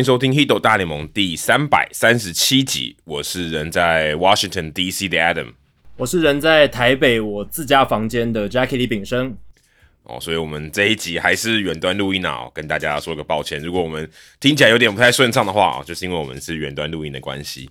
迎收听《h i d o 大联盟》第三百三十七集。我是人在 Washington D.C. 的 Adam，我是人在台北我自家房间的 Jackie 李炳生。哦，所以我们这一集还是远端录音啊，跟大家说个抱歉。如果我们听起来有点不太顺畅的话，就是因为我们是远端录音的关系。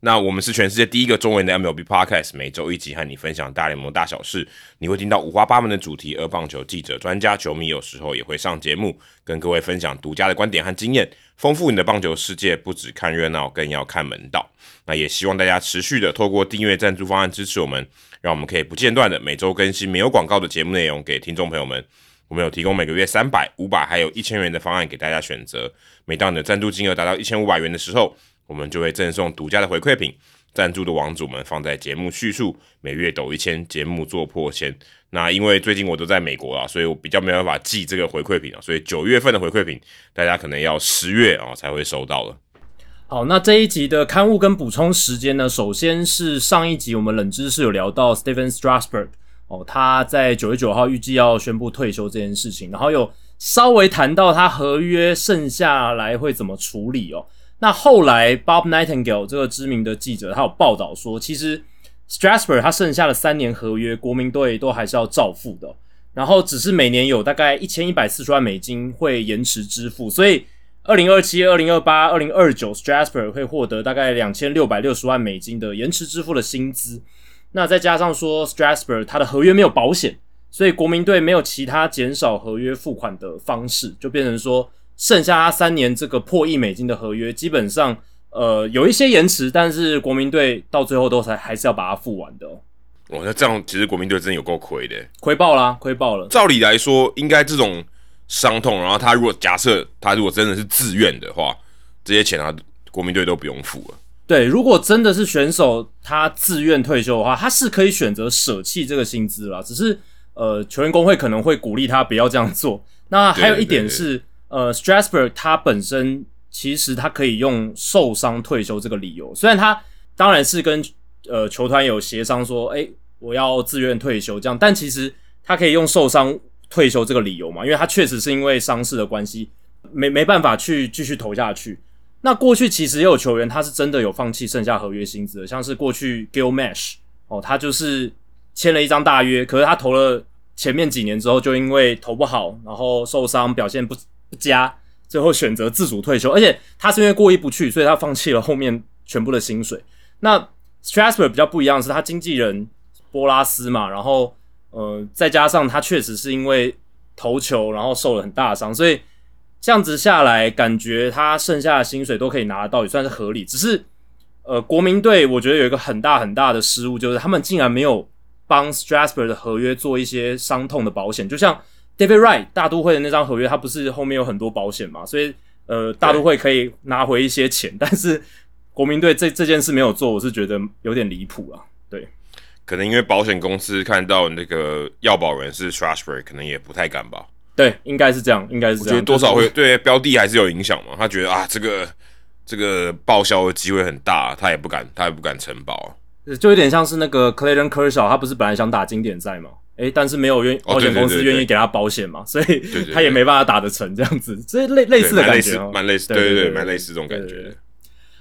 那我们是全世界第一个中文的 MLB Podcast，每周一集和你分享大联盟大小事。你会听到五花八门的主题，而棒球记者、专家、球迷有时候也会上节目，跟各位分享独家的观点和经验，丰富你的棒球世界。不只看热闹，更要看门道。那也希望大家持续的透过订阅赞助方案支持我们，让我们可以不间断的每周更新没有广告的节目内容给听众朋友们。我们有提供每个月三百、五百还有一千元的方案给大家选择。每当你的赞助金额达到一千五百元的时候，我们就会赠送独家的回馈品，赞助的网主们放在节目叙述，每月抖一千，节目做破千。那因为最近我都在美国啊，所以我比较没办法寄这个回馈品啊，所以九月份的回馈品，大家可能要十月啊才会收到了。好，那这一集的刊物跟补充时间呢，首先是上一集我们冷知识有聊到 Stephen Strasburg 哦，他在九月九号预计要宣布退休这件事情，然后有稍微谈到他合约剩下来会怎么处理哦。那后来，Bob Nightingale 这个知名的记者，他有报道说，其实 Strasburg 他剩下的三年合约，国民队都还是要照付的。然后只是每年有大概一千一百四十万美金会延迟支付，所以二零二七、二零二八、二零二九，Strasburg 会获得大概两千六百六十万美金的延迟支付的薪资。那再加上说，Strasburg 他的合约没有保险，所以国民队没有其他减少合约付款的方式，就变成说。剩下他三年这个破亿美金的合约，基本上呃有一些延迟，但是国民队到最后都才还是要把它付完的。哦，那这样其实国民队真的有够亏的，亏爆啦，亏爆了。照理来说，应该这种伤痛，然后他如果假设他如果真的是自愿的话，这些钱啊国民队都不用付了。对，如果真的是选手他自愿退休的话，他是可以选择舍弃这个薪资啦。只是呃球员工会可能会鼓励他不要这样做。那还有一点是。呃，Strasburg 他本身其实他可以用受伤退休这个理由，虽然他当然是跟呃球团有协商说，哎，我要自愿退休这样，但其实他可以用受伤退休这个理由嘛，因为他确实是因为伤势的关系，没没办法去继续投下去。那过去其实也有球员他是真的有放弃剩下合约薪资的，像是过去 Gil Mesh 哦，他就是签了一张大约，可是他投了前面几年之后，就因为投不好，然后受伤表现不。不佳，最后选择自主退休，而且他是因为过意不去，所以他放弃了后面全部的薪水。那 Strasburg 比较不一样，是他经纪人波拉斯嘛，然后呃，再加上他确实是因为投球，然后受了很大的伤，所以这样子下来，感觉他剩下的薪水都可以拿得到，也算是合理。只是呃，国民队我觉得有一个很大很大的失误，就是他们竟然没有帮 Strasburg 的合约做一些伤痛的保险，就像。David Wright 大都会的那张合约，他不是后面有很多保险嘛？所以呃，大都会可以拿回一些钱，但是国民队这这件事没有做，我是觉得有点离谱啊。对，可能因为保险公司看到那个要保人是 Strasburg，可能也不太敢吧。对，应该是这样，应该是这样。觉得多少会对标的还是有影响嘛？他觉得啊，这个这个报销的机会很大，他也不敢，他也不敢承保。就有点像是那个 Clayton Kershaw，他不是本来想打经典赛吗？诶，但是没有愿保险公司愿意给他保险嘛，所以 他也没办法打得成这样子，所以类类似的感觉，蛮类似，对对对，蛮类似这种感觉。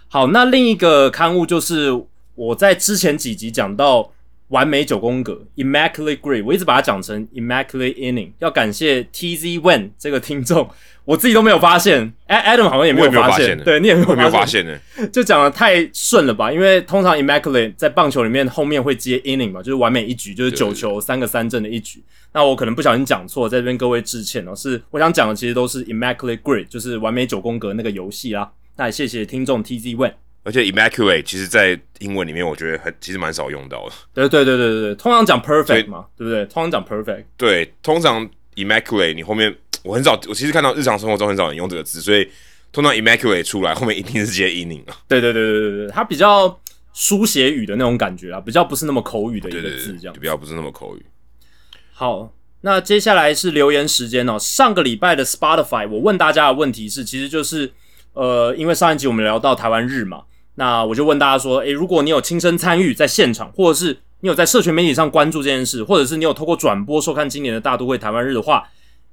好，那另一个刊物就是我在之前几集讲到。完美九宫格，immaculate grade，我一直把它讲成 immaculate inning。要感谢 T Z Wen 这个听众，我自己都没有发现，Adam 好像也没有发现，对你也没有发现呢，就讲的太顺了吧？因为通常 immaculate 在棒球里面后面会接 inning 嘛，就是完美一局，就是九球三个三振的一局。那我可能不小心讲错，在这边各位致歉哦。是我想讲的，其实都是 immaculate grade，就是完美九宫格那个游戏啦。那也谢谢听众 T Z Wen。而且 immaculate 其实，在英文里面，我觉得很其实蛮少用到的。对对对对对对，通常讲 perfect 嘛，对不对？通常讲 perfect。对，通常 immaculate 你后面我很少，我其实看到日常生活中很少人用这个字，所以通常 immaculate 出来后面一定是接 inning 啊。对对对对对对，它比较书写语的那种感觉啊，比较不是那么口语的一个字，这样比较不是那么口语。好，那接下来是留言时间哦。上个礼拜的 Spotify，我问大家的问题是，其实就是呃，因为上一集我们聊到台湾日嘛。那我就问大家说，诶，如果你有亲身参与在现场，或者是你有在社群媒体上关注这件事，或者是你有透过转播收看今年的大都会台湾日的话，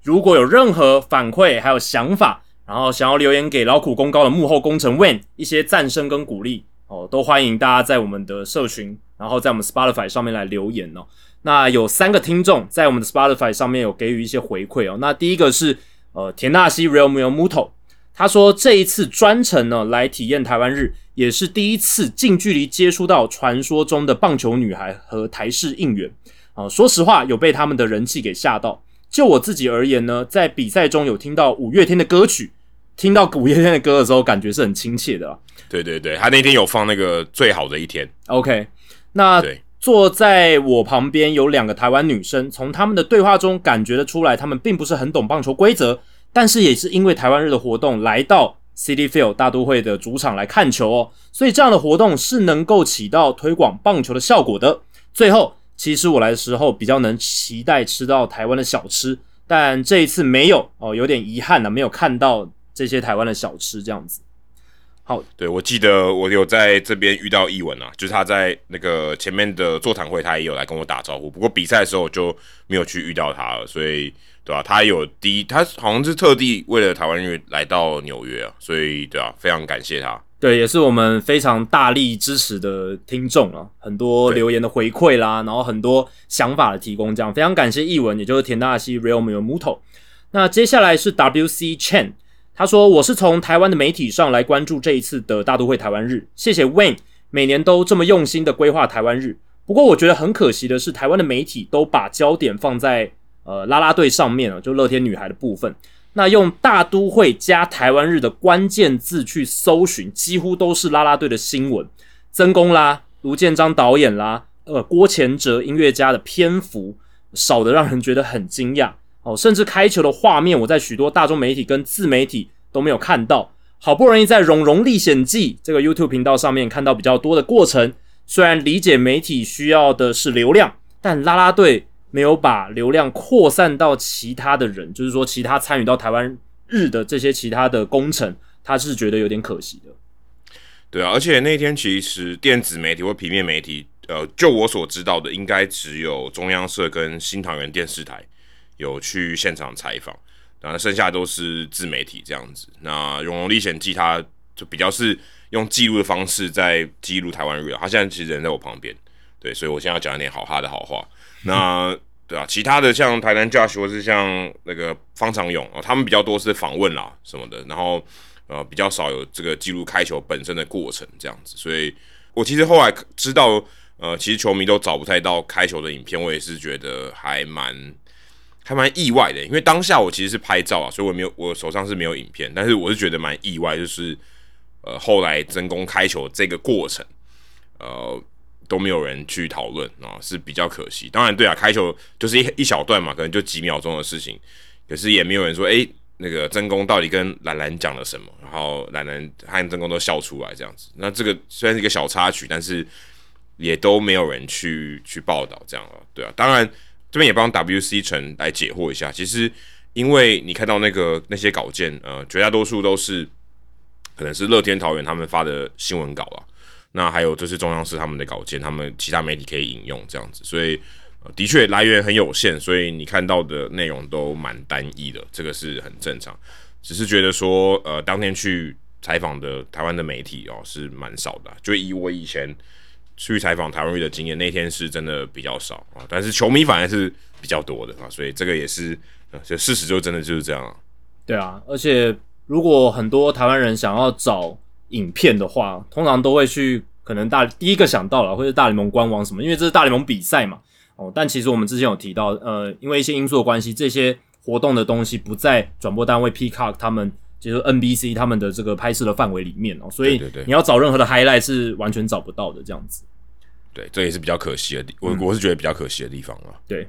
如果有任何反馈还有想法，然后想要留言给劳苦功高的幕后工程 Wen 一些赞声跟鼓励哦，都欢迎大家在我们的社群，然后在我们 Spotify 上面来留言哦。那有三个听众在我们的 Spotify 上面有给予一些回馈哦。那第一个是呃田纳西 Real Muto，他说这一次专程呢来体验台湾日，也是第一次近距离接触到传说中的棒球女孩和台式应援啊。说实话，有被他们的人气给吓到。就我自己而言呢，在比赛中有听到五月天的歌曲，听到五月天的歌的时候，感觉是很亲切的。对对对，他那天有放那个最好的一天。OK，那坐在我旁边有两个台湾女生，从他们的对话中感觉得出来，他们并不是很懂棒球规则，但是也是因为台湾日的活动来到 City Field 大都会的主场来看球哦，所以这样的活动是能够起到推广棒球的效果的。最后。其实我来的时候比较能期待吃到台湾的小吃，但这一次没有哦，有点遗憾呢，没有看到这些台湾的小吃这样子。好，对我记得我有在这边遇到译文啊，就是他在那个前面的座谈会，他也有来跟我打招呼。不过比赛的时候就没有去遇到他了，所以对吧？他有第一，他好像是特地为了台湾乐来到纽约啊，所以对啊，非常感谢他。对，也是我们非常大力支持的听众啊，很多留言的回馈啦，然后很多想法的提供，这样非常感谢译文，也就是田大西 Real Muto。那接下来是 WC Chen，他说我是从台湾的媒体上来关注这一次的大都会台湾日，谢谢 Wayne 每年都这么用心的规划台湾日。不过我觉得很可惜的是，台湾的媒体都把焦点放在呃啦啦队上面了，就乐天女孩的部分。那用大都会加台湾日的关键字去搜寻，几乎都是啦啦队的新闻，曾公啦、卢建章导演啦、呃郭前哲音乐家的篇幅少的让人觉得很惊讶哦，甚至开球的画面，我在许多大众媒体跟自媒体都没有看到。好不容易在《荣荣历险记》这个 YouTube 频道上面看到比较多的过程，虽然理解媒体需要的是流量，但啦啦队。没有把流量扩散到其他的人，就是说其他参与到台湾日的这些其他的工程，他是觉得有点可惜的。对啊，而且那天其实电子媒体或平面媒体，呃，就我所知道的，应该只有中央社跟新唐人电视台有去现场采访，然后剩下都是自媒体这样子。那《荣荣历险记》它就比较是用记录的方式在记录台湾日，他现在其实人在我旁边，对，所以我现在要讲一点好他的好话。那对啊，其他的像台南 Josh 或是像那个方长勇啊，他们比较多是访问啦什么的，然后呃比较少有这个记录开球本身的过程这样子。所以我其实后来知道，呃，其实球迷都找不太到开球的影片，我也是觉得还蛮还蛮意外的。因为当下我其实是拍照啊，所以我没有我手上是没有影片，但是我是觉得蛮意外，就是呃后来真功开球这个过程，呃。都没有人去讨论啊，是比较可惜。当然，对啊，开球就是一一小段嘛，可能就几秒钟的事情，可是也没有人说，哎，那个真宫到底跟兰兰讲了什么，然后兰兰和真宫都笑出来这样子。那这个虽然是一个小插曲，但是也都没有人去去报道这样了，对啊。当然，这边也帮 WC 城来解惑一下，其实因为你看到那个那些稿件，呃，绝大多数都是可能是乐天桃园他们发的新闻稿啊。那还有就是中央是他们的稿件，他们其他媒体可以引用这样子，所以的确来源很有限，所以你看到的内容都蛮单一的，这个是很正常。只是觉得说，呃，当天去采访的台湾的媒体哦是蛮少的，就以我以前去采访台湾的经验，那天是真的比较少啊。但是球迷反而是比较多的啊，所以这个也是，呃就事实就真的就是这样。对啊，而且如果很多台湾人想要找。影片的话，通常都会去可能大第一个想到了，或者大联盟官网什么，因为这是大联盟比赛嘛。哦，但其实我们之前有提到，呃，因为一些因素的关系，这些活动的东西不在转播单位 Peacock 他们就是 NBC 他们的这个拍摄的范围里面哦，所以你要找任何的 highlight 是完全找不到的这样子。对，这也是比较可惜的地，我我是觉得比较可惜的地方啊。对，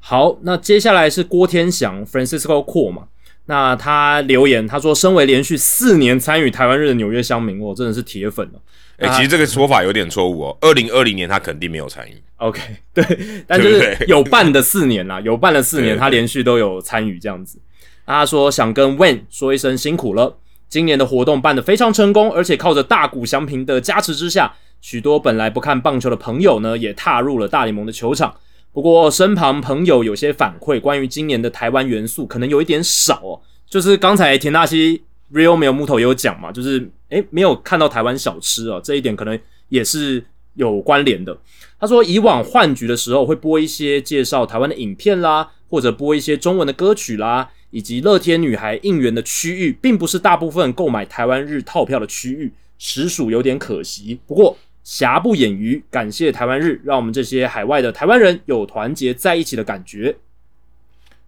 好，那接下来是郭天祥 Francisco Core 嘛。那他留言，他说：“身为连续四年参与台湾日的纽约乡民，我真的是铁粉了。”哎，其实这个说法有点错误哦。二零二零年他肯定没有参与。OK，对，但就是有办的四年啦，有办了四年，他连续都有参与这样子。他说：“想跟 Wen 说一声辛苦了，今年的活动办得非常成功，而且靠着大谷祥平的加持之下，许多本来不看棒球的朋友呢，也踏入了大联盟的球场。”不过身旁朋友有些反馈，关于今年的台湾元素可能有一点少哦，就是刚才田纳西 Real 没有木头也有讲嘛，就是诶没有看到台湾小吃啊，这一点可能也是有关联的。他说以往换局的时候会播一些介绍台湾的影片啦，或者播一些中文的歌曲啦，以及乐天女孩应援的区域，并不是大部分购买台湾日套票的区域，实属有点可惜。不过瑕不掩瑜，感谢台湾日，让我们这些海外的台湾人有团结在一起的感觉。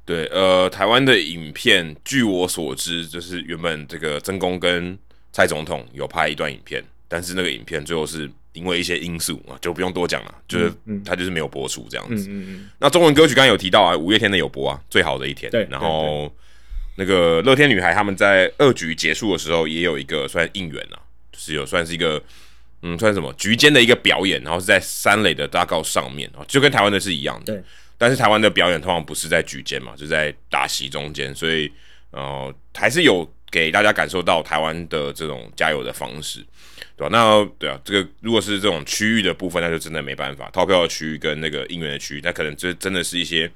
对，呃，台湾的影片，据我所知，就是原本这个曾公跟蔡总统有拍一段影片，但是那个影片最后是因为一些因素啊，就不用多讲了，就是他就是没有播出这样子嗯嗯。那中文歌曲刚刚有提到啊，五月天的有播啊，最好的一天。对，然后那个乐天女孩他们在二局结束的时候也有一个算应援啊，就是有算是一个嗯，算什么局间的一个表演，然后是在三垒的大告上面啊，就跟台湾的是一样的。对。但是台湾的表演通常不是在局间嘛，就在打席中间，所以呃还是有给大家感受到台湾的这种加油的方式，对吧？那对啊，这个如果是这种区域的部分，那就真的没办法。套票的区域跟那个应援的区域，那可能这真的是一些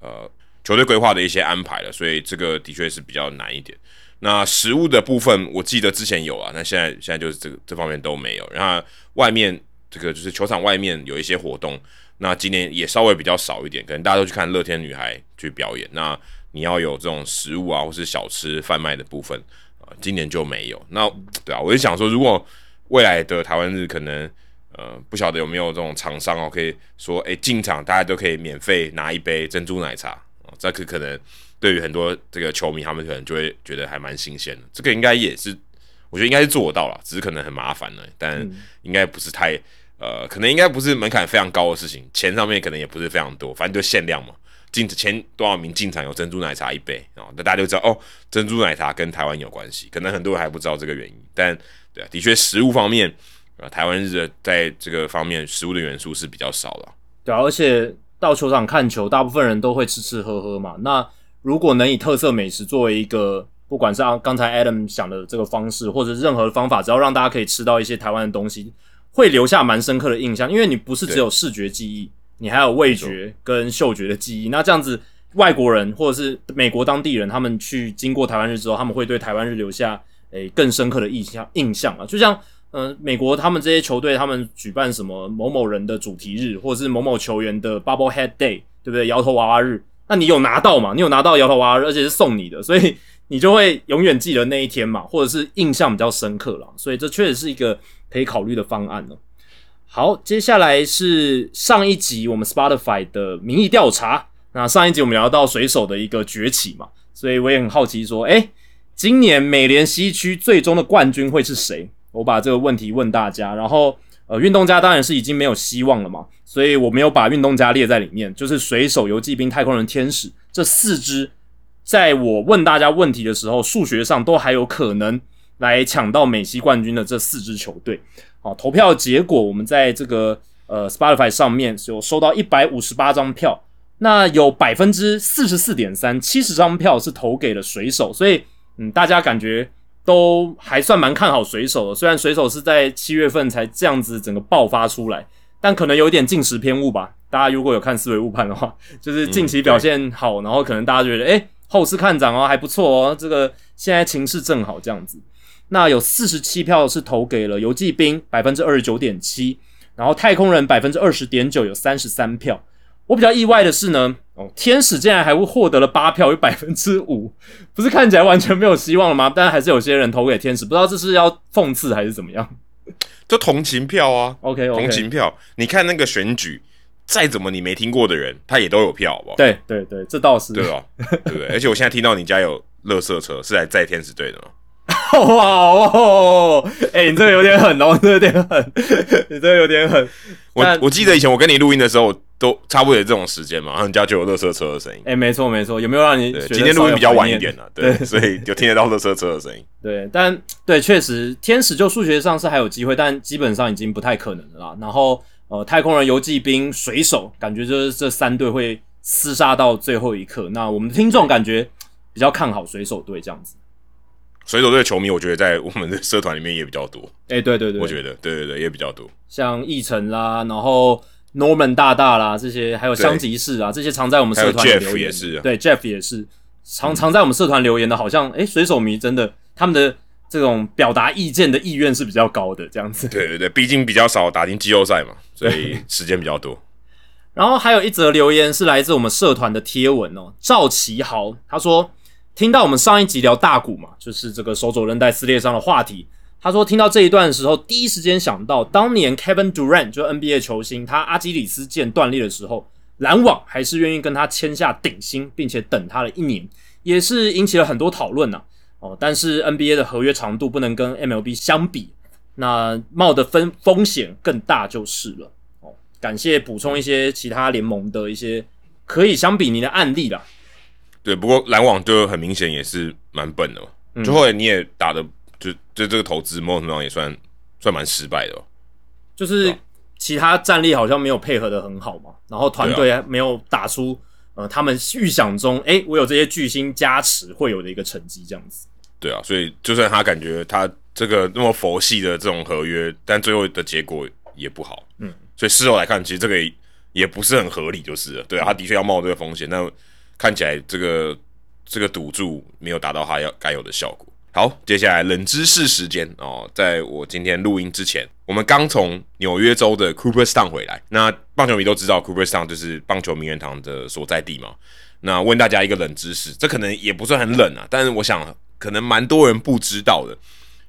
呃球队规划的一些安排了，所以这个的确是比较难一点。那食物的部分，我记得之前有啊，那现在现在就是这个这方面都没有。然后外面这个就是球场外面有一些活动。那今年也稍微比较少一点，可能大家都去看乐天女孩去表演。那你要有这种食物啊，或是小吃贩卖的部分啊，今年就没有。那对啊，我就想说，如果未来的台湾日可能呃不晓得有没有这种厂商哦，可以说诶进场大家都可以免费拿一杯珍珠奶茶啊，这个可能对于很多这个球迷他们可能就会觉得还蛮新鲜的。这个应该也是，我觉得应该是做到了，只是可能很麻烦了，但应该不是太。呃，可能应该不是门槛非常高的事情，钱上面可能也不是非常多，反正就限量嘛。进前多少名进场有珍珠奶茶一杯啊？那大家就知道哦，珍珠奶茶跟台湾有关系。可能很多人还不知道这个原因，但对啊，的确食物方面，啊，台湾日的在这个方面食物的元素是比较少了。对，而且到球场看球，大部分人都会吃吃喝喝嘛。那如果能以特色美食作为一个，不管是刚才 Adam 想的这个方式，或者任何方法，只要让大家可以吃到一些台湾的东西。会留下蛮深刻的印象，因为你不是只有视觉记忆，你还有味觉跟嗅觉的记忆。那这样子，外国人或者是美国当地人，他们去经过台湾日之后，他们会对台湾日留下诶更深刻的印象印象啊。就像嗯，美国他们这些球队，他们举办什么某某人的主题日，或者是某某球员的 Bubble Head Day，对不对？摇头娃娃日，那你有拿到嘛？你有拿到摇头娃娃，而且是送你的，所以你就会永远记得那一天嘛，或者是印象比较深刻了。所以这确实是一个。可以考虑的方案呢？好，接下来是上一集我们 Spotify 的民意调查。那上一集我们聊到水手的一个崛起嘛，所以我也很好奇说，哎，今年美联西区最终的冠军会是谁？我把这个问题问大家。然后，呃，运动家当然是已经没有希望了嘛，所以我没有把运动家列在里面。就是水手、游击兵、太空人、天使这四支，在我问大家问题的时候，数学上都还有可能。来抢到美西冠军的这四支球队，好，投票结果我们在这个呃 Spotify 上面有收到一百五十八张票，那有百分之四十四点三，七十张票是投给了水手，所以嗯，大家感觉都还算蛮看好水手的。虽然水手是在七月份才这样子整个爆发出来，但可能有点近时偏误吧。大家如果有看思维误判的话，就是近期表现好，然后可能大家觉得哎后市看涨哦还不错哦，这个现在情势正好这样子。那有四十七票是投给了游击兵，百分之二十九点七，然后太空人百分之二十点九，有三十三票。我比较意外的是呢，哦，天使竟然还会获得了八票，有百分之五，不是看起来完全没有希望了吗？但还是有些人投给天使，不知道这是要讽刺还是怎么样？就同情票啊，OK，同情票。你看那个选举，再怎么你没听过的人，他也都有票，好不好？对对对，这倒是对吧？对不对？而且我现在听到你家有乐色车，是来载天使队的吗？哇哦！哎，你这个有点狠哦，这有点狠，你这个有点狠。我我记得以前我跟你录音的时候，都差不多有这种时间嘛，然后你家就有乐色车的声音。哎，没错没错，有没有让你？今天录音比较晚一点呢，对，所以就听得到乐色车的声音。对，但对，确实天使就数学上是还有机会，但基本上已经不太可能了啦。然后呃，太空人、游击兵、水手，感觉就是这三队会厮杀到最后一刻。那我们的听众感觉比较看好水手队这样子。水手队的球迷，我觉得在我们的社团里面也比较多。哎，对对对，我觉得，对对对，也比较多。像易成啦，然后 Norman 大大啦，这些还有香吉士啊，这些常在我们社团留言。也是，对 Jeff 也是。常常在我们社团留言的，好像诶，水手迷真的他们的这种表达意见的意愿是比较高的，这样子。对对对，毕竟比较少打进季后赛嘛，所以时间比较多。然后还有一则留言是来自我们社团的贴文哦，赵奇豪他说听到我们上一集聊大股嘛，就是这个手肘韧带撕裂伤的话题。他说听到这一段的时候，第一时间想到当年 Kevin Durant 就 NBA 球星，他阿基里斯腱断裂的时候，篮网还是愿意跟他签下顶薪，并且等他了一年，也是引起了很多讨论呐。哦，但是 NBA 的合约长度不能跟 MLB 相比，那冒的风风险更大就是了。哦感谢补充一些其他联盟的一些可以相比拟的案例啦。对，不过篮网就很明显也是蛮笨的，就后来你也打的就就这个投资某种程度上也算算蛮失败的，哦就是其他战力好像没有配合的很好嘛，然后团队没有打出呃他们预想中，哎，我有这些巨星加持会有的一个成绩这样子。对啊，所以就算他感觉他这个那么佛系的这种合约，但最后的结果也不好，嗯。所以事后来看，其实这个也不是很合理，就是了。对啊，他的确要冒这个风险，那看起来这个这个赌注没有达到他要该有的效果。好，接下来冷知识时间哦，在我今天录音之前，我们刚从纽约州的 Cooperstown 回来。那棒球迷都知道 Cooperstown 就是棒球名人堂的所在地嘛。那问大家一个冷知识，这可能也不算很冷啊，但是我想可能蛮多人不知道的。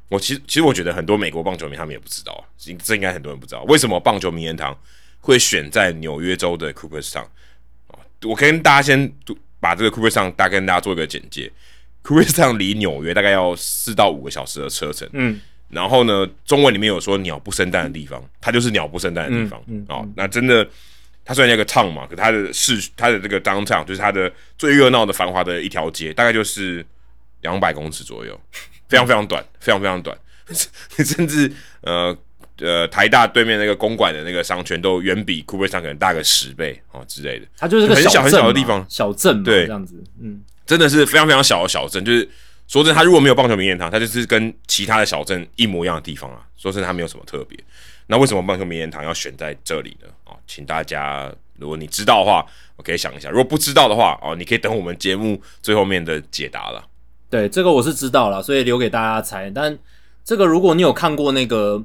我其实其实我觉得很多美国棒球迷他们也不知道啊，这应该很多人不知道为什么棒球名人堂会选在纽约州的 Cooperstown？我跟大家先把这个 Cooperstown 大概跟大家做一个简介。Cooperstown 离纽约大概要四到五个小时的车程，嗯，然后呢，中文里面有说鸟不生蛋的地方，它就是鸟不生蛋的地方。啊。那真的，它虽然叫个 town 嘛，可它的市它的这个 downtown 就是它的最热闹的繁华的一条街，大概就是两百公尺左右。非常非常短，非常非常短，甚至呃呃台大对面那个公馆的那个商圈都远比库贝商可能大个十倍哦之类的。它就是个很小很小的地方，小镇对。这样子，嗯，真的是非常非常小的小镇。就是说真，它如果没有棒球名人堂，它就是跟其他的小镇一模一样的地方啊。说真，它没有什么特别。那为什么棒球名人堂要选在这里呢？啊，请大家如果你知道的话，我可以想一下；如果不知道的话，哦，你可以等我们节目最后面的解答了。对这个我是知道了，所以留给大家猜。但这个如果你有看过那个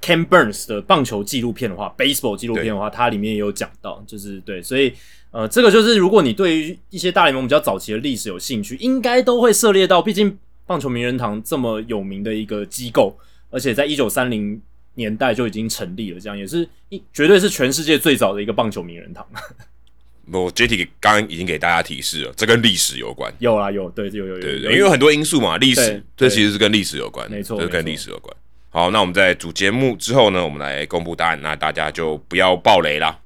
Ken Burns 的棒球纪录片的话，baseball 纪录片的话，它里面也有讲到，就是对，所以呃，这个就是如果你对于一些大联盟比较早期的历史有兴趣，应该都会涉猎到。毕竟棒球名人堂这么有名的一个机构，而且在一九三零年代就已经成立了，这样也是一绝对是全世界最早的一个棒球名人堂。我 J T 刚刚已经给大家提示了，这跟历史有关。有啊，有对，有有有，对对，因为有很多因素嘛，历史这其实是跟历史有关，没错，这跟历史有关。好，那我们在主节目之后呢，我们来公布答案，那大家就不要爆雷啦。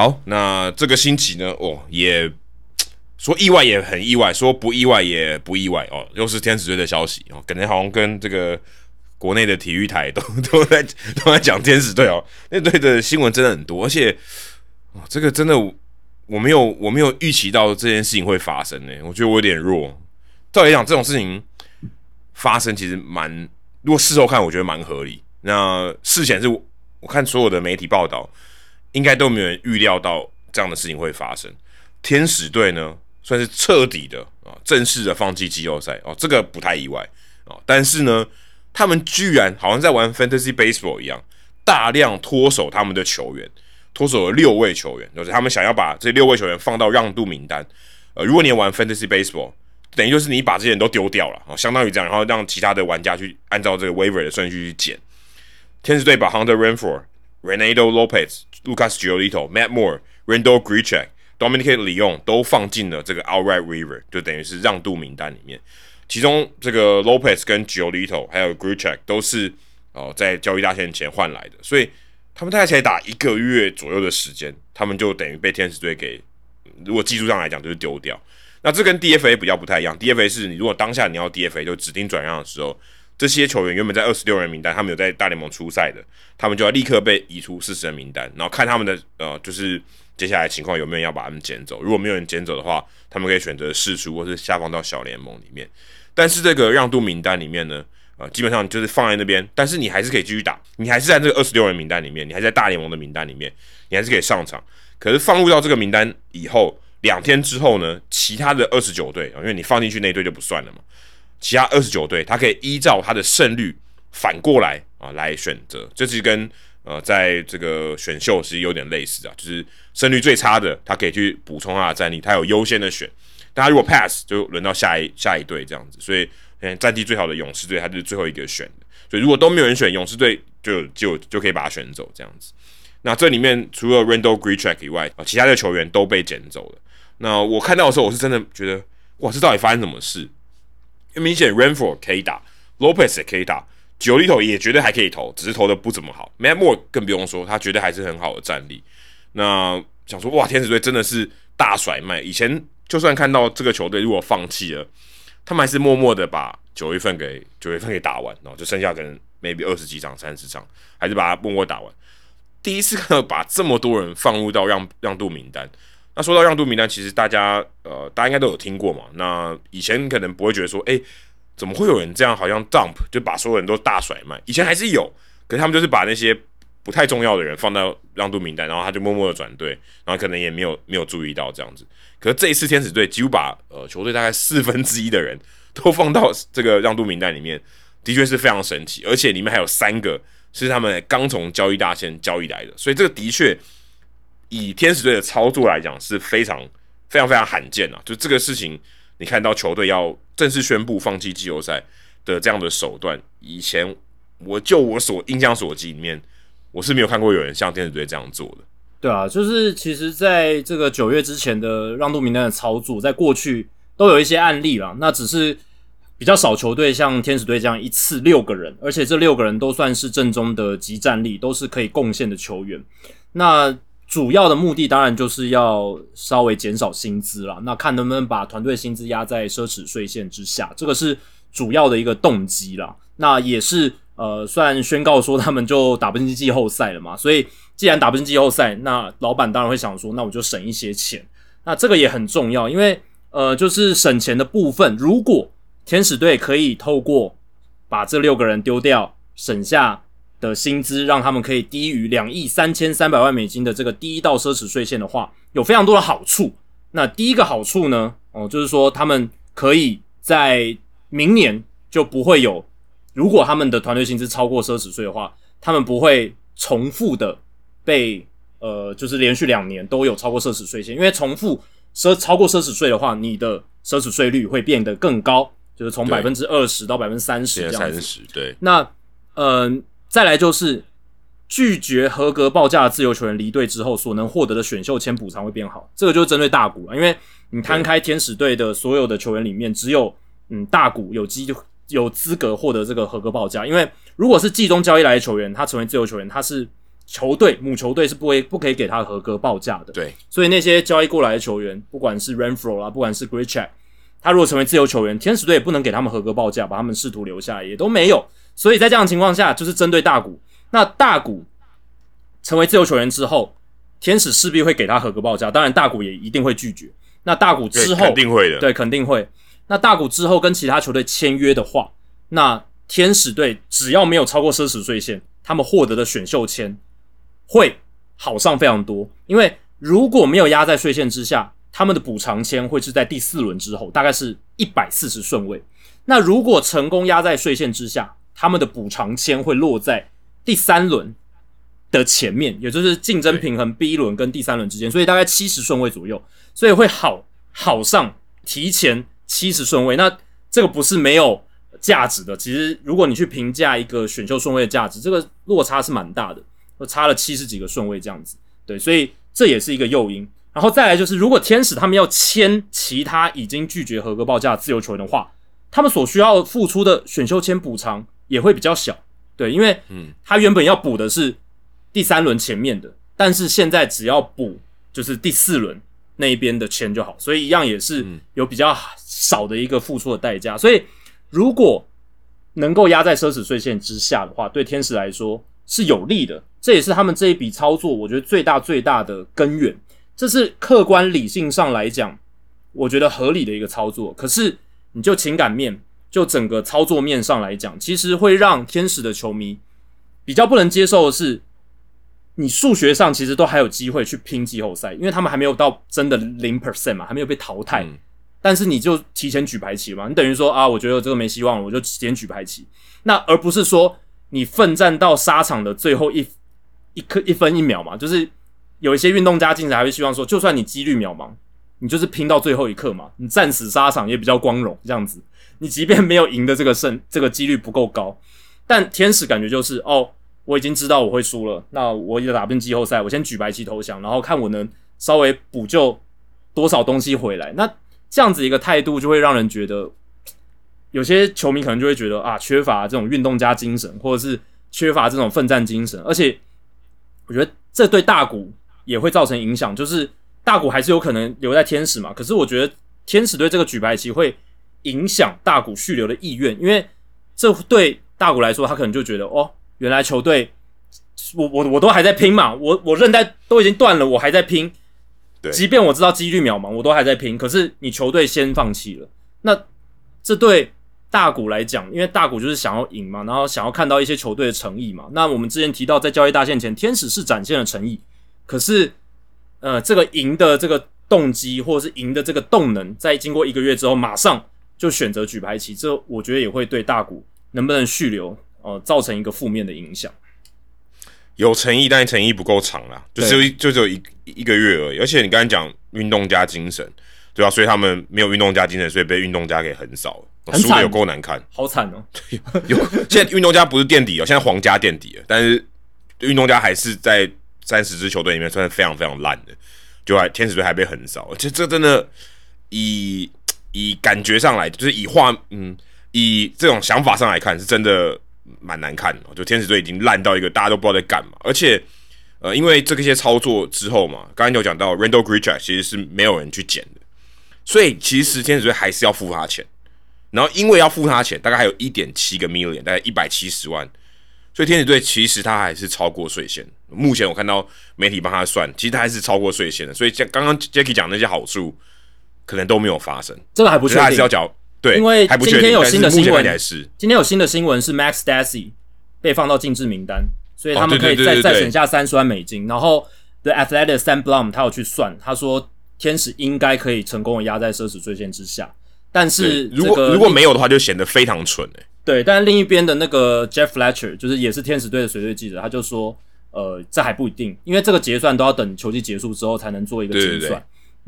好，那这个星期呢，哦也。说意外也很意外，说不意外也不意外哦，又是天使队的消息哦，感觉好像跟这个国内的体育台都 都在 都在讲天使队哦，那队的新闻真的很多，而且哦，这个真的我没有我没有预期到这件事情会发生呢，我觉得我有点弱。照理讲，这种事情发生其实蛮，如果事后看，我觉得蛮合理。那事前是我看所有的媒体报道，应该都没有人预料到这样的事情会发生。天使队呢？算是彻底的啊，正式的放弃季后赛哦，这个不太意外啊。但是呢，他们居然好像在玩 Fantasy Baseball 一样，大量脱手他们的球员，脱手了六位球员，就是他们想要把这六位球员放到让渡名单。呃，如果你玩 Fantasy Baseball，等于就是你把这些人都丢掉了啊，相当于这样，然后让其他的玩家去按照这个 Waiver 的顺序去捡。天使队把 Hunter Renfro、Renato Lopez、Lucas Giolito、Matt Moore、Randall Grichuk。Dominic Leon 都放进了这个 Outright River，就等于是让渡名单里面。其中这个 Lopez 跟 Giolito 还有 Grichuk 都是哦在交易大限前换来的，所以他们大概才打一个月左右的时间，他们就等于被天使队给，如果技术上来讲就是丢掉。那这跟 DFA 比较不太一样，DFA 是你如果当下你要 DFA 就指定转让的时候，这些球员原本在二十六人名单，他们有在大联盟出赛的，他们就要立刻被移出四十人名单，然后看他们的呃就是。接下来情况有没有人要把他们捡走？如果没有人捡走的话，他们可以选择释出或是下放到小联盟里面。但是这个让渡名单里面呢，啊，基本上就是放在那边，但是你还是可以继续打，你还是在这个二十六人名单里面，你还在大联盟的名单里面，你还是可以上场。可是放入到这个名单以后，两天之后呢，其他的二十九队，因为你放进去那队就不算了嘛，其他二十九队，他可以依照他的胜率反过来啊来选择，这是跟呃在这个选秀其实有点类似啊，就是胜率最差的，他可以去补充他的战力，他有优先的选，但他如果 pass 就轮到下一下一队这样子，所以。嗯战绩最好的勇士队，他就是最后一个选的，所以如果都没有人选勇士队，就就就可以把他选走这样子。那这里面除了 Randall Greechek 以外啊，其他的球员都被捡走了。那我看到的时候，我是真的觉得，哇，这到底发生什么事？明显 Rainford 可以打，Lopez 也可以打，九里头也绝对还可以投，只是投的不怎么好。Matt Moore 更不用说，他绝对还是很好的战力。那想说，哇，天使队真的是大甩卖。以前就算看到这个球队如果放弃了。他们还是默默的把九月份给九月份给打完，然后就剩下可能 maybe 二十几场、三十场，还是把它默默打完。第一次看到把这么多人放入到让让渡名单。那说到让渡名单，其实大家呃，大家应该都有听过嘛。那以前可能不会觉得说，哎，怎么会有人这样好像 dump 就把所有人都大甩卖？以前还是有，可是他们就是把那些不太重要的人放到让渡名单，然后他就默默的转队，然后可能也没有没有注意到这样子。可是这一次天使队几乎把呃球队大概四分之一的人都放到这个让渡名单里面，的确是非常神奇，而且里面还有三个是他们刚从交易大线交易来的，所以这个的确以天使队的操作来讲是非常非常非常罕见啊！就这个事情，你看到球队要正式宣布放弃季后赛的这样的手段，以前我就我所印象所及里面，我是没有看过有人像天使队这样做的。对啊，就是其实在这个九月之前的让渡名单的操作，在过去都有一些案例了。那只是比较少球队像天使队这样一次六个人，而且这六个人都算是正宗的集战力，都是可以贡献的球员。那主要的目的当然就是要稍微减少薪资了。那看能不能把团队薪资压在奢侈税线之下，这个是主要的一个动机了。那也是呃，算宣告说他们就打不进季后赛了嘛，所以。既然打不进季后赛，那老板当然会想说，那我就省一些钱。那这个也很重要，因为呃，就是省钱的部分。如果天使队可以透过把这六个人丢掉，省下的薪资，让他们可以低于两亿三千三百万美金的这个第一道奢侈税线的话，有非常多的好处。那第一个好处呢，哦，就是说他们可以在明年就不会有，如果他们的团队薪资超过奢侈税的话，他们不会重复的。被呃，就是连续两年都有超过奢侈税线，因为重复奢超过奢侈税的话，你的奢侈税率会变得更高，就是从百分之二十到百分之三十这样子。对，那嗯，再来就是拒绝合格报价的自由球员离队之后所能获得的选秀签补偿会变好，这个就是针对大股啊，因为你摊开天使队的所有的球员里面，只有嗯大股有机有资格获得这个合格报价，因为如果是季中交易来的球员，他成为自由球员，他是。球队母球队是不会不可以给他合格报价的，对，所以那些交易过来的球员，不管是 Renfro 啊，不管是 Greatcheck，他如果成为自由球员，天使队也不能给他们合格报价，把他们试图留下来也都没有。所以在这样的情况下，就是针对大谷，那大谷成为自由球员之后，天使势必会给他合格报价，当然大谷也一定会拒绝。那大谷之后肯定会的，对，肯定会。那大谷之后跟其他球队签约的话，那天使队只要没有超过奢侈税线，他们获得的选秀签。会好上非常多，因为如果没有压在税线之下，他们的补偿签会是在第四轮之后，大概是一百四十顺位。那如果成功压在税线之下，他们的补偿签会落在第三轮的前面，也就是竞争平衡 B 轮跟第三轮之间，所以大概七十顺位左右，所以会好好上提前七十顺位。那这个不是没有价值的，其实如果你去评价一个选秀顺位的价值，这个落差是蛮大的。差了七十几个顺位这样子，对，所以这也是一个诱因。然后再来就是，如果天使他们要签其他已经拒绝合格报价自由球员的话，他们所需要付出的选秀签补偿也会比较小，对，因为嗯，他原本要补的是第三轮前面的，但是现在只要补就是第四轮那一边的签就好，所以一样也是有比较少的一个付出的代价。所以如果能够压在奢侈税线之下的话，对天使来说是有利的。这也是他们这一笔操作，我觉得最大最大的根源。这是客观理性上来讲，我觉得合理的一个操作。可是，你就情感面，就整个操作面上来讲，其实会让天使的球迷比较不能接受的是，你数学上其实都还有机会去拼季后赛，因为他们还没有到真的零 percent 嘛，还没有被淘汰。但是你就提前举牌旗嘛，你等于说啊，我觉得这个没希望了，我就提前举牌旗。那而不是说你奋战到沙场的最后一一刻一分一秒嘛，就是有一些运动家精神还会希望说，就算你几率渺茫，你就是拼到最后一刻嘛，你战死沙场也比较光荣这样子。你即便没有赢的这个胜，这个几率不够高，但天使感觉就是哦，我已经知道我会输了，那我也打不进季后赛，我先举白旗投降，然后看我能稍微补救多少东西回来。那这样子一个态度，就会让人觉得有些球迷可能就会觉得啊，缺乏这种运动家精神，或者是缺乏这种奋战精神。而且我觉得这对大股也会造成影响，就是大股还是有可能留在天使嘛。可是我觉得天使队这个举白旗会。影响大股续留的意愿，因为这对大股来说，他可能就觉得哦，原来球队我我我都还在拼嘛，我我韧带都已经断了，我还在拼。对，即便我知道几率渺茫，我都还在拼。可是你球队先放弃了，那这对大股来讲，因为大股就是想要赢嘛，然后想要看到一些球队的诚意嘛。那我们之前提到，在交易大线前，天使是展现了诚意，可是呃，这个赢的这个动机或者是赢的这个动能，在经过一个月之后，马上。就选择举牌旗，这我觉得也会对大股能不能续留，呃，造成一个负面的影响。有诚意，但是诚意不够长啦，就是就只有一一个月而已。而且你刚才讲运动家精神，对啊，所以他们没有运动家精神，所以被运动家给横扫了，输的有够难看，好惨哦。有现在运动家不是垫底哦，现在皇家垫底了，但是运动家还是在三十支球队里面算是非常非常烂的，就还天使队还被横扫，而且这真的以。以感觉上来，就是以画，嗯，以这种想法上来看，是真的蛮难看的。就天使队已经烂到一个大家都不知道在干嘛，而且，呃，因为这些操作之后嘛，刚才有讲到 Randall g r i c h 其实是没有人去捡的，所以其实天使队还是要付他钱。然后因为要付他钱，大概还有一点七个 million，大概一百七十万，所以天使队其实他还是超过税线。目前我看到媒体帮他算，其实他还是超过税线的。所以像刚刚 Jackie 讲那些好处。可能都没有发生，这个还不确定，还是要缴对，因为今天有新的新闻，是今天有新的新闻是 Max Dassey 被放到禁制名单，所以他们可以再再省下三十万美金。然后 The Athletic Sam Blum 他有去算，他说天使应该可以成功的压在奢侈税线之下，但是如果如果没有的话，就显得非常蠢哎。对，但是另一边的那个 Jeff Fletcher 就是也是天使队的随队记者，他就说，呃，这还不一定，因为这个结算都要等球季结束之后才能做一个结算。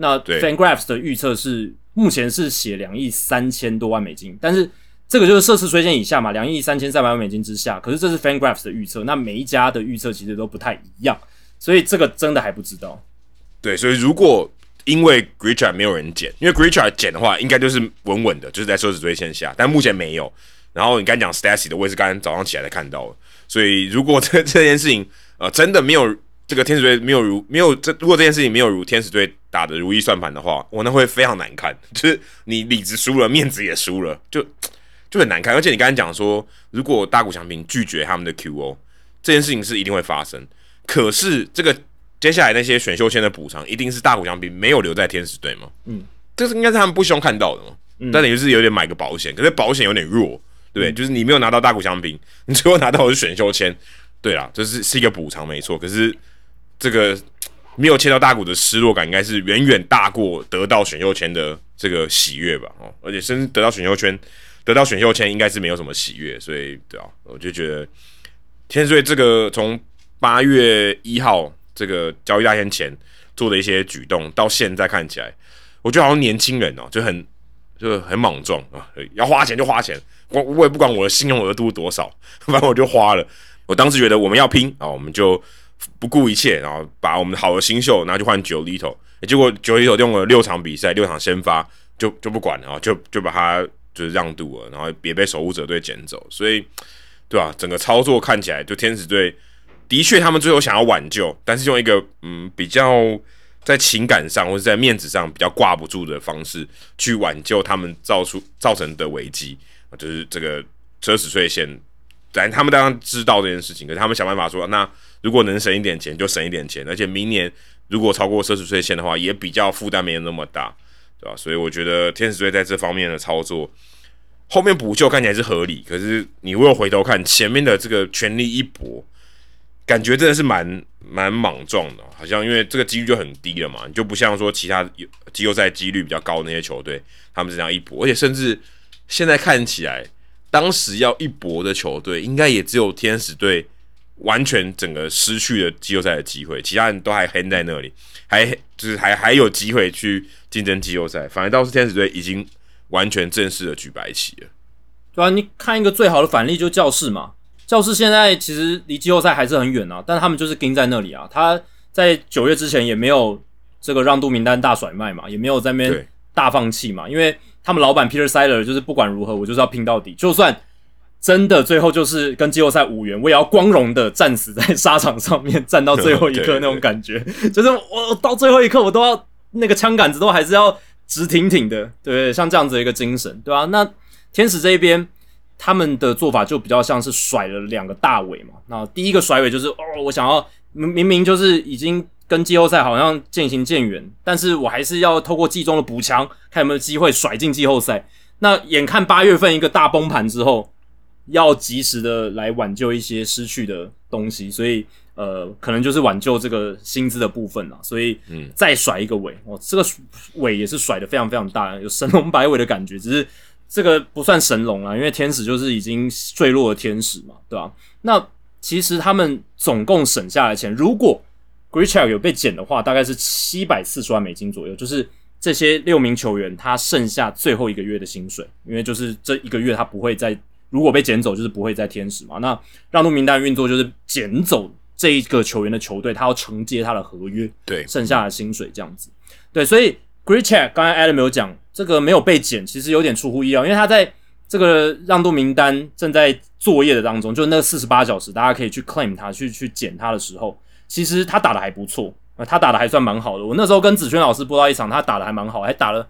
那 FanGraphs 的预测是目前是写两亿三千多万美金，但是这个就是涉事税线以下嘛，两亿三千三百万美金之下。可是这是 FanGraphs 的预测，那每一家的预测其实都不太一样，所以这个真的还不知道。对，所以如果因为 g r i c h a r d 没有人减，因为 g r i c h a r d 减的话，应该就是稳稳的，就是在奢侈税线下，但目前没有。然后你刚讲 Stacy 的，我也是刚刚早上起来才看到的。所以如果这 这件事情呃真的没有。这个天使队没有如没有这，如果这件事情没有如天使队打的如意算盘的话，我那会非常难看。就是你里子输了，面子也输了，就就很难看。而且你刚才讲说，如果大谷翔平拒绝他们的 QO，这件事情是一定会发生。可是这个接下来那些选秀签的补偿，一定是大谷翔平没有留在天使队吗？嗯，这是应该是他们不希望看到的嘛。但等于是有点买个保险，可是保险有点弱，对不对？就是你没有拿到大谷翔平，你最后拿到的是选秀签，对啦，这是是一个补偿没错。可是。这个没有签到大股的失落感，应该是远远大过得到选秀签的这个喜悦吧？哦，而且甚至得到选秀圈，得到选秀签应该是没有什么喜悦，所以对啊，我就觉得天水这个从八月一号这个交易大天前做的一些举动，到现在看起来，我觉得好像年轻人哦，就很就很莽撞啊，要花钱就花钱，我我也不管我的信用额度多少，反正我就花了。我当时觉得我们要拼啊，我们就。不顾一切，然后把我们好的新秀拿去换九里头，结果九里头用了六场比赛，六场先发就就不管了，就就把他就是让渡了，然后别被守护者队捡走，所以对吧？整个操作看起来，就天使队的确他们最后想要挽救，但是用一个嗯比较在情感上或者在面子上比较挂不住的方式去挽救他们造出造成的危机，就是这个奢侈税线。但他们当然知道这件事情，可是他们想办法说，那如果能省一点钱就省一点钱，而且明年如果超过奢侈税线的话，也比较负担没有那么大，对吧？所以我觉得天使队在这方面的操作后面补救看起来是合理，可是你如果回头看前面的这个全力一搏，感觉真的是蛮蛮莽撞的，好像因为这个几率就很低了嘛，就不像说其他季后赛几率比较高那些球队，他们这样一搏，而且甚至现在看起来，当时要一搏的球队，应该也只有天使队完全整个失去了季后赛的机会，其他人都还 hang 在那里，还就是还还有机会去竞争季后赛，反而倒是天使队已经。完全正式的举白旗了，对啊，你看一个最好的反例就教室嘛，教室现在其实离季后赛还是很远啊，但他们就是盯在那里啊。他在九月之前也没有这个让渡名单大甩卖嘛，也没有在那边大放弃嘛，因为他们老板 Peter Siler 就是不管如何我就是要拼到底，就算真的最后就是跟季后赛无缘，我也要光荣的战死在沙场上面，战到最后一刻那种感觉，就是我到最后一刻我都要那个枪杆子都还是要。直挺挺的，对，像这样子的一个精神，对吧？那天使这一边，他们的做法就比较像是甩了两个大尾嘛。那第一个甩尾就是，哦，我想要明明就是已经跟季后赛好像渐行渐远，但是我还是要透过季中的补强，看有没有机会甩进季后赛。那眼看八月份一个大崩盘之后，要及时的来挽救一些失去的东西，所以。呃，可能就是挽救这个薪资的部分了，所以嗯再甩一个尾，哦，这个尾也是甩的非常非常大，有神龙摆尾的感觉。只是这个不算神龙啊，因为天使就是已经坠落的天使嘛，对吧？那其实他们总共省下来钱，如果 g r e c h e k 有被减的话，大概是七百四十万美金左右，就是这些六名球员他剩下最后一个月的薪水，因为就是这一个月他不会再如果被捡走，就是不会在天使嘛。那让渡名单运作就是捡走。这一个球员的球队，他要承接他的合约，对，剩下的薪水这样子，对，所以 g r e e c h a c k 刚才 Adam 有讲，这个没有被减，其实有点出乎意料，因为他在这个让渡名单正在作业的当中，就那四十八小时，大家可以去 claim 他，去去捡他的时候，其实他打的还不错，他打的还算蛮好的。我那时候跟子轩老师播到一场，他打的还蛮好，还打了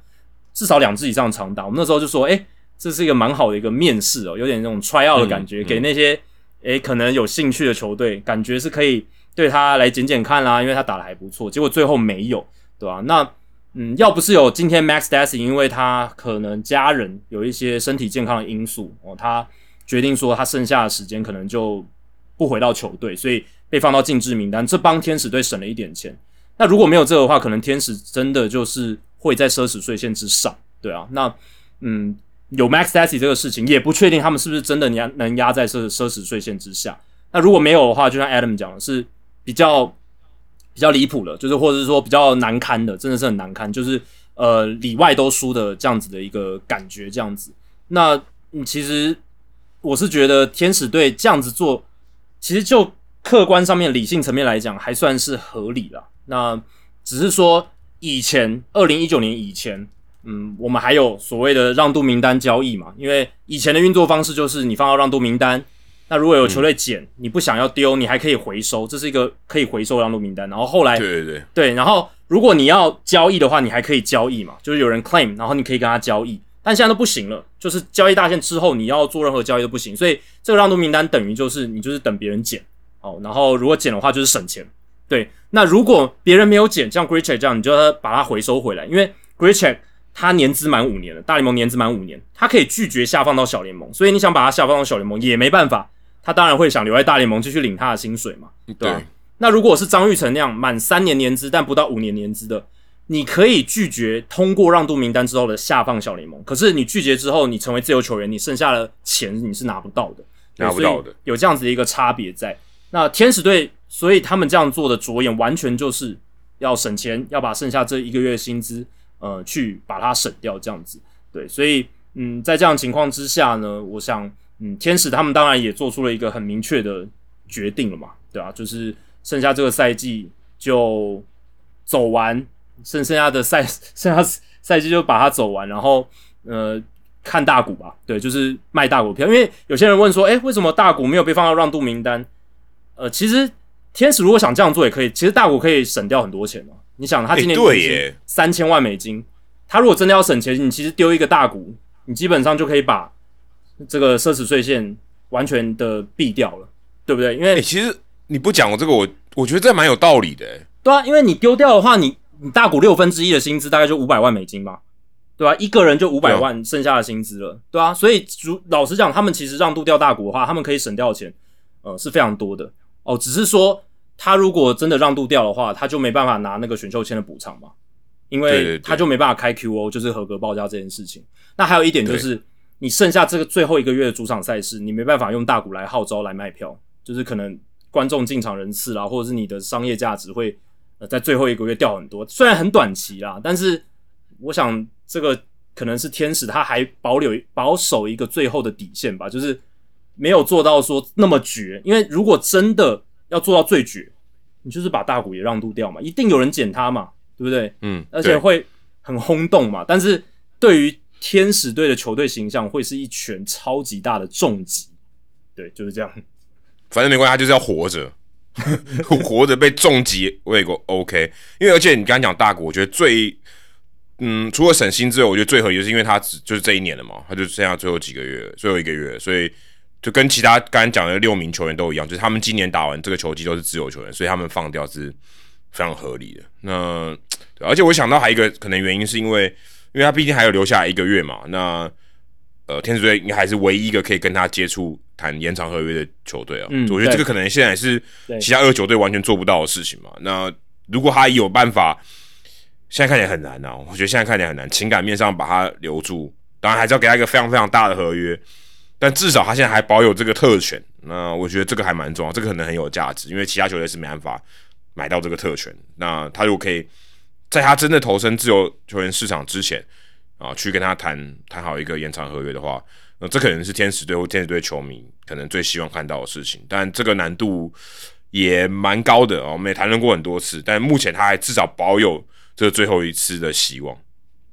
至少两支以上长打。我们那时候就说，哎，这是一个蛮好的一个面试哦，有点那种 try out 的感觉，给那些。诶，可能有兴趣的球队，感觉是可以对他来捡捡看啦，因为他打的还不错。结果最后没有，对吧？那嗯，要不是有今天 Max Dassy，因为他可能家人有一些身体健康的因素哦，他决定说他剩下的时间可能就不回到球队，所以被放到禁制名单，这帮天使队省了一点钱。那如果没有这个的话，可能天使真的就是会在奢侈税线之上，对啊。那嗯。有 Max Dassy 这个事情，也不确定他们是不是真的压能压在奢奢侈税线之下。那如果没有的话，就像 Adam 讲的，是比较比较离谱的，就是或者是说比较难堪的，真的是很难堪，就是呃里外都输的这样子的一个感觉，这样子。那其实我是觉得天使队这样子做，其实就客观上面理性层面来讲，还算是合理了。那只是说以前二零一九年以前。嗯，我们还有所谓的让渡名单交易嘛？因为以前的运作方式就是你放到让渡名单，那如果有球队捡，你不想要丢，你还可以回收，这是一个可以回收让渡名单。然后后来，对对对，对，然后如果你要交易的话，你还可以交易嘛？就是有人 claim，然后你可以跟他交易，但现在都不行了，就是交易大限之后，你要做任何交易都不行。所以这个让渡名单等于就是你就是等别人捡哦，然后如果捡的话就是省钱。对，那如果别人没有捡，像 Great Check 这样，你就要把它回收回来，因为 Great Check。他年资满五年了，大联盟年资满五年，他可以拒绝下放到小联盟，所以你想把他下放到小联盟也没办法，他当然会想留在大联盟继续领他的薪水嘛，对吧？那如果是张玉成那样满三年年资但不到五年年资的，你可以拒绝通过让渡名单之后的下放小联盟，可是你拒绝之后，你成为自由球员，你剩下的钱你是拿不到的，拿不到的，有这样子的一个差别在。那天使队，所以他们这样做的着眼完全就是要省钱，要把剩下这一个月薪资。呃，去把它省掉，这样子，对，所以，嗯，在这样情况之下呢，我想，嗯，天使他们当然也做出了一个很明确的决定了嘛，对吧？就是剩下这个赛季就走完，剩剩下的赛剩下赛季就把它走完，然后，呃，看大股吧，对，就是卖大股票，因为有些人问说，诶，为什么大股没有被放到让渡名单？呃，其实天使如果想这样做也可以，其实大股可以省掉很多钱哦。你想，他今年对耶三千万美金，他如果真的要省钱，你其实丢一个大股，你基本上就可以把这个奢侈税线完全的避掉了，对不对？因为其实你不讲我这个，我我觉得这蛮有道理的。对啊，因为你丢掉的话，你你大股六分之一的薪资大概就五百万美金吧，对对吧？一个人就五百万剩下的薪资了，对啊，所以如老实讲，他们其实让渡掉大股的话，他们可以省掉的钱，呃，是非常多的哦。只是说，他如果真的让渡掉的话，他就没办法拿那个选秀签的补偿嘛，因为他就没办法开 QO，就是合格报价这件事情。那还有一点就是，你剩下这个最后一个月的主场赛事，你没办法用大股来号召来卖票，就是可能观众进场人次啦，或者是你的商业价值会呃在最后一个月掉很多。虽然很短期啦，但是我想。这个可能是天使，他还保留保守一个最后的底线吧，就是没有做到说那么绝。因为如果真的要做到最绝，你就是把大股也让渡掉嘛，一定有人捡他嘛，对不对？嗯，而且会很轰动嘛。但是对于天使队的球队形象，会是一拳超级大的重击。对，就是这样。反正没关系，他就是要活着，活着被重击我也 OK。因为而且你刚刚讲大股，我觉得最。嗯，除了省心之外，我觉得最合理就是因为他只就是这一年了嘛，他就剩下最后几个月，最后一个月，所以就跟其他刚刚讲的六名球员都一样，就是他们今年打完这个球季都是自由球员，所以他们放掉是非常合理的。那而且我想到还有一个可能原因是因为，因为他毕竟还有留下一个月嘛，那呃，天使队应该还是唯一一个可以跟他接触谈延长合约的球队啊。嗯，我觉得这个可能现在是其他二球队完全做不到的事情嘛。那如果他有办法。现在看起来很难啊！我觉得现在看起来很难，情感面上把他留住，当然还是要给他一个非常非常大的合约，但至少他现在还保有这个特权。那我觉得这个还蛮重要，这个可能很有价值，因为其他球队是没办法买到这个特权。那他如果可以在他真的投身自由球员市场之前啊，去跟他谈谈好一个延长合约的话，那这可能是天使队或天使队球迷可能最希望看到的事情。但这个难度也蛮高的哦，我们也谈论过很多次，但目前他还至少保有。这最后一次的希望，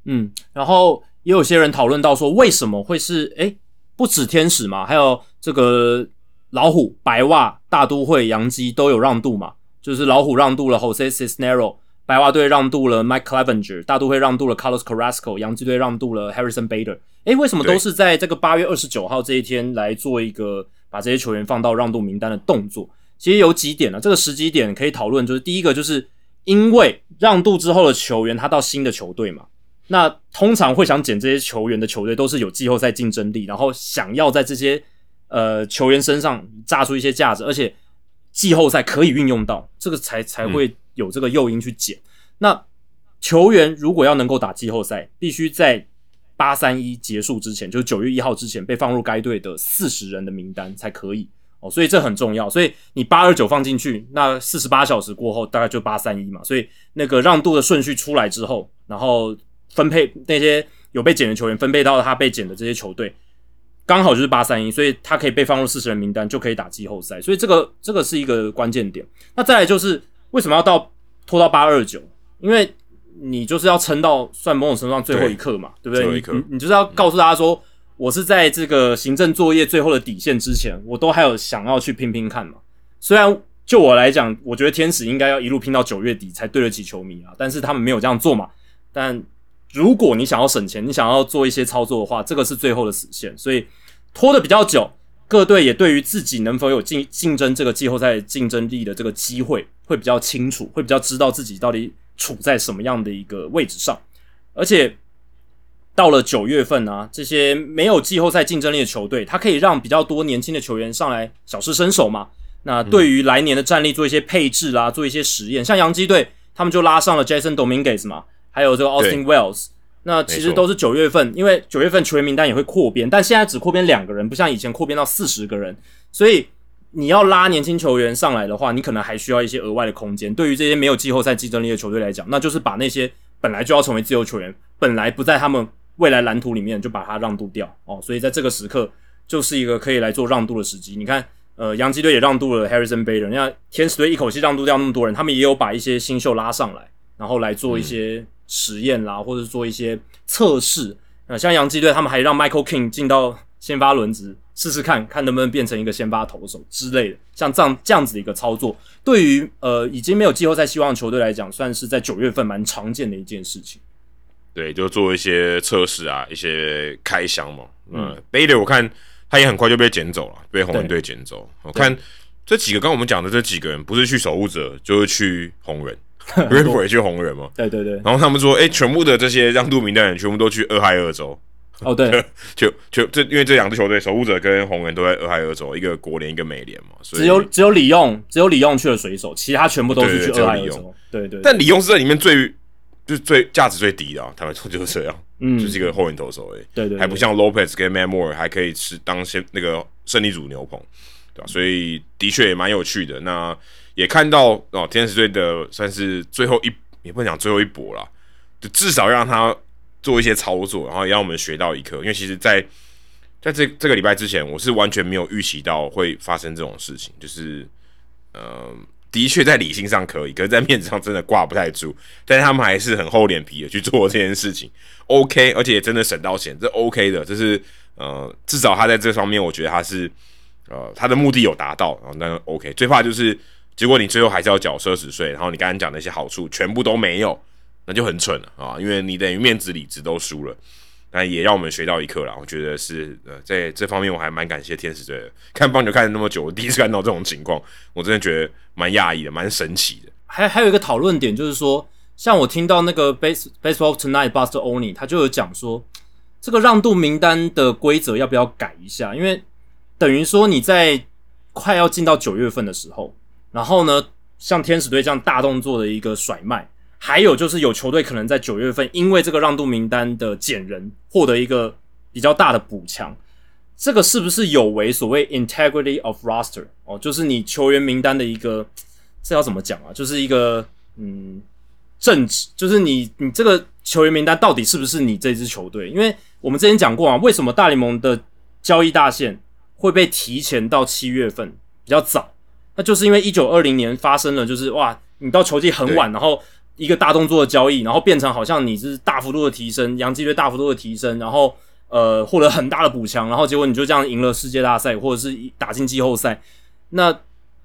嗯，然后也有些人讨论到说，为什么会是诶不止天使嘛，还有这个老虎、白袜、大都会、洋基都有让渡嘛，就是老虎让渡了 Jose Cisnero，白袜队让渡了 Mike Clevenger，大都会让渡了 Carlos Carrasco，洋基队让渡了 Harrison Bader。诶，为什么都是在这个八月二十九号这一天来做一个把这些球员放到让渡名单的动作？其实有几点呢，这个时机点可以讨论，就是第一个就是。因为让渡之后的球员，他到新的球队嘛，那通常会想捡这些球员的球队，都是有季后赛竞争力，然后想要在这些呃球员身上榨出一些价值，而且季后赛可以运用到，这个才才会有这个诱因去捡。那球员如果要能够打季后赛，必须在八三一结束之前，就是九月一号之前被放入该队的四十人的名单才可以。哦，所以这很重要。所以你八二九放进去，那四十八小时过后大概就八三一嘛。所以那个让渡的顺序出来之后，然后分配那些有被减的球员，分配到他被减的这些球队，刚好就是八三一，所以他可以被放入四十人名单，就可以打季后赛。所以这个这个是一个关键点。那再来就是为什么要到拖到八二九？因为你就是要撑到算某种程度上最后一刻嘛，对不对？你你就是要告诉大家说。我是在这个行政作业最后的底线之前，我都还有想要去拼拼看嘛。虽然就我来讲，我觉得天使应该要一路拼到九月底才对得起球迷啊，但是他们没有这样做嘛。但如果你想要省钱，你想要做一些操作的话，这个是最后的死线，所以拖的比较久。各队也对于自己能否有竞竞争这个季后赛竞争力的这个机会会比较清楚，会比较知道自己到底处在什么样的一个位置上，而且。到了九月份啊，这些没有季后赛竞争力的球队，他可以让比较多年轻的球员上来小试身手嘛。那对于来年的战力做一些配置啦，做一些实验。像洋基队，他们就拉上了 Jason Dominguez 嘛，还有这个 Austin Wells。那其实都是九月份，因为九月份球员名单也会扩编，但现在只扩编两个人，不像以前扩编到四十个人。所以你要拉年轻球员上来的话，你可能还需要一些额外的空间。对于这些没有季后赛竞争力的球队来讲，那就是把那些本来就要成为自由球员，本来不在他们。未来蓝图里面就把它让渡掉哦，所以在这个时刻就是一个可以来做让渡的时机。你看，呃，洋基队也让渡了 Harrison Bader，你看天使队一口气让渡掉那么多人，他们也有把一些新秀拉上来，然后来做一些实验啦，或者做一些测试。呃，像洋基队他们还让 Michael King 进到先发轮值试试看看能不能变成一个先发投手之类的，像这样这样子的一个操作，对于呃已经没有季后赛希望的球队来讲，算是在九月份蛮常见的一件事情。对，就做一些测试啊，一些开箱嘛。嗯，Bader 我看他也很快就被捡走了，被红人队捡走。我看这几个，刚我们讲的这几个人，不是去守护者，就是去红人。Ripper 也去红人嘛。对对对。然后他们说，哎，全部的这些让渡名单人全部都去俄亥俄州。哦，对，就就这，因为这两支球队守护者跟红人都在俄亥俄州，一个国联，一个美联嘛。所以只有只有李用，只有李用去了水手，其他全部都是去俄亥俄州。对对。但李用是在里面最就是最价值最低的，坦白说就是这样，嗯，就是一个后援投手诶。对对。还不像 Lopez 跟 Mamore 还可以吃当先那个胜利组牛棚，对吧？所以的确也蛮有趣的。那也看到哦，天使队的算是最后一，也不能讲最后一搏了，就至少让他。做一些操作，然后也让我们学到一课。因为其实，在在这这个礼拜之前，我是完全没有预期到会发生这种事情。就是，呃，的确在理性上可以，可是在面子上真的挂不太住。但是他们还是很厚脸皮的去做这件事情。OK，而且真的省到钱，这 OK 的。这是呃，至少他在这方面，我觉得他是呃，他的目的有达到，然后那 OK。最怕就是结果你最后还是要缴奢侈税，然后你刚刚讲那些好处全部都没有。那就很蠢了啊，因为你等于面子、里子都输了，那也让我们学到一课了。我觉得是呃，在这方面我还蛮感谢天使队的。看棒球看了那么久，我第一次看到这种情况，我真的觉得蛮讶异的，蛮神奇的。还还有一个讨论点就是说，像我听到那个 Base Baseball Tonight Buster only，他就有讲说，这个让渡名单的规则要不要改一下？因为等于说你在快要进到九月份的时候，然后呢，像天使队这样大动作的一个甩卖。还有就是有球队可能在九月份因为这个让渡名单的减人获得一个比较大的补强，这个是不是有违所谓 integrity of roster 哦？就是你球员名单的一个这要怎么讲啊？就是一个嗯正直，就是你你这个球员名单到底是不是你这支球队？因为我们之前讲过啊，为什么大联盟的交易大限会被提前到七月份比较早？那就是因为一九二零年发生了，就是哇，你到球季很晚，然后。一个大动作的交易，然后变成好像你是大幅度的提升，洋基队大幅度的提升，然后呃获得很大的补强，然后结果你就这样赢了世界大赛，或者是打进季后赛。那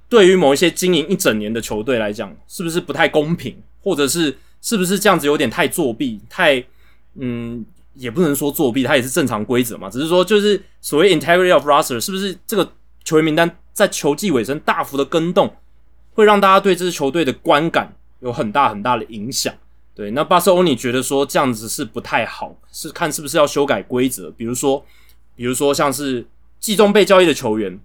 对于某一些经营一整年的球队来讲，是不是不太公平？或者是是不是这样子有点太作弊？太嗯，也不能说作弊，它也是正常规则嘛。只是说就是所谓 integrity of roster，是不是这个球员名单在球季尾声大幅的更动，会让大家对这支球队的观感？有很大很大的影响，对。那巴塞欧尼觉得说这样子是不太好，是看是不是要修改规则，比如说，比如说像是季中被交易的球员，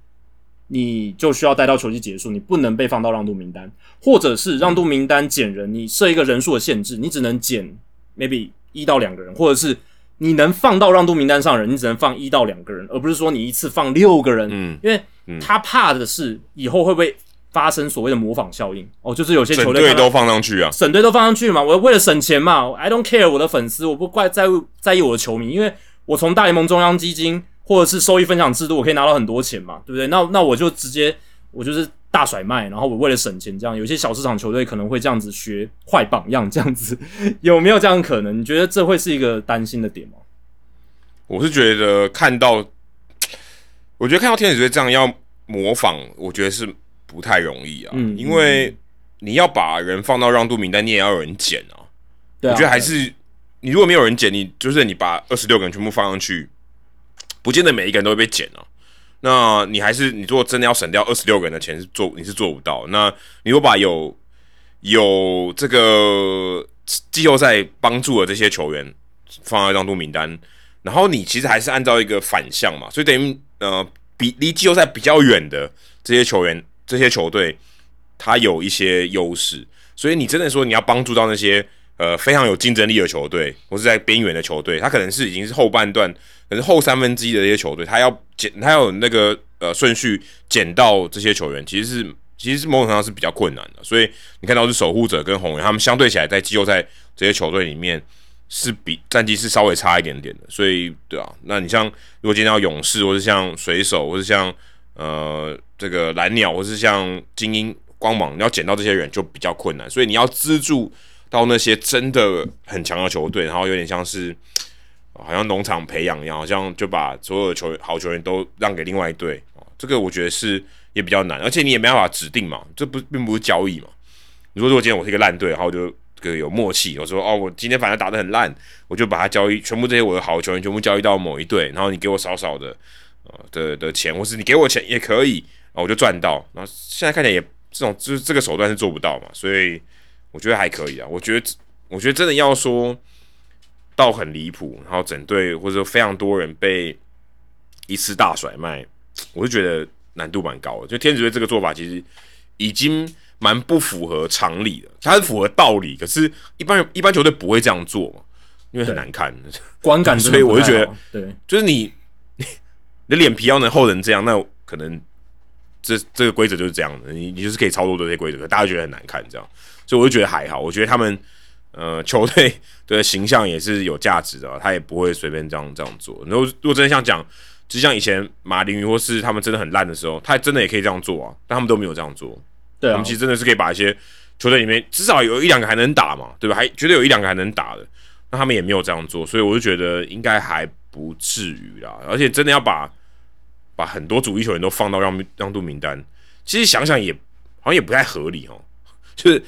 你就需要待到球季结束，你不能被放到让渡名单，或者是让渡名单减人，你设一个人数的限制，你只能减 maybe 一到两个人，或者是你能放到让渡名单上人，你只能放一到两个人，而不是说你一次放六个人，嗯，因为他怕的是以后会不会。发生所谓的模仿效应哦，就是有些球队都放上去啊，省队都放上去嘛。我为了省钱嘛，I don't care 我的粉丝，我不怪在乎在意我的球迷，因为我从大联盟中央基金或者是收益分享制度，我可以拿到很多钱嘛，对不对？那那我就直接我就是大甩卖，然后我为了省钱，这样有些小市场球队可能会这样子学坏榜样，这样子有没有这样可能？你觉得这会是一个担心的点吗？我是觉得看到，我觉得看到天使队这样要模仿，我觉得是。不太容易啊，因为你要把人放到让渡名单，你也要有人捡啊。我觉得还是你如果没有人捡，你就是你把二十六个人全部放上去，不见得每一个人都会被捡啊。那你还是你如果真的要省掉二十六个人的钱，是做你是做不到。那你如果把有有这个季后赛帮助的这些球员放在让渡名单，然后你其实还是按照一个反向嘛，所以等于呃比离季后赛比较远的这些球员。这些球队，他有一些优势，所以你真的说你要帮助到那些呃非常有竞争力的球队，或是在边缘的球队，他可能是已经是后半段，可能后三分之一的这些球队，他要捡，他有那个呃顺序捡到这些球员，其实是其实是某种程度上是比较困难的。所以你看到是守护者跟红人，他们相对起来在季后赛这些球队里面是比战绩是稍微差一点点的。所以对啊，那你像如果今天要勇士，或是像水手，或是像呃，这个蓝鸟或是像精英光芒，你要捡到这些人就比较困难，所以你要资助到那些真的很强的球队，然后有点像是好像农场培养一样，好像就把所有的球好球员都让给另外一队啊，这个我觉得是也比较难，而且你也没办法指定嘛，这不并不是交易嘛。你说如果今天我是一个烂队，然后就这个有默契，我说哦，我今天反正打得很烂，我就把它交易，全部这些我的好球员全部交易到某一队，然后你给我少少的。的的钱，或是你给我钱也可以，然后我就赚到。然后现在看起来也这种，就是这个手段是做不到嘛，所以我觉得还可以啊。我觉得，我觉得真的要说到很离谱，然后整队或者说非常多人被一次大甩卖，我就觉得难度蛮高的。就天使队这个做法，其实已经蛮不符合常理的。它是符合道理，可是一般一般球队不会这样做嘛，因为很难看，观感。所以我就觉得，对，就是你 你的脸皮要能厚成这样，那可能。这这个规则就是这样的，你你就是可以操作这些规则，大家觉得很难看，这样，所以我就觉得还好。我觉得他们呃球队的形象也是有价值的，他也不会随便这样这样做。然后如果真的像讲，就像以前马林鱼或是他们真的很烂的时候，他真的也可以这样做啊，但他们都没有这样做。对，他们其实真的是可以把一些球队里面至少有一两个还能打嘛，对吧？还绝对有一两个还能打的，那他们也没有这样做，所以我就觉得应该还不至于啦。而且真的要把。把很多主力球员都放到让让渡名单，其实想想也好像也不太合理哦。就是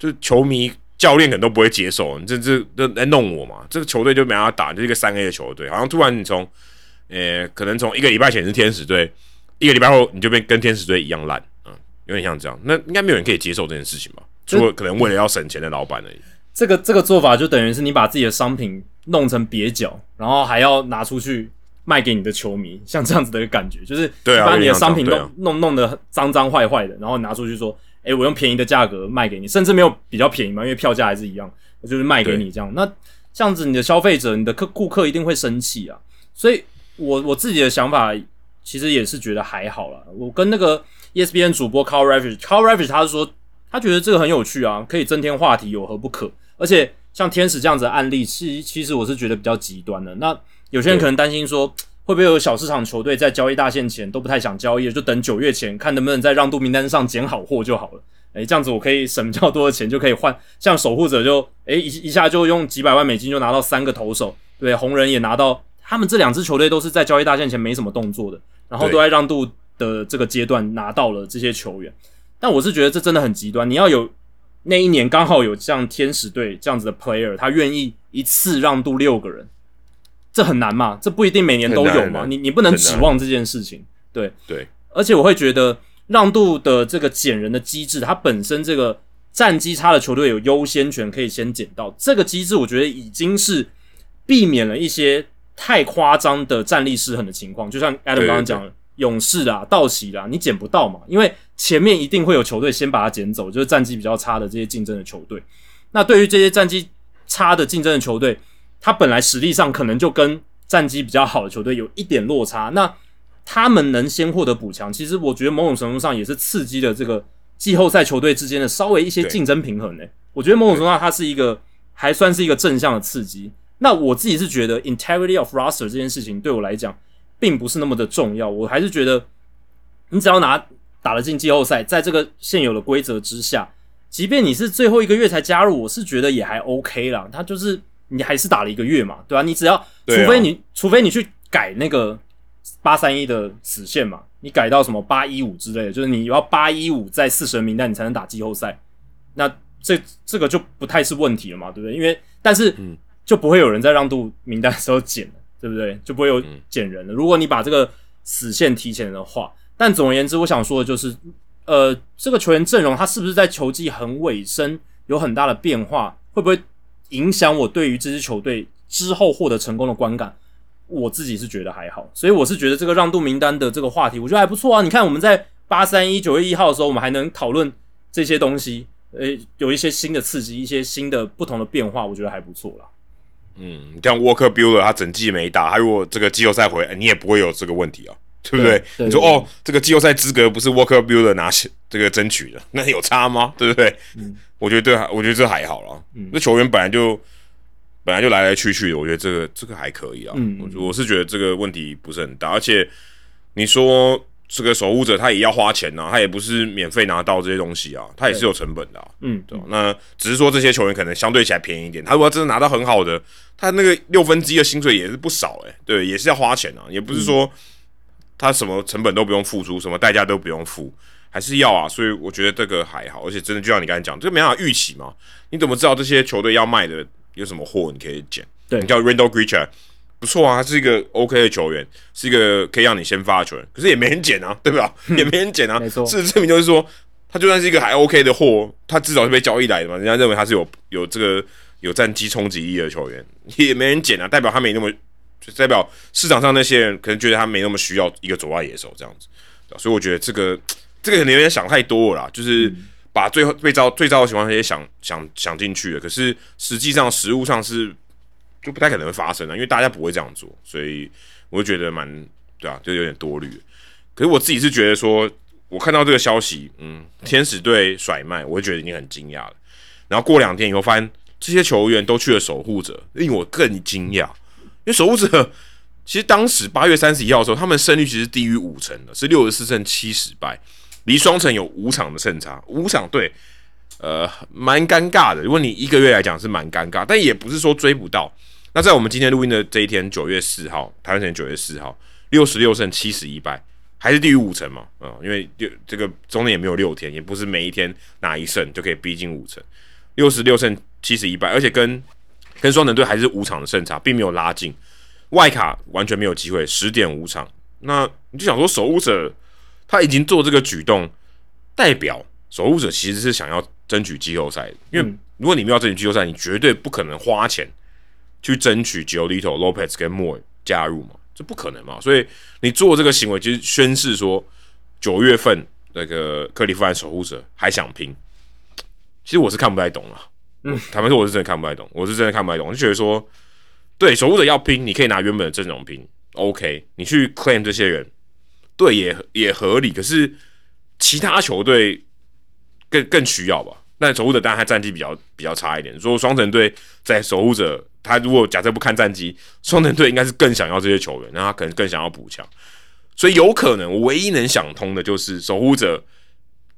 就是球迷教练可能都不会接受，你这这这来弄我嘛？这个球队就没法打，就是一个三 A 的球队，好像突然你从呃可能从一个礼拜前是天使队，一个礼拜后你就变跟天使队一样烂，嗯，有点像这样。那应该没有人可以接受这件事情吧？除了可能为了要省钱的老板而已。这个这个做法就等于是你把自己的商品弄成蹩脚，然后还要拿出去。卖给你的球迷，像这样子的一个感觉，就是把你的商品弄弄弄得脏脏坏坏的，然后拿出去说：“哎，我用便宜的价格卖给你，甚至没有比较便宜嘛，因为票价还是一样，我就是卖给你这样。”那这样子，你的消费者、你的客顾客一定会生气啊。所以，我我自己的想法其实也是觉得还好啦。我跟那个 ESPN 主播 Carl Ravage，Carl Ravage 他是说，他觉得这个很有趣啊，可以增添话题，有何不可？而且像天使这样子的案例，其其实我是觉得比较极端的。那有些人可能担心说，会不会有小市场球队在交易大限前都不太想交易，就等九月前看能不能在让渡名单上捡好货就好了。诶，这样子我可以省比较多的钱，就可以换像守护者就诶一一下就用几百万美金就拿到三个投手，对，红人也拿到，他们这两支球队都是在交易大限前没什么动作的，然后都在让渡的这个阶段拿到了这些球员。但我是觉得这真的很极端，你要有那一年刚好有像天使队这样子的 player，他愿意一次让渡六个人。这很难嘛？这不一定每年都有嘛？你你不能指望这件事情。对对，而且我会觉得让渡的这个捡人的机制，它本身这个战绩差的球队有优先权可以先捡到这个机制，我觉得已经是避免了一些太夸张的战力失衡的情况。就像 Adam 刚刚讲，勇士啊、道奇啦，你捡不到嘛？因为前面一定会有球队先把它捡走，就是战绩比较差的这些竞争的球队。那对于这些战绩差的竞争的球队，他本来实力上可能就跟战绩比较好的球队有一点落差，那他们能先获得补强，其实我觉得某种程度上也是刺激了这个季后赛球队之间的稍微一些竞争平衡呢。我觉得某种程度上它是一个还算是一个正向的刺激。那我自己是觉得 integrity of roster 这件事情对我来讲并不是那么的重要，我还是觉得你只要拿打得进季后赛，在这个现有的规则之下，即便你是最后一个月才加入，我是觉得也还 OK 啦。他就是。你还是打了一个月嘛，对吧？你只要，除非你，除非你去改那个八三一的死线嘛，你改到什么八一五之类的，就是你要八一五在四十名单，你才能打季后赛。那这这个就不太是问题了嘛，对不对？因为但是就不会有人在让渡名单的时候减了，对不对？就不会有减人了。如果你把这个死线提前的话，但总而言之，我想说的就是，呃，这个球员阵容他是不是在球技很尾声有很大的变化，会不会？影响我对于这支球队之后获得成功的观感，我自己是觉得还好，所以我是觉得这个让渡名单的这个话题，我觉得还不错啊。你看我们在八三一九月一号的时候，我们还能讨论这些东西，呃，有一些新的刺激，一些新的不同的变化，我觉得还不错啦。嗯，像 Walker Bueller 他整季没打，他如果这个季后赛回来，你也不会有这个问题啊，对不对？你说哦，这个季后赛资格不是 Walker Bueller 拿这个争取的，那有差吗？对不对？嗯。我觉得对，我觉得这还好了。那球员本来就本来就来来去去的，我觉得这个这个还可以啊。我我是觉得这个问题不是很大，而且你说这个守护者他也要花钱呐，他也不是免费拿到这些东西啊，他也是有成本的。嗯，对。那只是说这些球员可能相对起来便宜一点，他如果真的拿到很好的，他那个六分之一的薪水也是不少哎。对，也是要花钱啊，也不是说他什么成本都不用付出，什么代价都不用付。还是要啊，所以我觉得这个还好，而且真的就像你刚才讲，这个没办法预期嘛。你怎么知道这些球队要卖的有什么货？你可以捡。对，你叫 Randall Creature，不错啊，他是一个 OK 的球员，是一个可以让你先发的球员。可是也没人捡啊，对吧？也没人捡啊。没错。事实证明就是说，他就算是一个还 OK 的货，他至少是被交易来的嘛，人家认为他是有有这个有战绩冲击力的球员，也没人捡啊，代表他没那么，就代表市场上那些人可能觉得他没那么需要一个左外野手这样子，所以我觉得这个这个可能有点想太多了啦，就是把最后最糟最糟的情况也想想想进去了，可是实际上实物上是就不太可能会发生的，因为大家不会这样做，所以我就觉得蛮对啊，就有点多虑。可是我自己是觉得说。我看到这个消息，嗯，天使队甩卖，我会觉得已经很惊讶了。然后过两天以后，发现这些球员都去了守护者，令我更惊讶。因为守护者其实当时八月三十一号的时候，他们胜率其实低于五成的，是六十四胜七十败，离双城有五场的胜差，五场对，呃，蛮尴尬的。如果你一个月来讲是蛮尴尬，但也不是说追不到。那在我们今天录音的这一天，九月四号，台湾时间九月四号，六十六胜七十一败。还是低于五成嘛，嗯，因为六这个中间也没有六天，也不是每一天拿一胜就可以逼近五成，六十六胜七十一败，而且跟跟双城队还是五场的胜差，并没有拉近，外卡完全没有机会，十点五场，那你就想说守护者他已经做这个举动，代表守护者其实是想要争取季后赛的，因为如果你们要争取季后赛，你绝对不可能花钱去争取 Jolito Lopez 跟 Moore 加入嘛。这不可能嘛？所以你做这个行为，就是宣示说九月份那个克利夫兰守护者还想拼。其实我是看不太懂了，嗯，坦白说我是真的看不太懂，我是真的看不太懂，就觉得说，对守护者要拼，你可以拿原本的阵容拼，OK，你去 claim 这些人，对，也也合理。可是其他球队更更需要吧？那守护者当然他战绩比较比较差一点，说双城队在守护者。他如果假设不看战绩，双城队应该是更想要这些球员，那他可能更想要补强，所以有可能我唯一能想通的就是守护者，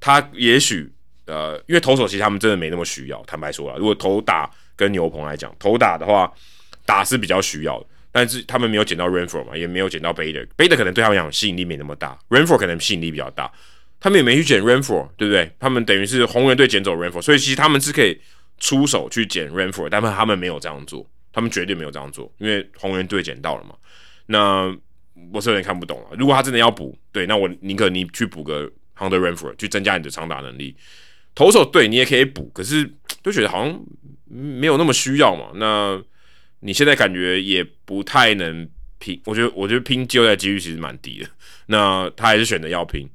他也许呃，因为投手其实他们真的没那么需要。坦白说啊，如果投打跟牛棚来讲，投打的话打是比较需要，但是他们没有捡到 Rainford 嘛，也没有捡到 Bader，Bader 可能对他们讲吸引力没那么大，Rainford 可能吸引力比较大，他们也没去捡 Rainford，对不对？他们等于是红人队捡走 Rainford，所以其实他们是可以。出手去捡 Rainford，但是他们没有这样做，他们绝对没有这样做，因为红人队捡到了嘛。那我是有点看不懂了。如果他真的要补，对，那我宁可你去补个 Hunter Rainford，去增加你的长打能力。投手对你也可以补，可是 就觉得好像没有那么需要嘛。那你现在感觉也不太能拼，我觉得我觉得拼季后赛几率其实蛮低的。那他还是选择要拼，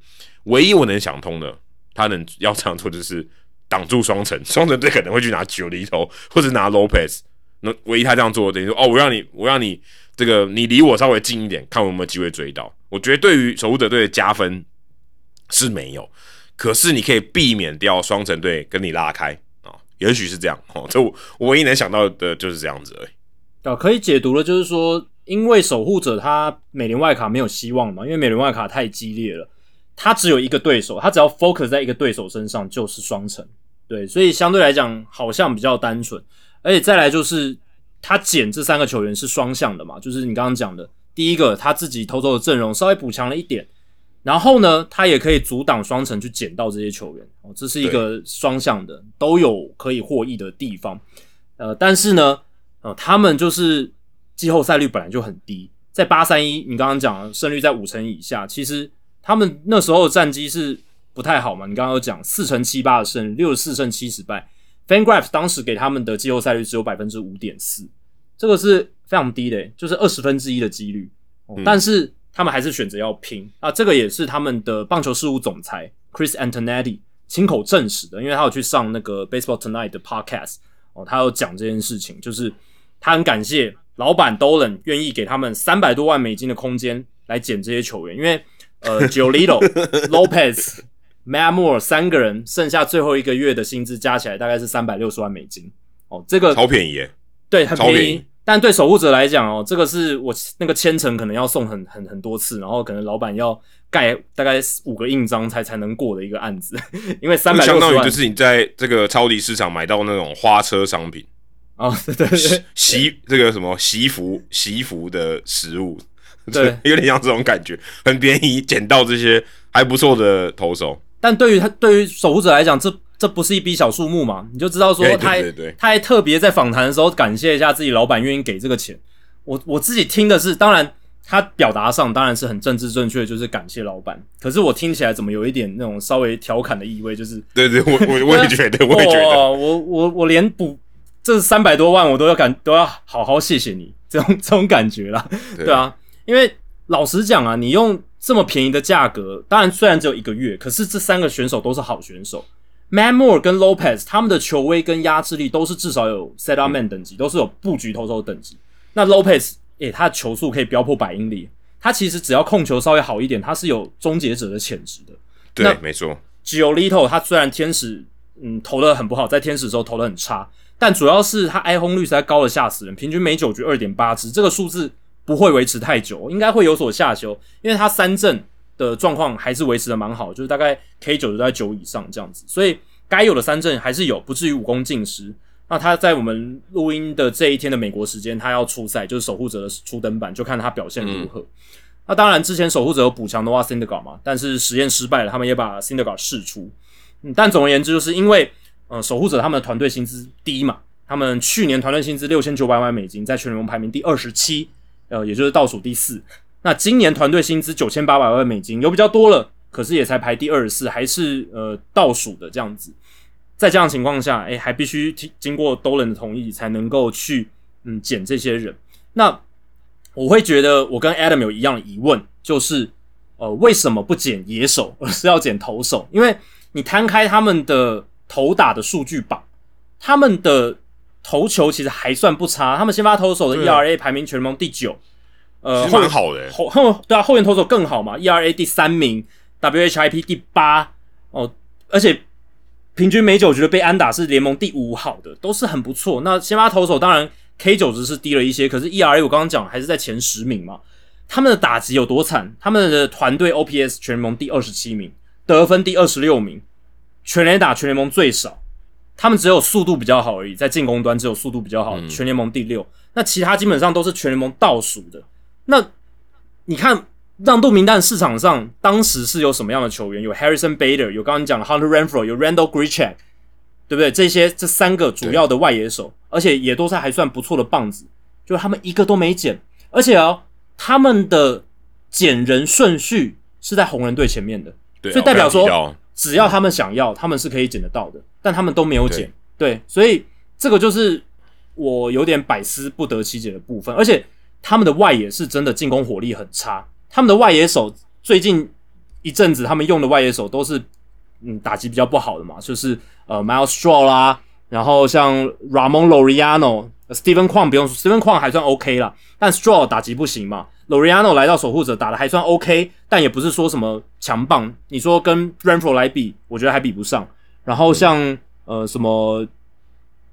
唯一我能想通的，他能要这样做就是。挡住双城，双城队可能会去拿九厘头，或者拿 Lopez。那唯一他这样做，等于说，哦，我让你，我让你这个，你离我稍微近一点，看我有没有机会追到。我觉得对于守护者队的加分是没有，可是你可以避免掉双城队跟你拉开啊，也许是这样。哦，这我我唯一能想到的就是这样子而已。啊，可以解读的就是说，因为守护者他美联外卡没有希望嘛，因为美联外卡太激烈了。他只有一个对手，他只要 focus 在一个对手身上就是双城，对，所以相对来讲好像比较单纯，而且再来就是他捡这三个球员是双向的嘛，就是你刚刚讲的，第一个他自己偷偷的阵容稍微补强了一点，然后呢，他也可以阻挡双城去捡到这些球员，哦，这是一个双向的，都有可以获益的地方，呃，但是呢，呃，他们就是季后赛率本来就很低，在八三一，你刚刚讲胜率在五成以下，其实。他们那时候的战绩是不太好嘛？你刚刚有讲四成七八的胜，六十四胜七十败。FanGraphs 当时给他们的季后赛率只有百分之五点四，这个是非常低的，就是二十分之一的几率。但是他们还是选择要拼啊！这个也是他们的棒球事务总裁 Chris Antonetti 亲口证实的，因为他有去上那个 Baseball Tonight 的 Podcast 哦，他有讲这件事情，就是他很感谢老板 Dolan 愿意给他们三百多万美金的空间来捡这些球员，因为。呃，Jolito、Lopez、Matt Moore 三个人，剩下最后一个月的薪资加起来大概是三百六十万美金。哦，这个超便宜耶，对，很便宜。但对守护者来讲，哦，这个是我那个千层可能要送很很很多次，然后可能老板要盖大概五个印章才才能过的一个案子。因为三百相当于就是你在这个超级市场买到那种花车商品哦，对对对，洗这个什么洗服洗服的食物。对，有点像这种感觉，很便宜，捡到这些还不错的投手。但对于他，对于守护者来讲，这这不是一笔小数目嘛？你就知道说，他他还特别在访谈的时候感谢一下自己老板愿意给这个钱。我我自己听的是，当然他表达上当然是很政治正确，就是感谢老板。可是我听起来怎么有一点那种稍微调侃的意味？就是对对，我我我也觉得，我也觉得，我我我连补这三百多万我都要感都要好好谢谢你，这种这种感觉啦，对啊，因为老实讲啊，你用这么便宜的价格，当然虽然只有一个月，可是这三个选手都是好选手，Man Moore 跟 Lopez 他们的球威跟压制力都是至少有 Set Up Man 等级，都是有布局投手等级。那 Lopez。诶，他的球速可以飙破百英里，他其实只要控球稍微好一点，他是有终结者的潜质的。对，没错。Giolito 他虽然天使嗯投的很不好，在天使的时候投的很差，但主要是他挨轰率实在高的吓死人，平均每九局二点八支，这个数字不会维持太久，应该会有所下修，因为他三振的状况还是维持的蛮好，就是大概 K 九都在九以上这样子，所以该有的三振还是有，不至于武功尽失。那他在我们录音的这一天的美国时间，他要出赛，就是守护者的初登板，就看他表现如何。那当然，之前守护者有补强的话 c i n d e g a r 嘛，但是实验失败了，他们也把 c i n d e g a r 释出。嗯，但总而言之，就是因为呃，守护者他们的团队薪资低嘛，他们去年团队薪资六千九百万美金，在全联盟排名第二十七，呃，也就是倒数第四。那今年团队薪资九千八百万美金，有比较多了，可是也才排第二十四，还是呃倒数的这样子。在这样情况下，哎，还必须经经过 Dolan 的同意才能够去嗯减这些人。那我会觉得我跟 Adam 有一样的疑问，就是呃为什么不减野手，而是要减投手？因为你摊开他们的投打的数据榜，他们的投球其实还算不差。他们先发投手的 ERA 排名全联盟第九，呃，蛮好的。后后对啊，后援投手更好嘛，ERA 第三名，WHIP 第八哦，而且。平均每九局的被安打是联盟第五好的，都是很不错。那先发投手当然 K 九值是低了一些，可是 ERA 我刚刚讲还是在前十名嘛。他们的打击有多惨？他们的团队 OPS 全联盟第二十七名，得分第二十六名，全联打全联盟最少。他们只有速度比较好而已，在进攻端只有速度比较好，全联盟第六。那其他基本上都是全联盟倒数的。那你看。让渡名单市场上当时是有什么样的球员？有 Harrison Bader，有刚刚讲的 Hunter Renfro，有 Randall Grichuk，对不对？这些这三个主要的外野手，而且也都是还算不错的棒子，就他们一个都没捡，而且哦，他们的捡人顺序是在红人队前面的，所以代表说只要他们想要，他们是可以捡得到的，但他们都没有捡，对，所以这个就是我有点百思不得其解的部分，而且他们的外野是真的进攻火力很差。他们的外野手最近一阵子，他们用的外野手都是嗯打击比较不好的嘛，就是呃 Miles Straw 啦，然后像 Ramon Loriano、Steven Kwan 不用说，Steven Kwan 还算 OK 啦，但 Straw 打击不行嘛。Loriano 来到守护者打的还算 OK，但也不是说什么强棒。你说跟 Renfro 来比，我觉得还比不上。然后像呃什么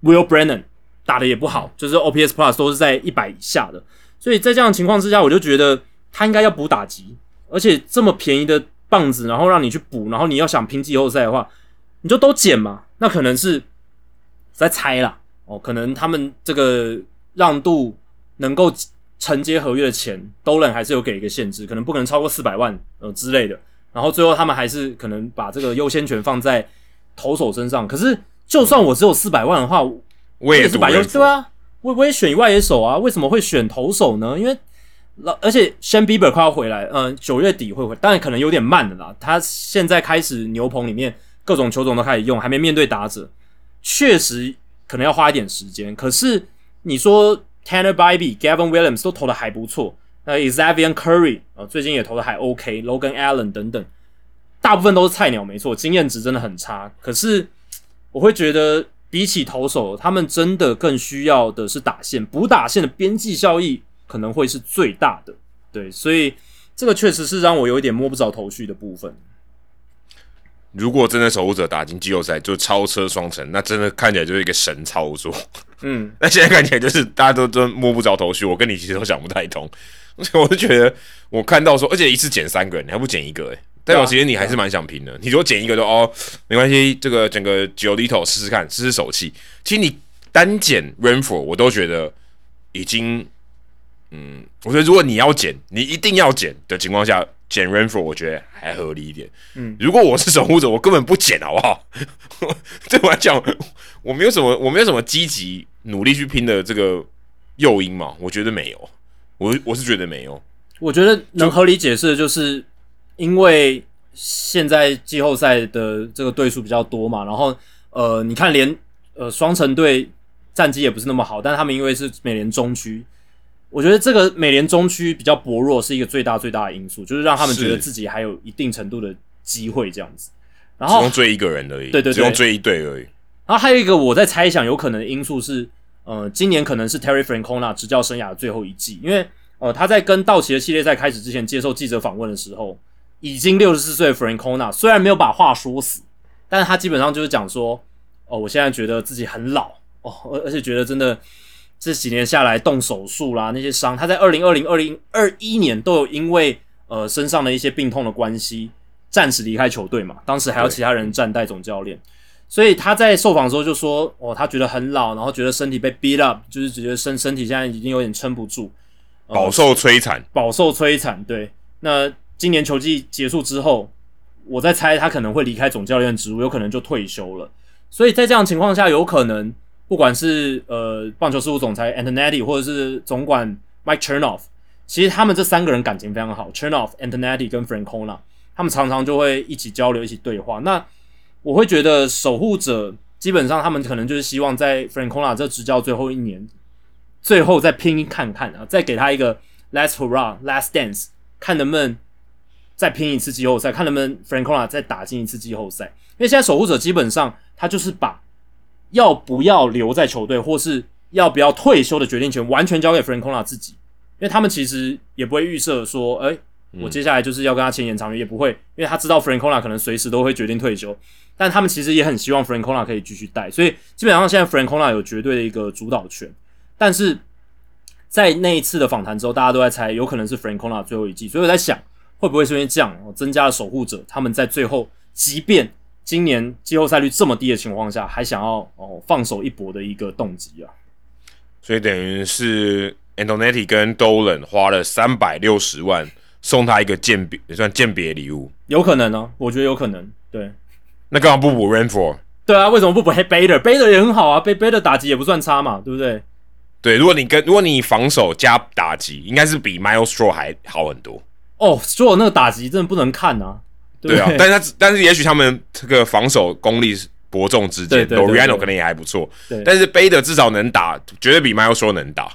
Will Brennan 打的也不好，就是 OPS Plus 都是在一百以下的。所以在这样的情况之下，我就觉得。他应该要补打击，而且这么便宜的棒子，然后让你去补，然后你要想拼季后赛的话，你就都减嘛。那可能是在猜啦，哦，可能他们这个让渡能够承接合约的钱，Dolan 还是有给一个限制，可能不可能超过四百万呃之类的。然后最后他们还是可能把这个优先权放在投手身上。可是就算我只有四百万的话，我也是把优对啊，我我也选外野手啊，为什么会选投手呢？因为老而且 Shan Bieber 快要回来，嗯，九月底会回，当然可能有点慢的啦。他现在开始牛棚里面各种球种都开始用，还没面对打者，确实可能要花一点时间。可是你说 Tanner Bibee、Gavin Williams 都投的还不错，那 Xavier Curry 啊，最近也投的还 OK，Logan Allen 等等，大部分都是菜鸟，没错，经验值真的很差。可是我会觉得比起投手，他们真的更需要的是打线，补打线的边际效益。可能会是最大的，对，所以这个确实是让我有一点摸不着头绪的部分。如果真的守护者打进季后赛就超车双城，那真的看起来就是一个神操作。嗯，那现在看起来就是大家都都摸不着头绪。我跟你其实都想不太通，我就觉得我看到说，而且一次减三个人，你还不减一个？哎，代表其实你还是蛮想拼的。你如果捡一个都哦，没关系，这个整个九里头试试看，试试手气。其实你单捡 Rainfall，我都觉得已经。嗯，我觉得如果你要捡，你一定要捡的情况下，捡 Rainfall 我觉得还合理一点。嗯，如果我是守护者，我根本不捡，好不好？对我来讲，我没有什么，我没有什么积极努力去拼的这个诱因嘛，我觉得没有。我我是觉得没有。我觉得能合理解释的就是，因为现在季后赛的这个队数比较多嘛，然后呃，你看连呃双城队战绩也不是那么好，但是他们因为是美联中区，我觉得这个美联中区比较薄弱是一个最大最大的因素，就是让他们觉得自己还有一定程度的机会这样子。然后只用追一个人而已，对对，只用追一队而已。然后还有一个我在猜想有可能的因素是，呃，今年可能是 Terry Francona 执教生涯的最后一季，因为呃他在跟道奇的系列赛开始之前接受记者访问的时候，已经六十四岁的 Francona 虽然没有把话说死，但是他基本上就是讲说，哦，我现在觉得自己很老哦，而而且觉得真的这几年下来动手术啦那些伤，他在二零二零二零二一年都有因为呃身上的一些病痛的关系。暂时离开球队嘛，当时还有其他人站代总教练，所以他在受访的时候就说：“哦，他觉得很老，然后觉得身体被 beat up，就是觉得身身体现在已经有点撑不住，饱受摧残，饱受摧残。”对，那今年球季结束之后，我在猜他可能会离开总教练职务，有可能就退休了。所以在这样情况下，有可能不管是呃棒球事务总裁 Antonetti 或者是总管 Mike Chernoff，其实他们这三个人感情非常好，Chernoff、Antonetti 跟 Francona。他们常常就会一起交流、一起对话。那我会觉得守护者基本上他们可能就是希望在 Francona 这执教最后一年，最后再拼看看啊，再给他一个 Last Hurrah、Last Dance，看能不能再拼一次季后赛，看能不能 Francona 再打进一次季后赛。因为现在守护者基本上他就是把要不要留在球队，或是要不要退休的决定权完全交给 Francona 自己，因为他们其实也不会预设说，哎。我接下来就是要跟他签延长约，也不会，因为他知道 Francona 可能随时都会决定退休，但他们其实也很希望 Francona 可以继续带，所以基本上现在 Francona 有绝对的一个主导权。但是在那一次的访谈之后，大家都在猜，有可能是 Francona 最后一季，所以我在想，会不会是因为这样，增加了守护者，他们在最后，即便今年季后赛率这么低的情况下，还想要哦放手一搏的一个动机啊？所以等于是 Antonetti 跟 Dolan 花了三百六十万。送他一个鉴别也算鉴别礼物，有可能呢，我觉得有可能。对，那干嘛不补 Rainford？对啊，为什么不补 Bader？Bader 也很好啊，Bader 打击也不算差嘛，对不对？对，如果你跟如果你防守加打击，应该是比 Miles Straw 还好很多。哦，Straw 那个打击真的不能看啊。对啊，但是他但是也许他们这个防守功力伯仲之间，Loriano 可能也还不错。对，但是 Bader 至少能打，绝对比 Miles Straw 能打。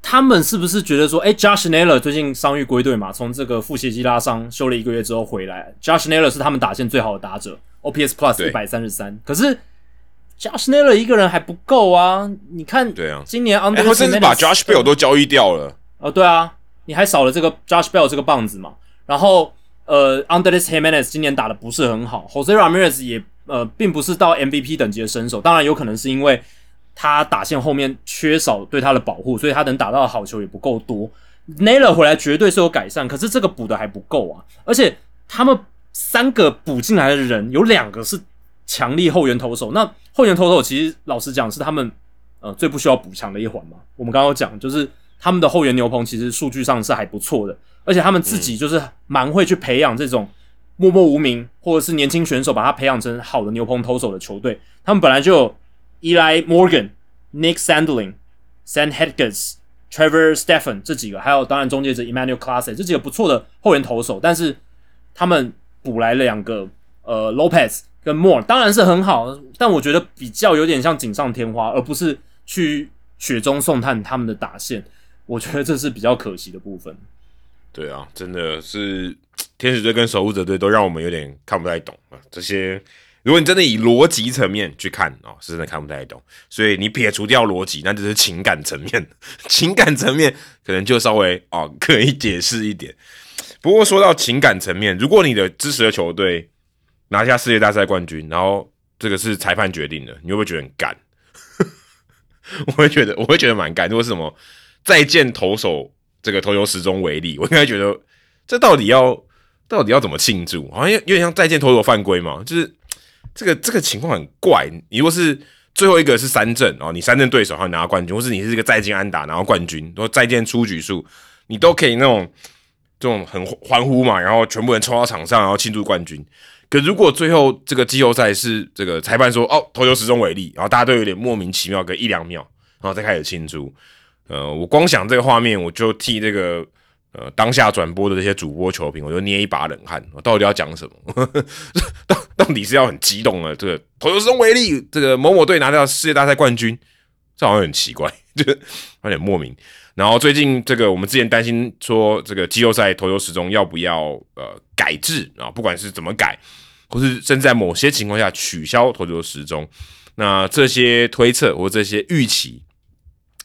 他们是不是觉得说，哎，Josh Naylor 最近伤愈归队嘛？从这个腹斜肌拉伤休了一个月之后回来，Josh Naylor 是他们打线最好的打者，OPS Plus 一百三十三。可是 Josh Naylor 一个人还不够啊！你看，对啊，今年 Under 他甚至把 Josh Bell 都交易掉了。哦，对啊，你还少了这个 Josh Bell 这个棒子嘛？然后，呃，Under Jimenez 今年打的不是很好，Jose Ramirez 也呃，并不是到 MVP 等级的身手。当然，有可能是因为。他打线后面缺少对他的保护，所以他能打到的好球也不够多。Naylor 回来绝对是有改善，可是这个补的还不够啊！而且他们三个补进来的人有两个是强力后援投手，那后援投手其实老实讲是他们呃最不需要补强的一环嘛。我们刚刚讲就是他们的后援牛棚其实数据上是还不错的，而且他们自己就是蛮会去培养这种默默无名或者是年轻选手，把他培养成好的牛棚投手的球队。他们本来就有。Eli Morgan、Nick Sandling、Sam Hedges、Trevor Stephen 这几个，还有当然终结者 Emmanuel Clase 这几个不错的后援投手，但是他们补来了两个呃 Lopez 跟 Moore，当然是很好，但我觉得比较有点像锦上添花，而不是去雪中送炭他们的打线，我觉得这是比较可惜的部分。对啊，真的是天使队跟守护者队都让我们有点看不太懂啊这些。如果你真的以逻辑层面去看哦，是真的看不太懂。所以你撇除掉逻辑，那就是情感层面。情感层面可能就稍微哦可以解释一点。不过说到情感层面，如果你的支持的球队拿下世界大赛冠军，然后这个是裁判决定的，你会不会觉得很干？我会觉得我会觉得蛮干。如果是什么再见投手这个投球时钟为例，我应该觉得这到底要到底要怎么庆祝？好像有点像再见投手犯规嘛，就是。这个这个情况很怪，你如果是最后一个是三振哦，你三振对手然后拿到冠军，或是你是一个再见安打拿到冠军，或再见出局数，你都可以那种这种很欢呼嘛，然后全部人冲到场上然后庆祝冠军。可如果最后这个季后赛是这个裁判说哦投球时钟为例，然后大家都有点莫名其妙，个一两秒，然后再开始庆祝，呃，我光想这个画面，我就替这个呃当下转播的这些主播球评，我就捏一把冷汗，我到底要讲什么？到到底是要很激动啊，这个投球中为例，这个某某队拿到世界大赛冠军，这好像很奇怪，就是有点莫名。然后最近这个我们之前担心说，这个季后赛投球时钟要不要呃改制啊？不管是怎么改，或是甚至在某些情况下取消投球时钟，那这些推测或这些预期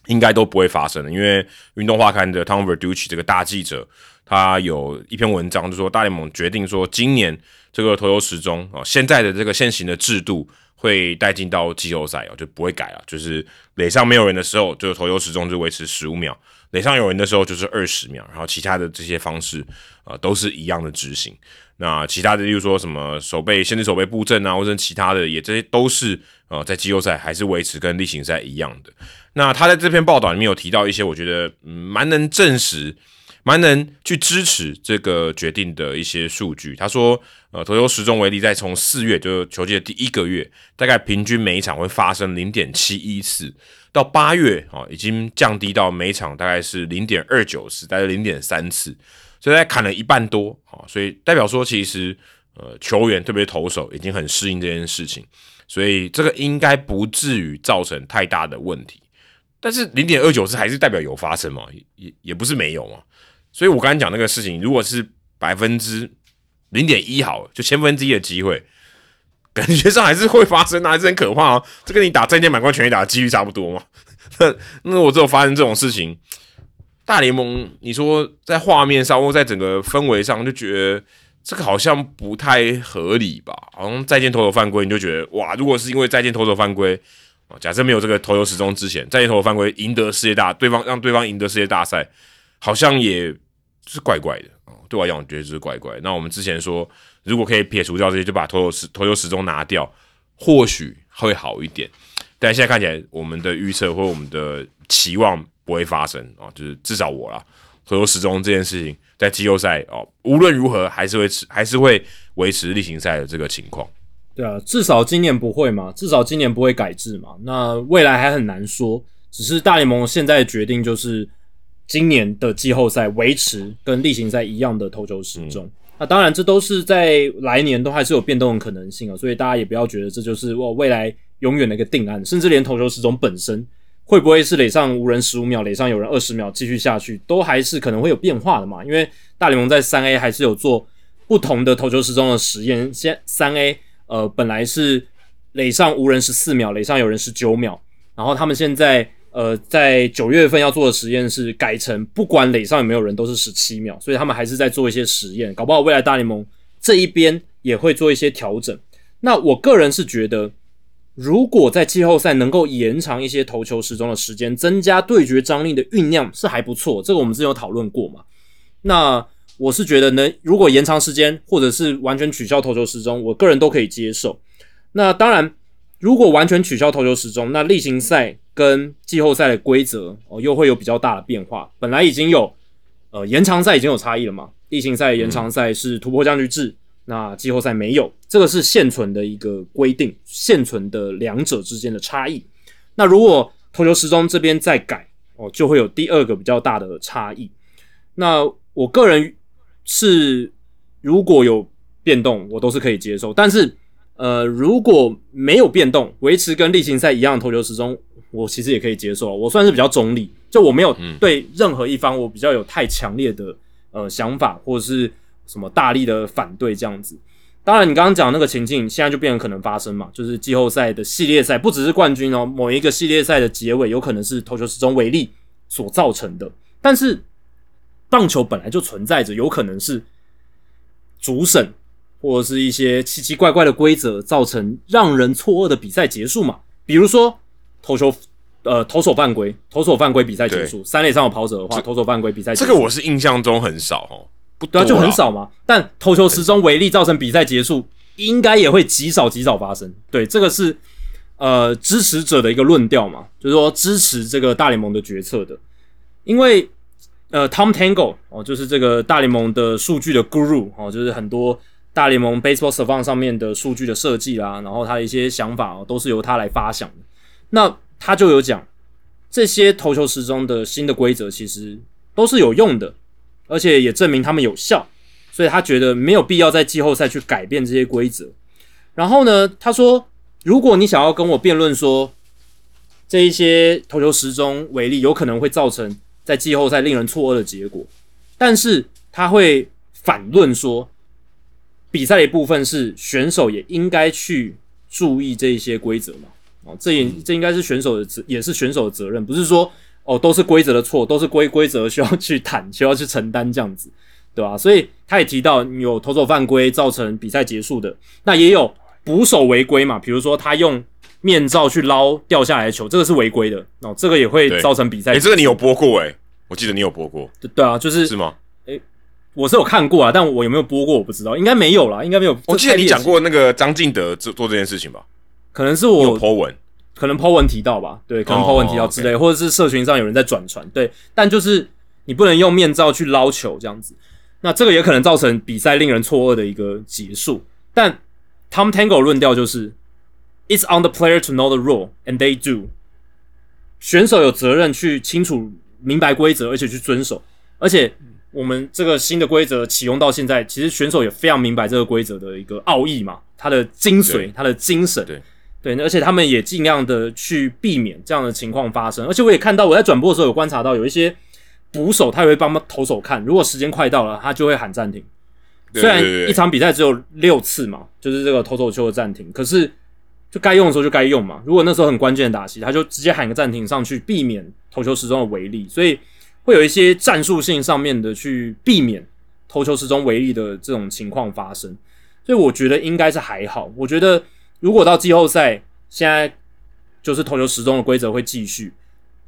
应该都不会发生的，因为运动画刊的 Tom Verducci 这个大记者，他有一篇文章就说，大联盟决定说今年这个投球时钟啊，现在的这个现行的制度。会带进到季后赛哦，就不会改了。就是垒上没有人的时候，就投球时钟就维持十五秒；垒上有人的时候就是二十秒。然后其他的这些方式，呃，都是一样的执行。那其他的，例如说什么守备、限制守备布阵啊，或者其他的，也这些都是呃，在季后赛还是维持跟例行赛一样的。那他在这篇报道里面有提到一些，我觉得蛮能证实。蛮能去支持这个决定的一些数据。他说，呃，投球时钟为例，在从四月就球季的第一个月，大概平均每一场会发生零点七一次，到八月啊，已经降低到每场大概是零点二九次，大概零点三次，所以在砍了一半多啊。所以代表说，其实呃，球员特别投手已经很适应这件事情，所以这个应该不至于造成太大的问题。但是零点二九次还是代表有发生嘛？也也不是没有嘛。所以我刚才讲那个事情，如果是百分之零点一好，就千分之一的机会，感觉上还是会发生啊，还是很可怕啊。这跟你打再见满贯全垒打的几率差不多嘛。那那我只有发生这种事情，大联盟你说在画面上或在整个氛围上，就觉得这个好像不太合理吧？好像再见投手犯规，你就觉得哇，如果是因为再见投手犯规啊，假设没有这个投球时钟之前，在一投犯规赢得世界大，对方让对方赢得世界大赛。好像也是怪怪的啊，对我来讲，我觉得就是怪怪。那我们之前说，如果可以撇除掉这些，就把投球时投球时钟拿掉，或许会好一点。但现在看起来，我们的预测或我们的期望不会发生啊，就是至少我啦，投球时钟这件事情在季后赛哦，无论如何还是会持，还是会维持例行赛的这个情况。对啊，至少今年不会嘛，至少今年不会改制嘛。那未来还很难说，只是大联盟现在决定就是。今年的季后赛维持跟例行赛一样的投球时钟，那当然这都是在来年都还是有变动的可能性啊，所以大家也不要觉得这就是我未来永远的一个定案，甚至连投球时钟本身会不会是垒上无人十五秒，垒上有人二十秒继续下去，都还是可能会有变化的嘛。因为大联盟在三 A 还是有做不同的投球时钟的实验，先三 A 呃本来是垒上无人十四秒，垒上有人十九秒，然后他们现在。呃，在九月份要做的实验是改成不管垒上有没有人都是十七秒，所以他们还是在做一些实验，搞不好未来大联盟这一边也会做一些调整。那我个人是觉得，如果在季后赛能够延长一些投球时钟的时间，增加对决张力的酝酿是还不错。这个我们之前有讨论过嘛？那我是觉得呢，如果延长时间或者是完全取消投球时钟，我个人都可以接受。那当然，如果完全取消投球时钟，那例行赛。跟季后赛的规则哦，又会有比较大的变化。本来已经有呃延长赛已经有差异了嘛，例行赛延长赛是突破僵局制，那季后赛没有，这个是现存的一个规定，现存的两者之间的差异。那如果投球时钟这边再改哦，就会有第二个比较大的差异。那我个人是如果有变动，我都是可以接受，但是呃如果没有变动，维持跟例行赛一样的投球时钟。我其实也可以接受，我算是比较中立，就我没有对任何一方我比较有太强烈的呃想法或者是什么大力的反对这样子。当然，你刚刚讲那个情境，现在就变成可能发生嘛，就是季后赛的系列赛不只是冠军哦，某一个系列赛的结尾有可能是投球时钟为例所造成的。但是棒球本来就存在着有可能是主审或者是一些奇奇怪怪的规则造成让人错愕的比赛结束嘛，比如说。投球，呃，投手犯规，投手犯规，比赛结束。三垒上有跑者的话，投手犯规，比赛结束这个我是印象中很少哦，不对啊，就很少嘛。但投球时钟违例造成比赛结束，应该也会极少极少发生。对，这个是呃支持者的一个论调嘛，就是说支持这个大联盟的决策的。因为呃，Tom Tango 哦，就是这个大联盟的数据的 guru 哦，就是很多大联盟 baseball survey 上面的数据的设计啦，然后他的一些想法哦，都是由他来发想的。那他就有讲，这些投球时钟的新的规则其实都是有用的，而且也证明他们有效，所以他觉得没有必要在季后赛去改变这些规则。然后呢，他说，如果你想要跟我辩论说这一些投球时钟为例，有可能会造成在季后赛令人错愕的结果，但是他会反论说，比赛的一部分是选手也应该去注意这一些规则嘛。哦，这也这应该是选手的责，也是选手的责任，不是说哦都是规则的错，都是规规则需要去谈，需要去承担这样子，对吧？所以他也提到有投手犯规造成比赛结束的，那也有捕手违规嘛，比如说他用面罩去捞掉下来的球，这个是违规的哦，这个也会造成比赛。哎，这个你有播过哎，我记得你有播过，对啊，就是是吗？哎，我是有看过啊，但我有没有播过我不知道，应该没有啦，应该没有。我记得你讲过那个张敬德做做这件事情吧。可能是我 Po 文，可能 Po 文提到吧，对，可能 Po 文提到之类，或者是社群上有人在转传，对，但就是你不能用面罩去捞球这样子，那这个也可能造成比赛令人错愕的一个结束。但 Tom Tango 论调就是，It's on the player to know the rule and they do，选手有责任去清楚明白规则，而且去遵守，而且我们这个新的规则启用到现在，其实选手也非常明白这个规则的一个奥义嘛，它的精髓，它的精神。对。对，而且他们也尽量的去避免这样的情况发生。而且我也看到，我在转播的时候有观察到，有一些捕手他也会帮投手看，如果时间快到了，他就会喊暂停。虽然一场比赛只有六次嘛，就是这个投手球的暂停，可是就该用的时候就该用嘛。如果那时候很关键的打戏，他就直接喊个暂停上去，避免投球时钟的违例。所以会有一些战术性上面的去避免投球时钟违例的这种情况发生。所以我觉得应该是还好。我觉得。如果到季后赛，现在就是投球时钟的规则会继续，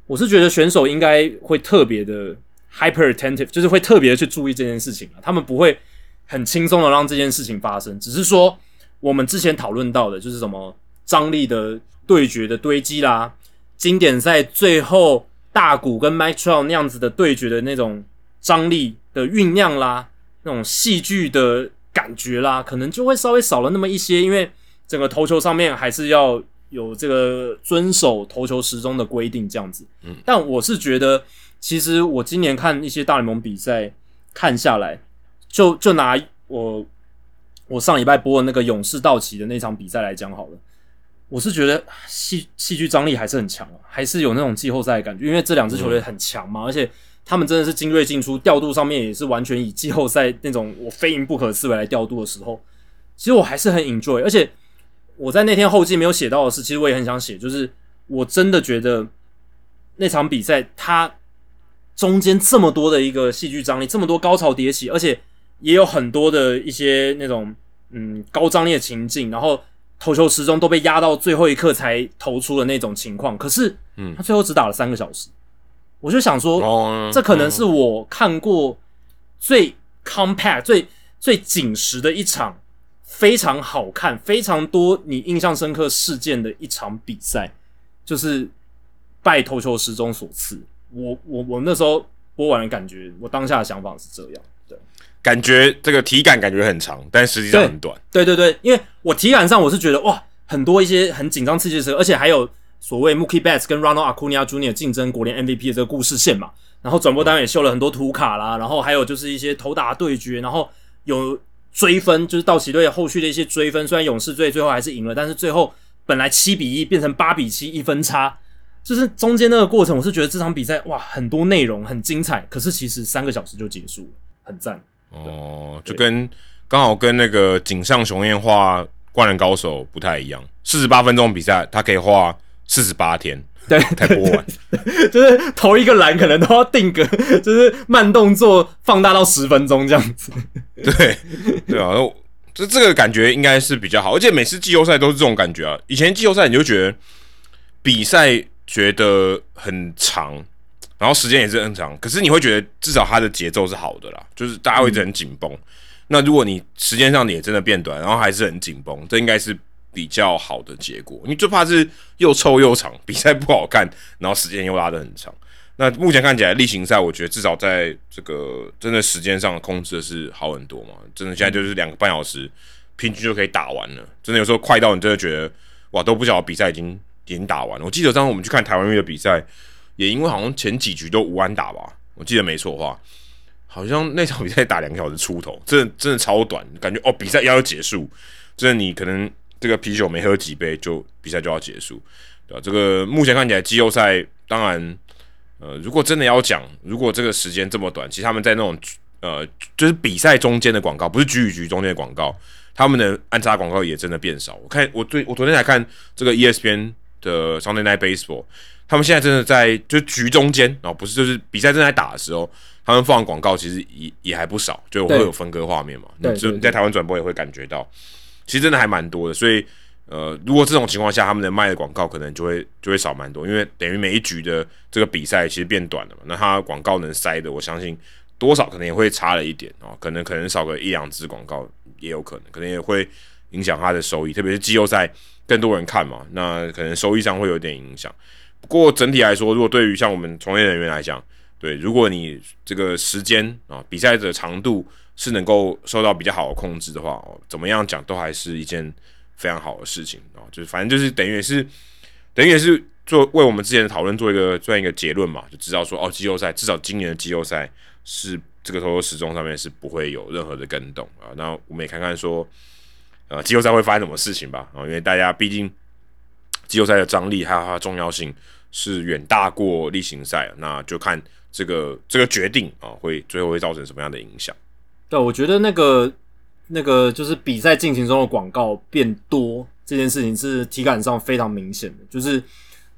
我是觉得选手应该会特别的 hyper attentive，就是会特别去注意这件事情啊。他们不会很轻松的让这件事情发生，只是说我们之前讨论到的，就是什么张力的对决的堆积啦，经典赛最后大谷跟 Mike Trout 那样子的对决的那种张力的酝酿啦，那种戏剧的感觉啦，可能就会稍微少了那么一些，因为。整个投球上面还是要有这个遵守投球时钟的规定，这样子。嗯，但我是觉得，其实我今年看一些大联盟比赛看下来，就就拿我我上礼拜播的那个勇士道奇的那场比赛来讲好了，我是觉得戏戏剧张力还是很强，还是有那种季后赛的感觉，因为这两支球队很强嘛，而且他们真的是精锐进出，调度上面也是完全以季后赛那种我非赢不可思维来调度的时候，其实我还是很 enjoy，而且。我在那天后记没有写到的是，其实我也很想写，就是我真的觉得那场比赛它中间这么多的一个戏剧张力，这么多高潮迭起，而且也有很多的一些那种嗯高张力的情境，然后投球时钟都被压到最后一刻才投出的那种情况。可是，嗯，他最后只打了三个小时，我就想说，这可能是我看过最 compact、最最紧实的一场。非常好看，非常多你印象深刻事件的一场比赛，就是拜投球时钟所赐。我我我那时候播完的感觉，我当下的想法是这样，对，感觉这个体感感觉很长，但实际上很短。对对对，因为我体感上我是觉得哇，很多一些很紧张刺激的时候，而且还有所谓 Mookie Betts 跟 Ronald Acuna Jr. 竞争国联 MVP 的这个故事线嘛。然后转播单元也秀了很多图卡啦，然后还有就是一些投打对决，然后有。追分就是道奇队后续的一些追分，虽然勇士队最后还是赢了，但是最后本来七比一变成八比七，一分差，就是中间那个过程，我是觉得这场比赛哇，很多内容很精彩，可是其实三个小时就结束了，很赞哦，就跟刚好跟那个井上雄彦画灌篮高手不太一样，四十八分钟比赛他可以画四十八天。对，太播完，就是投一个篮可能都要定格，就是慢动作放大到十分钟这样子。对，对啊，这这个感觉应该是比较好，而且每次季后赛都是这种感觉啊。以前季后赛你就觉得比赛觉得很长，然后时间也是很长，可是你会觉得至少它的节奏是好的啦，就是大家会一直很紧绷。那如果你时间上你也真的变短，然后还是很紧绷，这应该是。比较好的结果，你最怕是又臭又长，比赛不好看，然后时间又拉得很长。那目前看起来例行赛，我觉得至少在这个真的时间上控制的是好很多嘛。真的现在就是两个半小时，平均就可以打完了。真的有时候快到你真的觉得哇，都不晓得比赛已经已经打完了。我记得当时我们去看台湾队的比赛，也因为好像前几局都无安打吧，我记得没错的话。好像那场比赛打两个小时出头，真的真的超短，感觉哦比赛要结束，真的你可能这个啤酒没喝几杯就比赛就要结束，对吧？这个目前看起来季后赛，当然，呃，如果真的要讲，如果这个时间这么短，其实他们在那种呃就是比赛中间的广告，不是局与局中间的广告，他们的安插广告也真的变少。我看我最我昨天才看这个 ESPN 的 Sunday Night Baseball。他们现在真的在就局中间哦，不是就是比赛正在打的时候，他们放广告其实也也还不少，就会有分割画面嘛。对，就在台湾转播也会感觉到，其实真的还蛮多的。所以呃，如果这种情况下，他们能卖的广告可能就会就会少蛮多，因为等于每一局的这个比赛其实变短了嘛。那它广告能塞的，我相信多少可能也会差了一点哦，可能可能少个一两支广告也有可能，可能也会影响它的收益，特别是季后赛更多人看嘛，那可能收益上会有点影响。不过整体来说，如果对于像我们从业人员来讲，对，如果你这个时间啊，比赛的长度是能够受到比较好的控制的话，哦，怎么样讲都还是一件非常好的事情啊。就是反正就是等于也是等于也是做为我们之前的讨论做一个做一个结论嘛，就知道说哦，季后赛至少今年的季后赛是这个投球时钟上面是不会有任何的跟动啊。那我们也看看说，呃，季后赛会发生什么事情吧啊，因为大家毕竟季后赛的张力还有它的重要性。是远大过例行赛，那就看这个这个决定啊，会最后会造成什么样的影响？对，我觉得那个那个就是比赛进行中的广告变多这件事情是体感上非常明显的，就是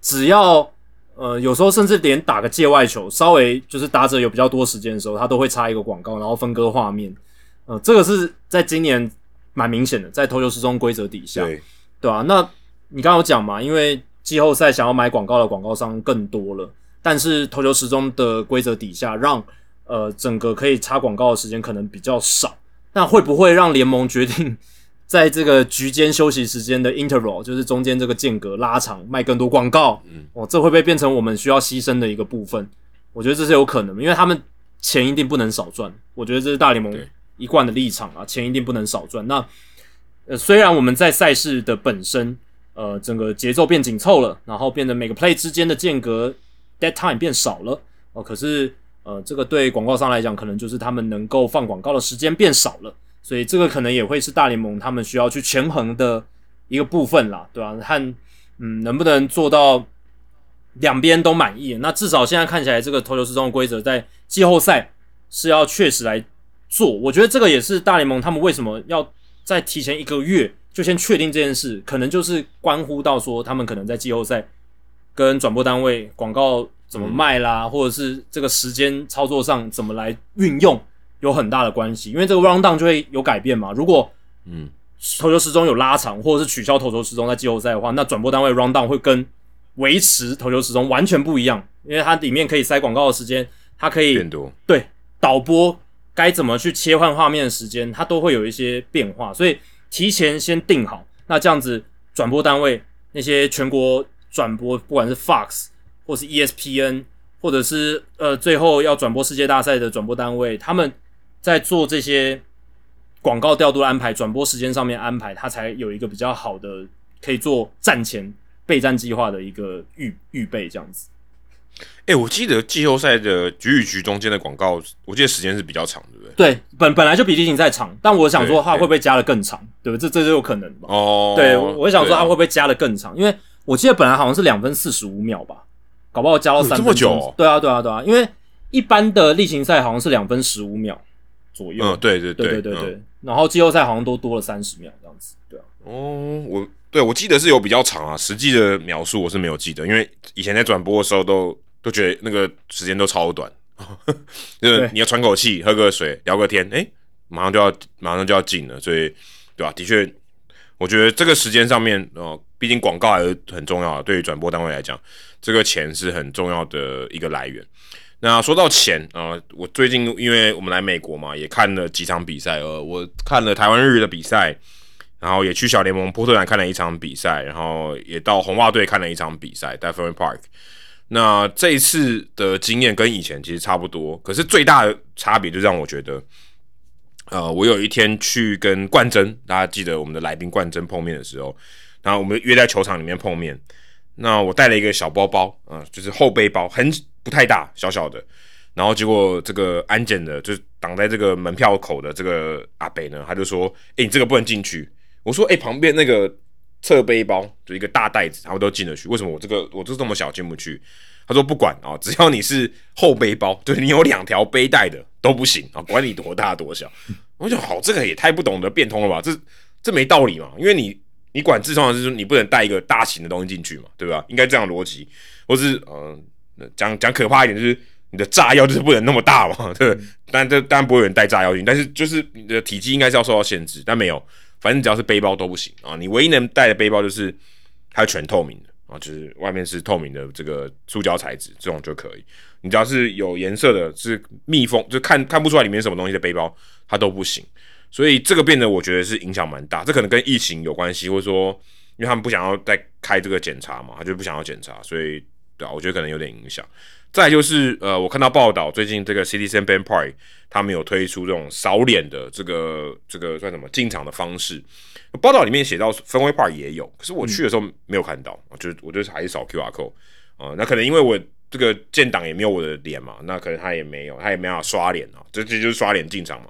只要呃有时候甚至连打个界外球，稍微就是打者有比较多时间的时候，他都会插一个广告，然后分割画面。呃，这个是在今年蛮明显的，在投球时钟规则底下，对对啊，那你刚刚有讲嘛，因为。季后赛想要买广告的广告商更多了，但是投球时钟的规则底下，让呃整个可以插广告的时间可能比较少。那会不会让联盟决定在这个局间休息时间的 interval，就是中间这个间隔拉长，卖更多广告？嗯，哦，这会不会变成我们需要牺牲的一个部分？我觉得这是有可能的，因为他们钱一定不能少赚。我觉得这是大联盟一贯的立场啊，钱一定不能少赚。那呃，虽然我们在赛事的本身。呃，整个节奏变紧凑了，然后变得每个 play 之间的间隔 dead time 变少了哦。可是，呃，这个对广告商来讲，可能就是他们能够放广告的时间变少了，所以这个可能也会是大联盟他们需要去权衡的一个部分啦，对吧？看，嗯，能不能做到两边都满意？那至少现在看起来，这个投球时钟的规则在季后赛是要确实来做。我觉得这个也是大联盟他们为什么要在提前一个月。就先确定这件事，可能就是关乎到说他们可能在季后赛跟转播单位广告怎么卖啦，或者是这个时间操作上怎么来运用有很大的关系，因为这个 round down 就会有改变嘛。如果嗯投球时钟有拉长，或者是取消投球时钟在季后赛的话，那转播单位 round down 会跟维持投球时钟完全不一样，因为它里面可以塞广告的时间，它可以变多，对导播该怎么去切换画面的时间，它都会有一些变化，所以。提前先定好，那这样子转播单位那些全国转播，不管是 Fox 或是 ESPN，或者是呃最后要转播世界大赛的转播单位，他们在做这些广告调度安排、转播时间上面安排，他才有一个比较好的可以做战前备战计划的一个预预备这样子。哎，我记得季后赛的局与局中间的广告，我记得时间是比较长，对不对？本本来就比例行赛长，但我想说它会不会加的更长，对不对？这这就有可能吧。哦，对，我想说它会不会加的更长，因为我记得本来好像是两分四十五秒吧，搞不好加到三分钟。对啊，对啊，对啊，因为一般的例行赛好像是两分十五秒左右。嗯，对对对对对对。然后季后赛好像都多了三十秒这样子，对啊。哦，我对我记得是有比较长啊，实际的描述我是没有记得，因为以前在转播的时候都。都觉得那个时间都超短，就是你要喘口气、喝个水、聊个天，哎，马上就要马上就要进了，所以对吧？的确，我觉得这个时间上面，哦，毕竟广告还是很重要的，对于转播单位来讲，这个钱是很重要的一个来源。那说到钱啊，我最近因为我们来美国嘛，也看了几场比赛，呃，我看了台湾日的比赛，然后也去小联盟波特兰看了一场比赛，然后也到红袜队看了一场比赛，在 f e r r Park。那这一次的经验跟以前其实差不多，可是最大的差别就让我觉得，呃，我有一天去跟冠真，大家记得我们的来宾冠真碰面的时候，然后我们约在球场里面碰面。那我带了一个小包包，啊，就是后背包，很不太大，小小的。然后结果这个安检的，就挡在这个门票口的这个阿北呢，他就说：“哎，你这个不能进去。”我说：“哎，旁边那个侧背包就一个大袋子，他们都进得去，为什么我这个我就这么小进不去？”他说：“不管啊，只要你是后背包，就是你有两条背带的都不行啊，管你多大多小。”我就好，这个也太不懂得变通了吧？这这没道理嘛？因为你你管制通常是说你不能带一个大型的东西进去嘛，对吧？应该这样逻辑，或是嗯，讲讲可怕一点，就是你的炸药就是不能那么大嘛，对。但这当然不会有人带炸药进，但是就是你的体积应该是要受到限制，但没有，反正只要是背包都不行啊。你唯一能带的背包就是它全透明的啊，就是外面是透明的这个塑胶材质，这种就可以。你只要是有颜色的，是密封，就看看不出来里面什么东西的背包。它都不行，所以这个变得我觉得是影响蛮大。这可能跟疫情有关系，或者说因为他们不想要再开这个检查嘛，他就不想要检查，所以对啊，我觉得可能有点影响。再就是呃，我看到报道，最近这个 Citizen Bank Park 他们有推出这种扫脸的这个这个算什么进场的方式。报道里面写到分威 Park 也有，可是我去的时候没有看到，就我就还是扫 QR code 啊。那可能因为我这个建档也没有我的脸嘛，那可能他也没有，他也没法刷脸啊，这这就是刷脸进场嘛。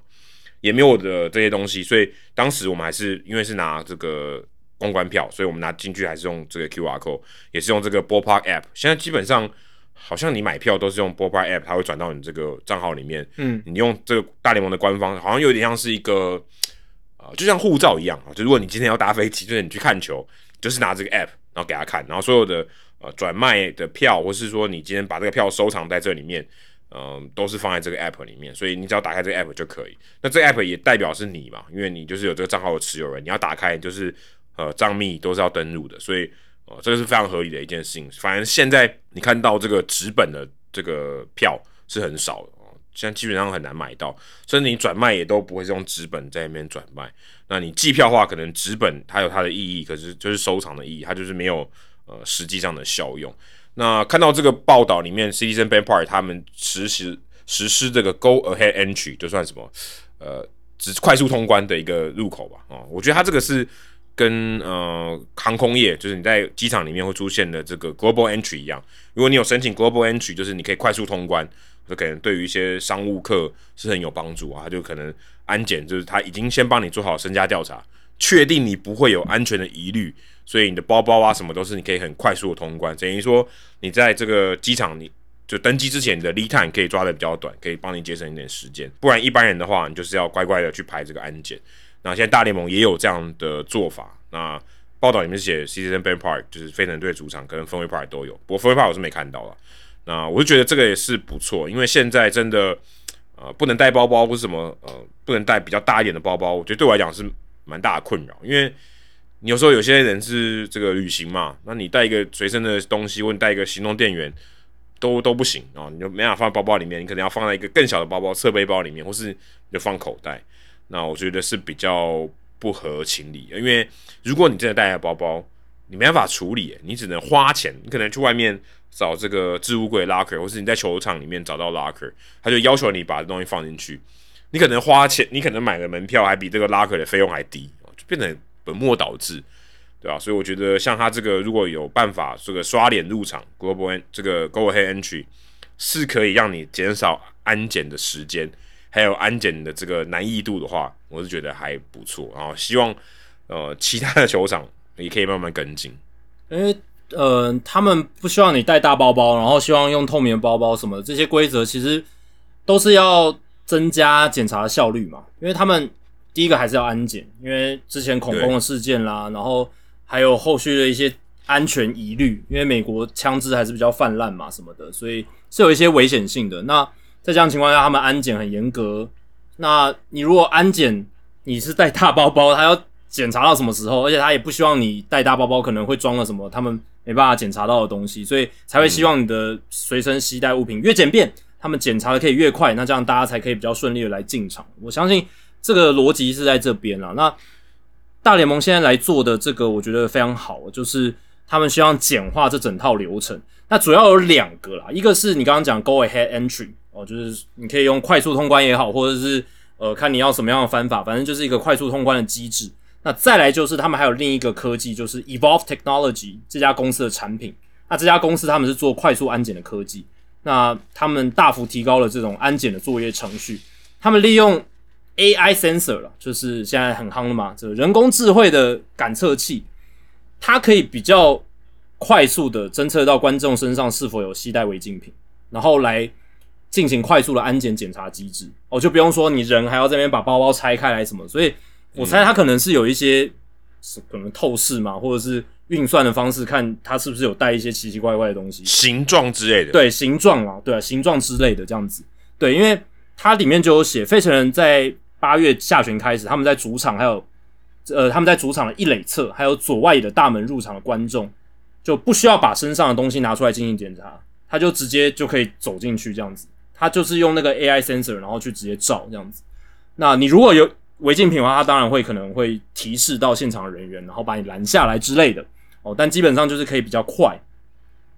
也没有我的这些东西，所以当时我们还是因为是拿这个公关票，所以我们拿进去还是用这个 QR code，也是用这个 Ballpark App。现在基本上好像你买票都是用 Ballpark App，它会转到你这个账号里面。嗯，你用这个大联盟的官方，好像有点像是一个啊，就像护照一样啊。就如果你今天要搭飞机，就是你去看球，就是拿这个 App，然后给他看，然后所有的呃转卖的票，或是说你今天把这个票收藏在这里面。嗯，都是放在这个 app 里面，所以你只要打开这个 app 就可以。那这个 app 也代表是你嘛，因为你就是有这个账号的持有人，你要打开就是呃账密都是要登录的，所以哦这个是非常合理的一件事情。反正现在你看到这个纸本的这个票是很少的哦，现在基本上很难买到，甚至你转卖也都不会是用纸本在那边转卖。那你计票的话，可能纸本它有它的意义，可是就是收藏的意义，它就是没有呃实际上的效用。那看到这个报道里面，Citizen Bank Park 他们实施实施这个 Go Ahead Entry 就算什么，呃，只快速通关的一个入口吧。哦，我觉得它这个是跟呃航空业，就是你在机场里面会出现的这个 Global Entry 一样。如果你有申请 Global Entry，就是你可以快速通关，就可能对于一些商务客是很有帮助啊。就可能安检，就是他已经先帮你做好身家调查，确定你不会有安全的疑虑。所以你的包包啊什么都是你可以很快速的通关，等于说你在这个机场你就登机之前你的 lead time 可以抓的比较短，可以帮你节省一点时间。不然一般人的话，你就是要乖乖的去排这个安检。那现在大联盟也有这样的做法。那报道里面写 c i t i Bank Park 就是飞人队主场跟氛围 Park 都有，不过氛围 Park 我是没看到了。那我就觉得这个也是不错，因为现在真的呃不能带包包或是什么呃不能带比较大一点的包包，我觉得对我来讲是蛮大的困扰，因为你。有时候有些人是这个旅行嘛，那你带一个随身的东西，或你带一个行动电源，都都不行啊，你就没法放在包包里面，你可能要放在一个更小的包包侧背包里面，或是就放口袋。那我觉得是比较不合情理，因为如果你真的带个包包，你没办法处理，你只能花钱，你可能去外面找这个置物柜 locker，或是你在球场里面找到 locker，他就要求你把东西放进去，你可能花钱，你可能买个门票还比这个 locker 的费用还低，就变成。本末倒置，对吧？所以我觉得像他这个，如果有办法这个刷脸入场，Global 这个 Go Ahead Entry 是可以让你减少安检的时间，还有安检的这个难易度的话，我是觉得还不错。然后希望呃其他的球场也可以慢慢跟进，因 为呃他们不希望你带大包包，然后希望用透明包包什么的这些规则，其实都是要增加检查的效率嘛，因为他们。第一个还是要安检，因为之前恐攻的事件啦，然后还有后续的一些安全疑虑，因为美国枪支还是比较泛滥嘛，什么的，所以是有一些危险性的。那在这样情况下，他们安检很严格。那你如果安检，你是带大包包，他要检查到什么时候？而且他也不希望你带大包包，可能会装了什么他们没办法检查到的东西，所以才会希望你的随身携带物品越简便，他们检查的可以越快，那这样大家才可以比较顺利的来进场。我相信。这个逻辑是在这边了。那大联盟现在来做的这个，我觉得非常好，就是他们希望简化这整套流程。那主要有两个啦，一个是你刚刚讲 Go Ahead Entry 哦，就是你可以用快速通关也好，或者是呃看你要什么样的方法，反正就是一个快速通关的机制。那再来就是他们还有另一个科技，就是 Evolve Technology 这家公司的产品。那这家公司他们是做快速安检的科技。那他们大幅提高了这种安检的作业程序，他们利用 AI sensor 了，就是现在很夯的嘛，这个人工智慧的感测器，它可以比较快速的侦测到观众身上是否有携带违禁品，然后来进行快速的安检检查机制。哦，就不用说你人还要这边把包包拆开来什么，所以我猜他可能是有一些可能透视嘛，或者是运算的方式，看他是不是有带一些奇奇怪怪的东西，形状之类的。对，形状啊，对啊，形状之类的这样子。对，因为它里面就有写，费城人在八月下旬开始，他们在主场还有呃，他们在主场的一垒侧还有左外野的大门入场的观众，就不需要把身上的东西拿出来进行检查，他就直接就可以走进去这样子。他就是用那个 AI sensor，然后去直接照这样子。那你如果有违禁品的话，它当然会可能会提示到现场的人员，然后把你拦下来之类的哦。但基本上就是可以比较快。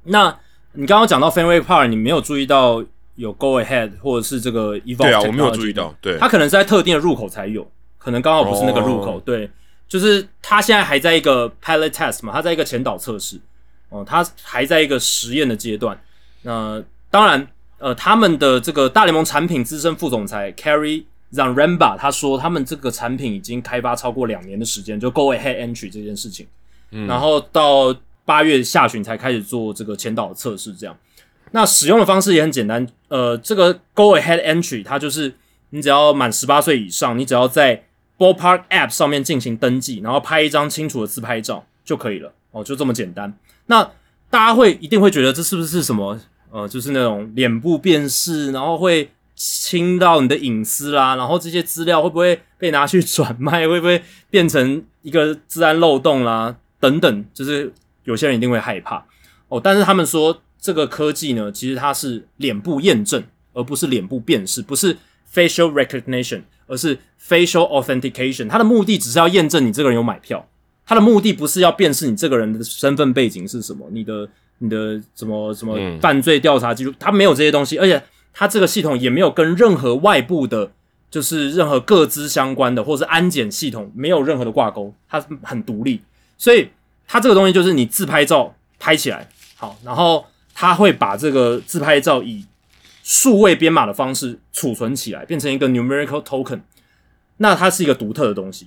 那你刚刚讲到 Fenway Park，你没有注意到有 Go Ahead 或者是这个 Evolve？对啊，我没有注意到。对，它可能是在特定的入口才有，可能刚好不是那个入口。对，就是它现在还在一个 Pilot Test 嘛，它在一个前导测试哦，它还在一个实验的阶段。那当然，呃，他们的这个大联盟产品资深副总裁 Carry Zanramba 他说，他们这个产品已经开发超过两年的时间，就 Go Ahead Entry 这件事情。嗯，然后到八月下旬才开始做这个前导测试，这样。那使用的方式也很简单，呃，这个 Go Ahead Entry 它就是你只要满十八岁以上，你只要在 Ballpark App 上面进行登记，然后拍一张清楚的自拍照就可以了，哦，就这么简单。那大家会一定会觉得这是不是什么呃，就是那种脸部辨识，然后会侵到你的隐私啦，然后这些资料会不会被拿去 转卖，会不会变成一个治安漏洞啦，等等，就是有些人一定会害怕哦。但是他们说。这个科技呢，其实它是脸部验证，而不是脸部辨识，不是 facial recognition，而是 facial authentication。它的目的只是要验证你这个人有买票，它的目的不是要辨识你这个人的身份背景是什么，你的你的什么什么犯罪调查记录，它没有这些东西，而且它这个系统也没有跟任何外部的，就是任何各资相关的或者是安检系统没有任何的挂钩，它很独立，所以它这个东西就是你自拍照拍起来好，然后。它会把这个自拍照以数位编码的方式储存起来，变成一个 numerical token。那它是一个独特的东西，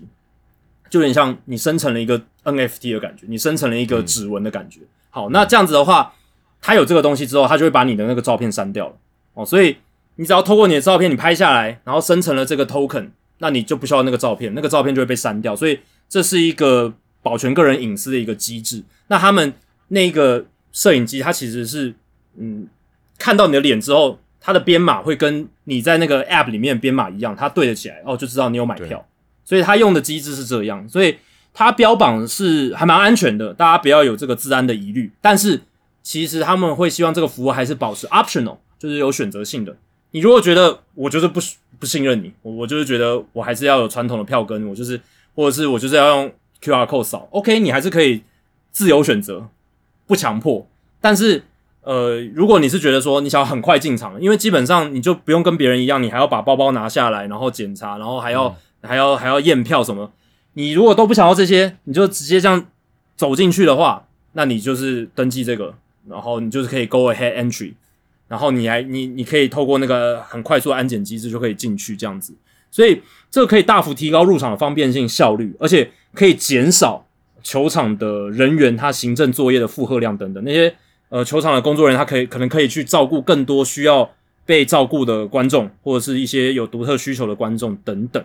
就有点像你生成了一个 NFT 的感觉，你生成了一个指纹的感觉。好，那这样子的话，他有这个东西之后，他就会把你的那个照片删掉了哦。所以你只要透过你的照片，你拍下来，然后生成了这个 token，那你就不需要那个照片，那个照片就会被删掉。所以这是一个保全个人隐私的一个机制。那他们那个。摄影机它其实是，嗯，看到你的脸之后，它的编码会跟你在那个 App 里面编码一样，它对得起来，哦，就知道你有买票。所以它用的机制是这样，所以它标榜是还蛮安全的，大家不要有这个治安的疑虑。但是其实他们会希望这个服务还是保持 optional，就是有选择性的。你如果觉得我就是不不信任你，我我就是觉得我还是要有传统的票根，我就是或者是我就是要用 QR code 扫，OK，你还是可以自由选择。不强迫，但是呃，如果你是觉得说你想要很快进场，因为基本上你就不用跟别人一样，你还要把包包拿下来，然后检查，然后还要还要还要验票什么。你如果都不想要这些，你就直接这样走进去的话，那你就是登记这个，然后你就是可以 go ahead entry，然后你还你你可以透过那个很快速的安检机制就可以进去这样子，所以这个可以大幅提高入场的方便性效率，而且可以减少。球场的人员，他行政作业的负荷量等等，那些呃球场的工作人员，他可以可能可以去照顾更多需要被照顾的观众，或者是一些有独特需求的观众等等。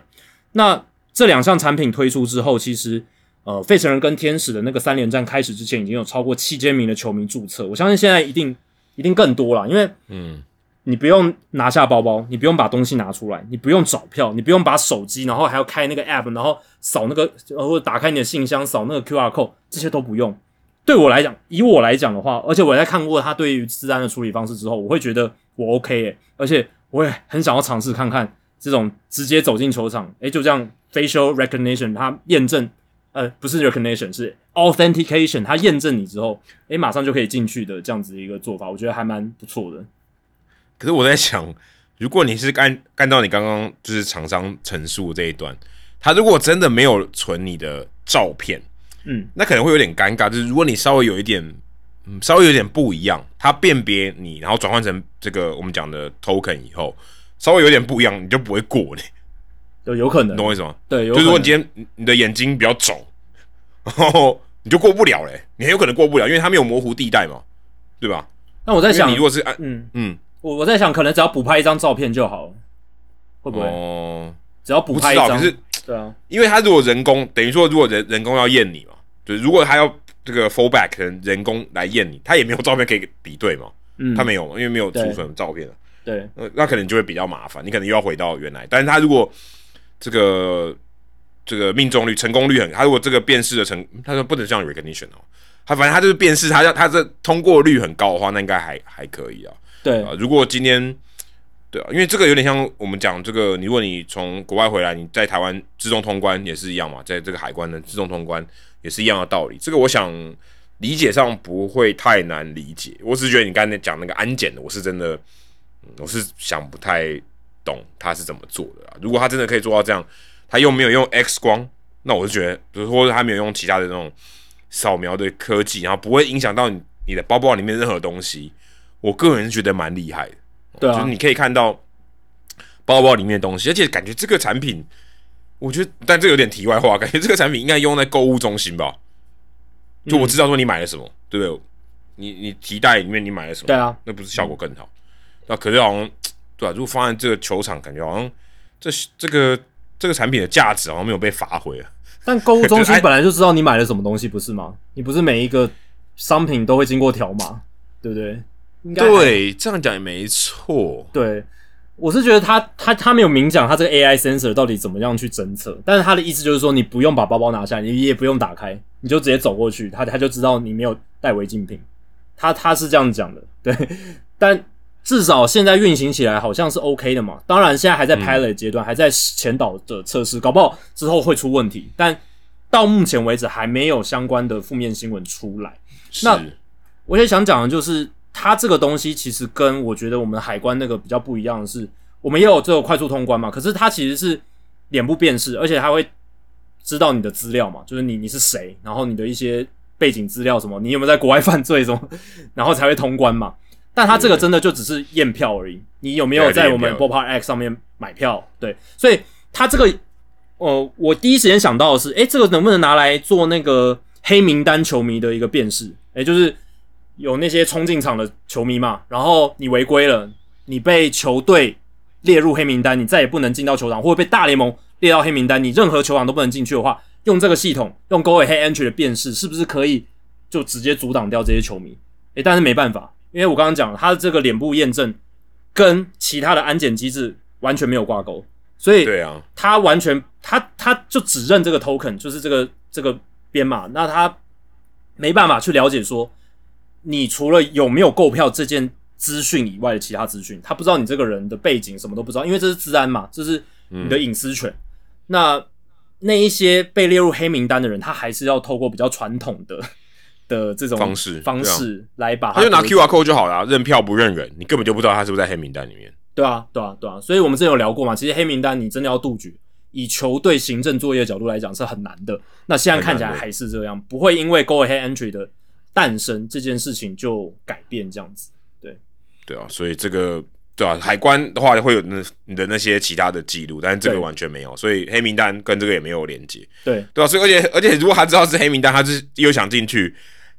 那这两项产品推出之后，其实呃费城人跟天使的那个三连战开始之前，已经有超过七千名的球迷注册，我相信现在一定一定更多了，因为嗯。你不用拿下包包，你不用把东西拿出来，你不用找票，你不用把手机，然后还要开那个 app，然后扫那个，或者打开你的信箱扫那个 QR code，这些都不用。对我来讲，以我来讲的话，而且我在看过他对于治安的处理方式之后，我会觉得我 OK 诶，而且我也很想要尝试看看这种直接走进球场，诶，就这样 facial recognition，它验证，呃，不是 recognition，是 authentication，它验证你之后，诶，马上就可以进去的这样子一个做法，我觉得还蛮不错的。可是我在想，如果你是按按照你刚刚就是厂商陈述这一段，他如果真的没有存你的照片，嗯，那可能会有点尴尬。就是如果你稍微有一点嗯稍微有点不一样，它辨别你，然后转换成这个我们讲的 token 以后，稍微有点不一样，你就不会过嘞，有有可能。懂我意思吗？对，就是如果你今天你的眼睛比较肿，然后你就过不了嘞，你很有可能过不了，因为它没有模糊地带嘛，对吧？那我在想，你如果是按嗯。嗯，我我在想，可能只要补拍一张照片就好了，会不会？哦，只要补拍一张，可是对啊，因为他如果人工，等于说如果人人工要验你嘛，就是如果他要这个 fallback 可能人工来验你，他也没有照片可以比对嘛，嗯，他没有，因为没有对。储存照片啊对，呃，那可能就会比较麻烦，你可能又要回到原来。但是他如果这个这个命中率、成功率很，他如果这个辨识的成，他说不能像 recognition 哦，他反正他就是辨识，他要他这通过率很高的话，那应该还还可以啊。对啊，如果今天对啊，因为这个有点像我们讲这个，你如果你从国外回来，你在台湾自动通关也是一样嘛，在这个海关的自动通关也是一样的道理。这个我想理解上不会太难理解，我只是觉得你刚才讲那个安检的，我是真的，嗯我是想不太懂他是怎么做的啊。如果他真的可以做到这样，他又没有用 X 光，那我就觉得，就是或者他没有用其他的那种扫描的科技，然后不会影响到你你的包包里面任何东西，我个人是觉得蛮厉害的。对啊就是，你可以看到包包里面的东西，而且感觉这个产品，我觉得，但这有点题外话，感觉这个产品应该用在购物中心吧？就我知道说你买了什么，对不对？你你提袋里面你买了什么？对啊，那不是效果更好？那可是好像 对吧、如果放在这个球场，感觉好像这这个这个产品的价值好像没有被发挥啊。但购物中心 本来就知道你买了什么东西，不是吗？你不是每一个商品都会经过条码，对不对？应该对，这样讲也没错。对，我是觉得他他他没有明讲他这个 AI sensor 到底怎么样去侦测，但是他的意思就是说，你不用把包包拿下来，你也不用打开，你就直接走过去，他他就知道你没有带违禁品。他他是这样讲的，对，但至少现在运行起来好像是 OK 的嘛。当然现在还在 pilot 阶段，还在前导的测试，搞不好之后会出问题，但到目前为止还没有相关的负面新闻出来。那我也想讲的就是，它这个东西其实跟我觉得我们海关那个比较不一样的是，我们也有这个快速通关嘛，可是它其实是脸部辨识，而且它会知道你的资料嘛，就是你你是谁，然后你的一些背景资料什么，你有没有在国外犯罪什么，然后才会通关嘛。但他这个真的就只是验票而已，你有没有在我们验票 b o p a X 上面买票？对，所以他这个，呃，我第一时间想到的是，诶，这个能不能拿来做那个黑名单球迷的一个辨识？诶，就是有那些冲进场的球迷嘛，然后你违规了，你被球队列入黑名单，你再也不能进到球场，或者被大联盟列到黑名单，你任何球场都不能进去的话，用这个系统，用 Go Ahead Entry 的辨识，是不是可以就直接阻挡掉这些球迷？诶，但是没办法，因为我刚刚讲了，它的这个脸部验证跟其他的安检机制完全没有挂钩，所以对啊，他完全他他就只认这个 token，就是这个这个编码，那他没办法去了解说，你除了有没有购票这件资讯以外的其他资讯，他不知道你这个人的背景什么都不知道，因为这是治安嘛，这是你的隐私权。那那一些被列入黑名单的人，他还是要透过比较传统的的这种方式方式来把他就拿 QR code 就好了啊，认票不认人，你根本就不知道他是不是在黑名单里面。对啊，对啊，对啊，所以我们之前有聊过嘛，其实黑名单你真的要杜绝，以球队行政作业角度来讲是很难的。那现在看起来还是这样，不会因为 Go Ahead Entry 的诞生这件事情就改变这样子。对对啊，所以这个对啊，海关的话会有那你的那些其他的记录，但是这个完全没有，所以黑名单跟这个也没有连接，对。对啊，所以而且而且如果他知道是黑名单，他是又想进去，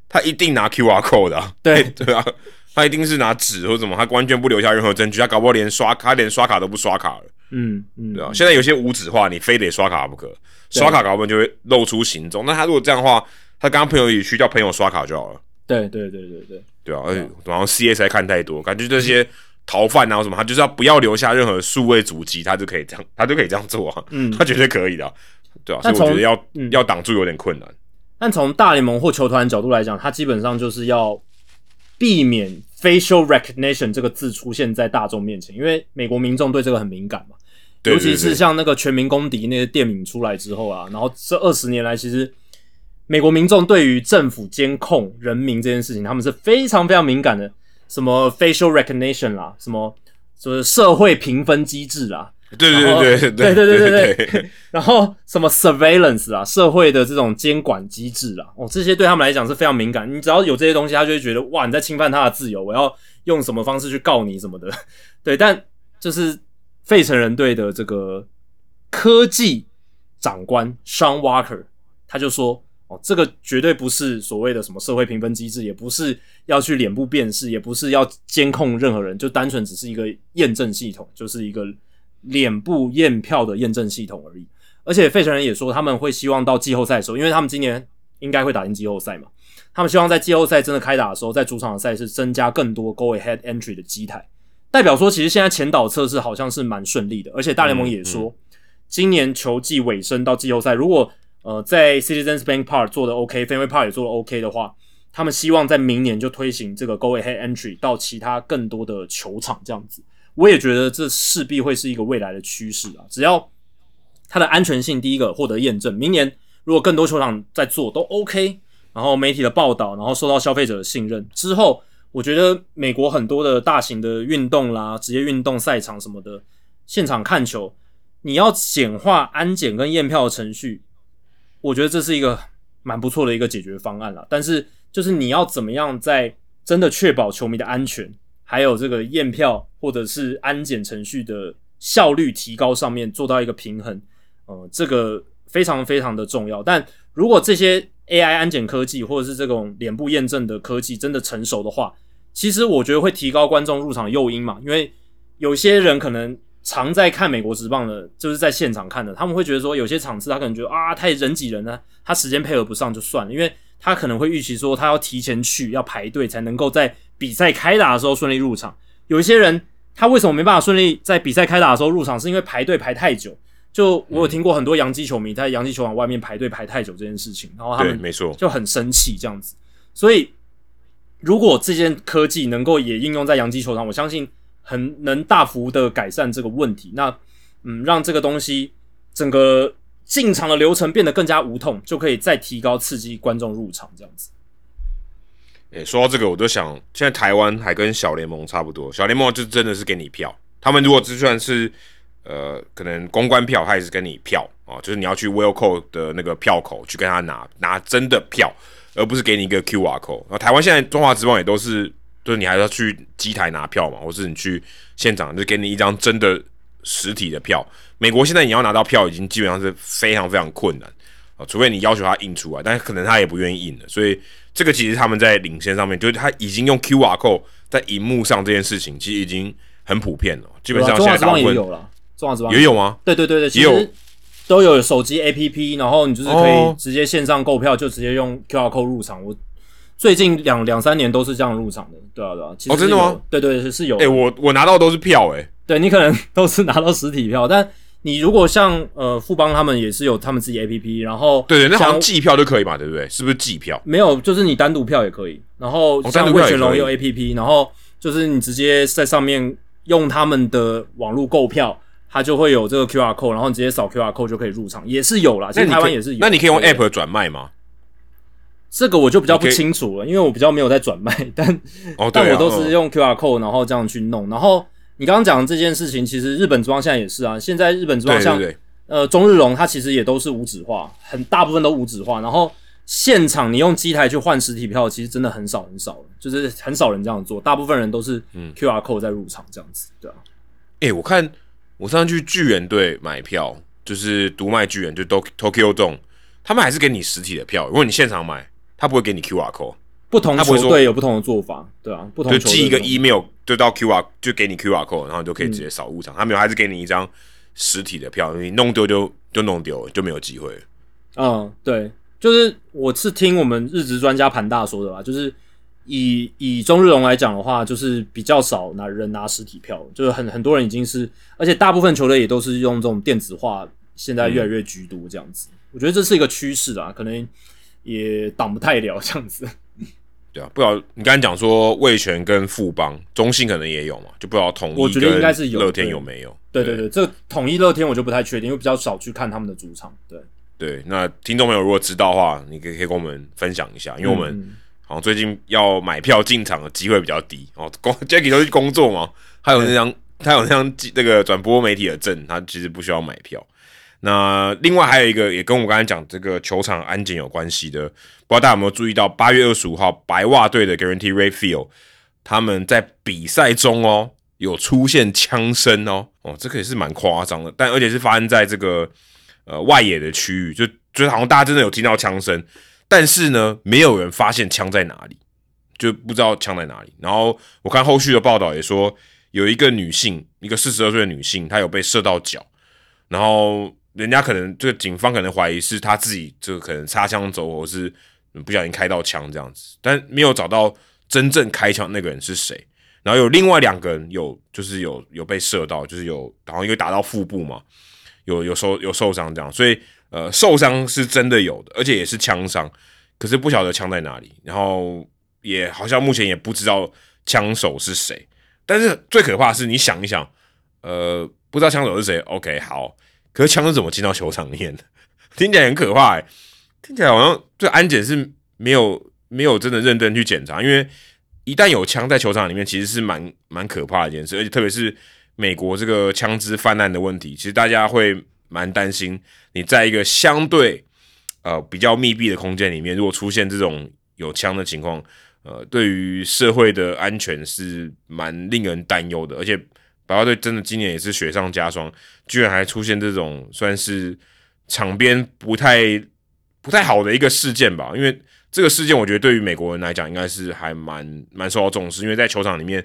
他一定拿 QR code 的、啊，对。对啊，他一定是拿纸或者什么，他完全不留下任何证据，他搞不好连刷他连刷卡都不刷卡了，嗯嗯，对啊，现在有些无纸化，你非得刷卡不可，刷卡搞不好就会露出行踪，那他如果这样的话，他跟他朋友一起去叫朋友刷卡就好了。对对对对对。对啊，而且然后 CS 看太多，感觉这些逃犯啊什么，他就是要不要留下任何数位足迹，他就可以这样，他就可以这样做啊，嗯他绝对可以的啊、对啊，所以我觉得要、嗯要挡住有点困难。但从大联盟或球团角度来讲，他基本上就是要避免 facial recognition 这个字出现在大众面前，因为美国民众对这个很敏感嘛。对尤其是像那个全民公敌那些电影出来之后啊，然后这二十年来，其实美国民众对于政府监控人民这件事情，他们是非常非常敏感的。什么 facial recognition 啦，什么就是社会评分机制啦，对对对对对对对对对，然后什么 surveillance 啊，社会的这种监管机制啦，哦，这些对他们来讲是非常敏感。你只要有这些东西，他就会觉得哇，你在侵犯他的自由，我要用什么方式去告你什么的。对，但就是费城人队的这个科技长官 Sean Walker，他就说。哦，这个绝对不是所谓的什么社会评分机制，也不是要去脸部辨识，也不是要监控任何人，就单纯只是一个验证系统，就是一个脸部验票的验证系统而已。而且费城人也说，他们会希望到季后赛的时候，因为他们今年应该会打进季后赛嘛，他们希望在季后赛真的开打的时候，在主场的赛事增加更多 Go Ahead Entry 的机台，代表说其实现在前导测试好像是蛮顺利的，而且大联盟也说，今年球季尾声到季后赛，如果呃，在 Citizens Bank Park 做的 OK，Fenway Park 也做的 OK 的话，他们希望在明年就推行这个 Go Ahead Entry 到其他更多的球场这样子。我也觉得这势必会是一个未来的趋势啊！只要它的安全性第一个获得验证，明年如果更多球场在做都 OK，然后媒体的报道，然后受到消费者的信任之后，我觉得美国很多的大型的运动啦、职业运动赛场什么的，现场看球，你要简化安检跟验票的程序。我觉得这是一个蛮不错的一个解决方案了，但是就是你要怎么样在真的确保球迷的安全，还有这个验票或者是安检程序的效率提高上面做到一个平衡，呃，这个非常非常的重要。但如果这些 AI 安检科技或者是这种脸部验证的科技真的成熟的话，其实我觉得会提高观众入场诱因嘛，因为有些人可能。常在看美国职棒的，就是在现场看的，他们会觉得说，有些场次他可能觉得啊，太人挤人了，他时间配合不上就算了，因为他可能会预期说，他要提前去，要排队才能够在比赛开打的时候顺利入场。有一些人，他为什么没办法顺利在比赛开打的时候入场？是因为排队排太久。就我有听过很多洋基球迷在洋基球场外面排队排太久这件事情，然后他们没错就很生气这样子。所以，如果这件科技能够也应用在洋基球场，我相信。很能大幅的改善这个问题，那嗯，让这个东西整个进场的流程变得更加无痛，就可以再提高刺激观众入场这样子。诶，说到这个，我就想，现在台湾还跟小联盟差不多，小联盟就真的是给你票，他们如果就算是呃，可能公关票，他也是跟你票啊，就是你要去 Will Code 的那个票口去跟他拿拿真的票，而不是给你一个 QR code。那台湾现在中华职棒也都是。就是你还要去机台拿票嘛，或是你去现场就给你一张真的实体的票。美国现在你要拿到票已经基本上是非常非常困难啊，除非你要求他印出来，但是可能他也不愿意印的。所以这个其实他们在领先上面，就是他已经用 QR code 在荧幕上这件事情，其实已经很普遍了。基本上现在大部分也有了，中华之邦也有吗？对对对对，其实都有手机 APP，然后你就是可以直接线上购票，就直接用 QR code 入场。我。最近两两三年都是这样入场的，对啊对啊。哦，真的吗？对对是是有。哎，我我拿到都是票哎。对你可能都是拿到实体票，但你如果像呃富邦他们也是有他们自己 A P P，然后对对，那好像寄票就可以嘛，对不对？是不是寄票？没有，就是你单独票也可以。然后像魏全龙也有 A P P，然后就是你直接在上面用他们的网络购票，它就会有这个 Q R code，然后你直接扫 Q R code 就可以入场，也是有啦。其实台湾也是有。那你可以用 App 转卖吗？这个我就比较不清楚了，因为我比较没有在转卖，但但我都是用 QR code 然后这样去弄。然后你刚刚讲的这件事情，其实日本之邦现在也是啊。现在日本之邦像呃中日龙，它其实也都是无纸化，很大部分都无纸化。然后现场你用机台去换实体票，其实真的很少很少就是很少人这样做，大部分人都是 QR code 在入场这样子，对啊。哎，我看我上次去巨人队买票，就是独卖巨人，就 Tokyo Dome，他们还是给你实体的票，如果你现场买。他不会给你 Q R code，不同球队有不同的做法，对啊，不同就寄一个 email 就到 Q R 就给你 Q R code，然后你就可以直接扫入场。他没有，还是给你一张实体的票，你弄丢就就弄丢，就没有机会。嗯，对，就是我是听我们日职专家盘大说的吧，就是以以中日龙来讲的话，就是比较少拿人拿实体票，就是很很多人已经是，而且大部分球队也都是用这种电子化，现在越来越居多这样子。我觉得这是一个趋势啊，可能。也挡不太了这样子，对啊，不知道你刚才讲说魏权跟富邦中信可能也有嘛，就不知道统一我觉得应该是有乐天有没有？对对对，这统一乐天我就不太确定，因为比较少去看他们的主场。对对，那听众朋友如果知道的话，你可以可以跟我们分享一下，因为我们好像最近要买票进场的机会比较低哦，工 Jacky 都去工作嘛，他有那张他有那张那个转播媒体的证，他其实不需要买票。那另外还有一个也跟我刚才讲这个球场安检有关系的，不知道大家有没有注意到，八月二十五号白袜队的 Guarantee Ray Field 他们在比赛中哦有出现枪声哦哦，这个也是蛮夸张的，但而且是发生在这个呃外野的区域，就就好像大家真的有听到枪声，但是呢没有人发现枪在哪里，就不知道枪在哪里。然后我看后续的报道也说，有一个女性，一个四十二岁的女性，她有被射到脚，然后。人家可能这个警方可能怀疑是他自己，这个可能擦枪走火，是不小心开到枪这样子，但没有找到真正开枪那个人是谁。然后有另外两个人有，就是有有被射到，就是有好像因为打到腹部嘛，有有受有受伤这样，所以呃受伤是真的有的，而且也是枪伤，可是不晓得枪在哪里，然后也好像目前也不知道枪手是谁。但是最可怕的是，你想一想，呃，不知道枪手是谁，OK，好。可是枪是怎么进到球场里面的？听起来很可怕，听起来好像这安检是没有没有真的认真去检查，因为一旦有枪在球场里面，其实是蛮蛮可怕的一件事，而且特别是美国这个枪支泛滥的问题，其实大家会蛮担心，你在一个相对呃比较密闭的空间里面，如果出现这种有枪的情况，呃，对于社会的安全是蛮令人担忧的，而且。白袜队真的今年也是雪上加霜，居然还出现这种算是场边不太不太好的一个事件吧？因为这个事件，我觉得对于美国人来讲，应该是还蛮蛮受到重视。因为在球场里面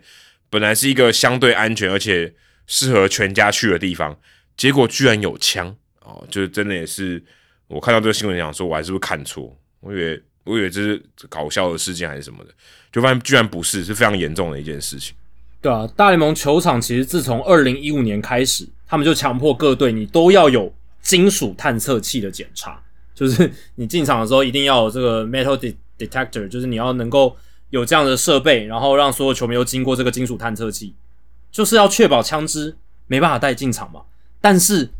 本来是一个相对安全而且适合全家去的地方，结果居然有枪哦！就是真的也是我看到这个新闻，想说我还是不是看错？我以为我以为这是搞笑的事件还是什么的，就发现居然不是，是非常严重的一件事情。对啊，大联盟球场其实自从二零一五年开始，他们就强迫各队你都要有金属探测器的检查，就是 你进场的时候一定要有这个 metal detector，就是你要能够有这样的设备，然后让所有球迷都经过这个金属探测器，就是要确保枪支没办法带进场嘛。但是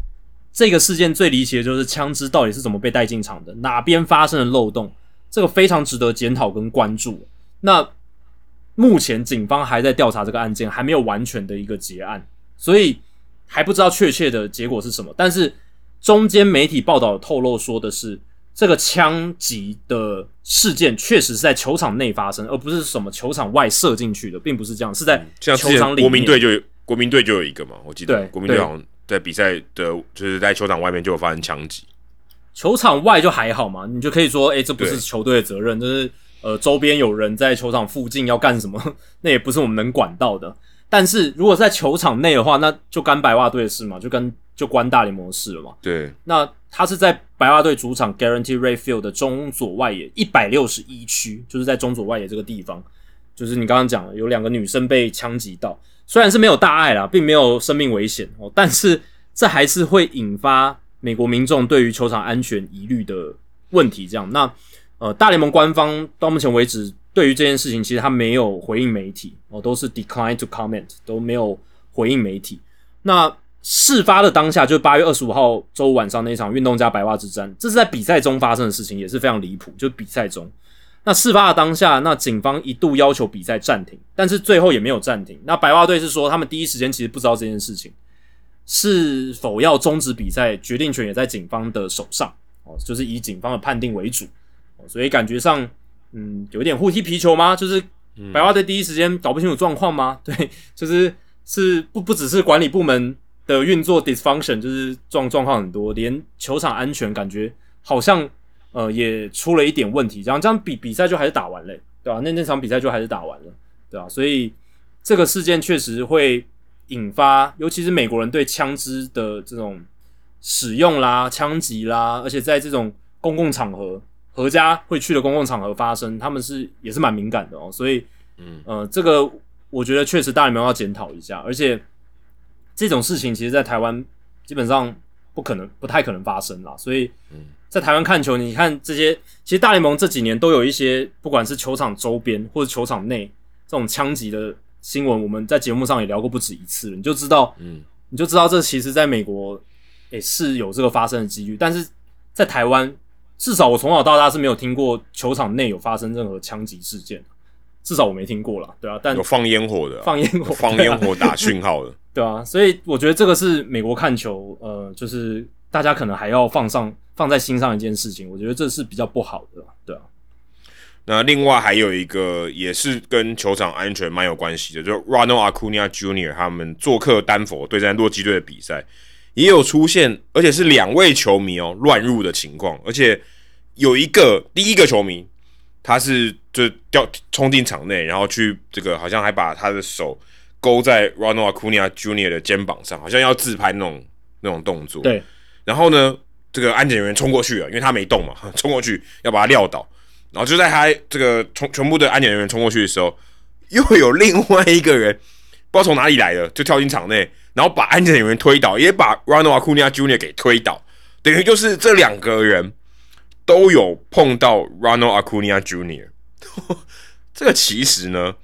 这个事件最离奇的就是枪支到底是怎么被带进场的，哪边发生了漏洞，这个非常值得检讨跟关注。那。目前警方还在调查这个案件，还没有完全的一个结案，所以还不知道确切的结果是什么。但是中间媒体报道透露说的是，这个枪击的事件确实是在球场内发生，而不是什么球场外射进去的，并不是这样，是在球场里面。国民队就有国民队就有一个嘛，我记得国民队好像在比赛的，就是在球场外面就有发生枪击。球场外就还好嘛，你就可以说，哎，这不是球队的责任，这是。呃，周边有人在球场附近要干什么，那也不是我们能管到的。但是如果在球场内的话，那就干白袜队的事嘛，就跟就关大联盟的事了嘛。对，那他是在白袜队主场 Guarantee Ray Field 的中左外野一百六十一区，就是在中左外野这个地方，就是你刚刚讲的有两个女生被枪击到，虽然是没有大碍啦，并没有生命危险哦，但是这还是会引发美国民众对于球场安全疑虑的问题。这样那。呃，大联盟官方到目前为止，对于这件事情，其实他没有回应媒体，哦，都是 decline to comment，都没有回应媒体。那事发的当下，就是八月二十五号周五晚上那一场运动家白袜之战，这是在比赛中发生的事情，也是非常离谱。就是比赛中，那事发的当下，那警方一度要求比赛暂停，但是最后也没有暂停。那白袜队是说，他们第一时间其实不知道这件事情是否要终止比赛，决定权也在警方的手上，哦，就是以警方的判定为主。所以感觉上，嗯，有点互踢皮球吗？就是白袜队第一时间搞不清楚状况吗？对，就是是不不只是管理部门的运作 dysfunction，就是状状况很多，连球场安全感觉好像呃也出了一点问题。这样这样比比赛就还是打完了，对吧？那那场比赛就还是打完了，对吧？所以这个事件确实会引发，尤其是美国人对枪支的这种使用啦、枪击啦，而且在这种公共场合。合家会去的公共场合发生，他们是也是蛮敏感的哦，所以，嗯呃，这个我觉得确实大联盟要检讨一下，而且这种事情其实，在台湾基本上不可能、不太可能发生啦。所以，在台湾看球，你看这些，其实大联盟这几年都有一些，不管是球场周边或者球场内这种枪击的新闻，我们在节目上也聊过不止一次了，你就知道，嗯，你就知道这其实在美国也是有这个发生的几率，但是在台湾。至少我从小到大是没有听过球场内有发生任何枪击事件，至少我没听过了，对啊，但有放烟火的，放烟火，放烟火打讯号的，对啊，所以我觉得这个是美国看球，呃，就是大家可能还要放上放在心上一件事情，我觉得这是比较不好的，对啊。那另外还有一个也是跟球场安全蛮有关系的，就 Ronald Acuna Jr. 他们做客丹佛对战洛基队的比赛，也有出现，而且是两位球迷哦乱入的情况，而且有一个第一个球迷。他是就掉冲进场内，然后去这个好像还把他的手勾在 Ronald Acuna Jr. 的肩膀上，好像要自拍那种那种动作。对，然后呢，这个安检人员冲过去了，因为他没动嘛，冲过去要把他撂倒。然后就在他这个冲全部的安检人员冲过去的时候，又有另外一个人不知道从哪里来的，就跳进场内，然后把安检人员推倒，也把 Ronald Acuna Jr. 给推倒，等于就是这两个人。都有碰到 Ronald Acuna Jr. 这个其实呢，